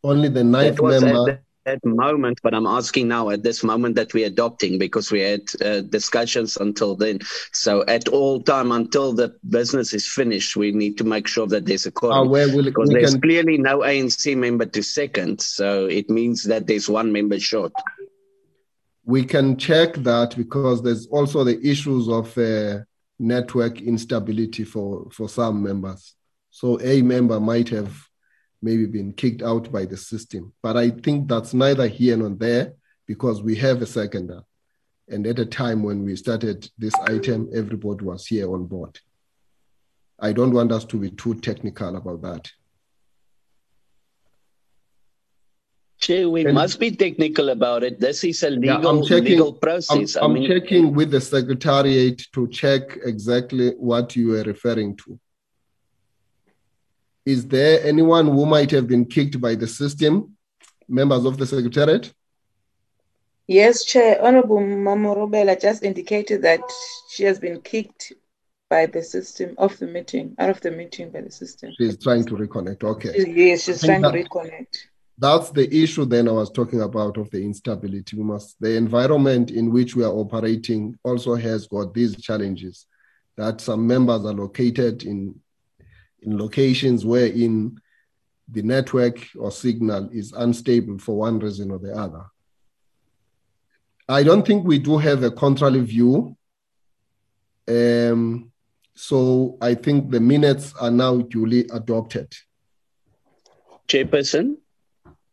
only the ninth member. At that moment, but I'm asking now at this moment that we're adopting because we had uh, discussions until then. So at all time until the business is finished, we need to make sure that there's a quorum. Uh, where will, because there's can... clearly no ANC member to second, so it means that there's one member short. We can check that because there's also the issues of. Uh, network instability for, for some members. So a member might have maybe been kicked out by the system. But I think that's neither here nor there because we have a seconder. And at a time when we started this item, everybody was here on board. I don't want us to be too technical about that. Chair, we and, must be technical about it. This is a legal, yeah, checking, legal process. I'm, I'm mean, checking with the secretariat to check exactly what you are referring to. Is there anyone who might have been kicked by the system? Members of the secretariat? Yes, Chair. Honorable Mama Robela just indicated that she has been kicked by the system of the meeting, out of the meeting by the system. She's trying to reconnect. Okay. Yes, she's trying that, to reconnect that's the issue then I was talking about of the instability. We must the environment in which we are operating also has got these challenges that some members are located in in locations where in the network or signal is unstable for one reason or the other. I don't think we do have a contrary view. Um, so I think the minutes are now duly adopted. Chairperson?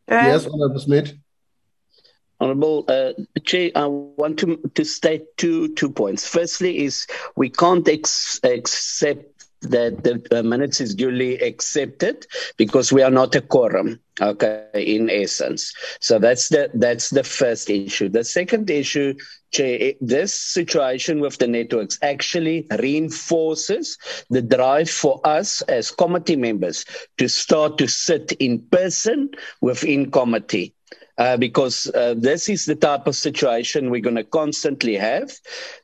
Yes, Honorable Smith. Honorable uh, Chair, I want to, to state two two points. Firstly, is we can't ex- accept that the minutes is duly accepted because we are not a quorum okay in essence. So that's the that's the first issue. The second issue eh, this situation with the networks actually reinforces the drive for us as committee members to start to sit in person within committee uh, because uh, this is the type of situation we're going to constantly have.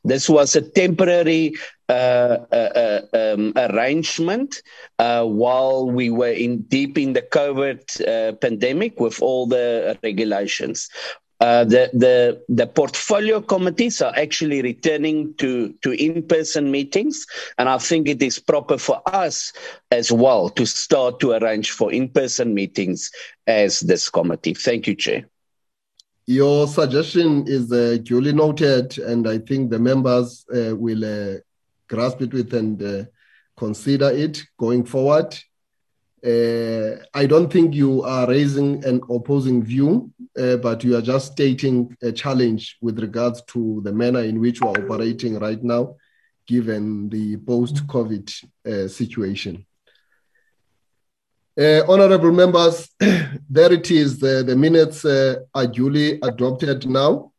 This was a temporary uh, uh, uh um, arrangement while we were in deep in the COVID pandemic with all the regulations. Uh, the the the portfolio committees are actually returning to to in-person meetings. And i think it is proper for us as well to start to arrange for in-person meetings as this committee. Thank you chair. Your suggestion is uh, duly noted and i think the members uh, will uh, grasp it with and uh, consider it going forward uh, I don't think you are raising an opposing view, uh, but you are just stating a challenge with regards to the manner in which we are operating right now, given the post COVID uh, situation. Uh, honorable members, (clears throat) there it is. The, the minutes uh, are duly adopted now.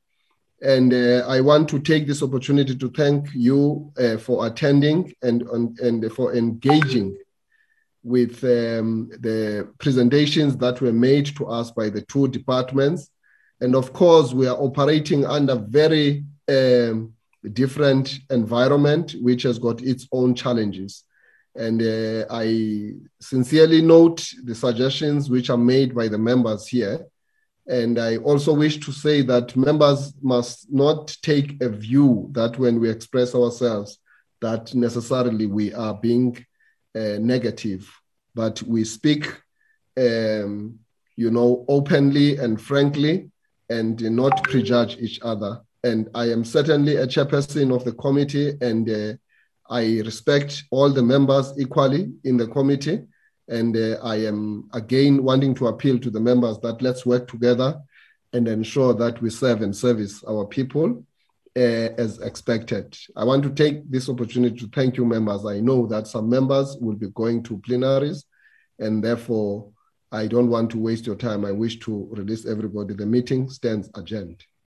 And uh, I want to take this opportunity to thank you for attending and, and for engaging with um, the presentations that were made to us by the two departments. And of course, we are operating under very um, different environment, which has got its own challenges. And uh, I sincerely note the suggestions which are made by the members here. And I also wish to say that members must not take a view that when we express ourselves, that necessarily we are being negative, but we speak, um, you know, openly and frankly, and not prejudge each other. And I am certainly a chairperson of the committee, and uh, I respect all the members equally in the committee. And uh, I am again wanting to appeal to the members that let's work together and ensure that we serve and service our people uh, as expected. I want to take this opportunity to thank you, members. I know that some members will be going to plenaries, and therefore, I don't want to waste your time. I wish to release everybody. The meeting stands adjourned.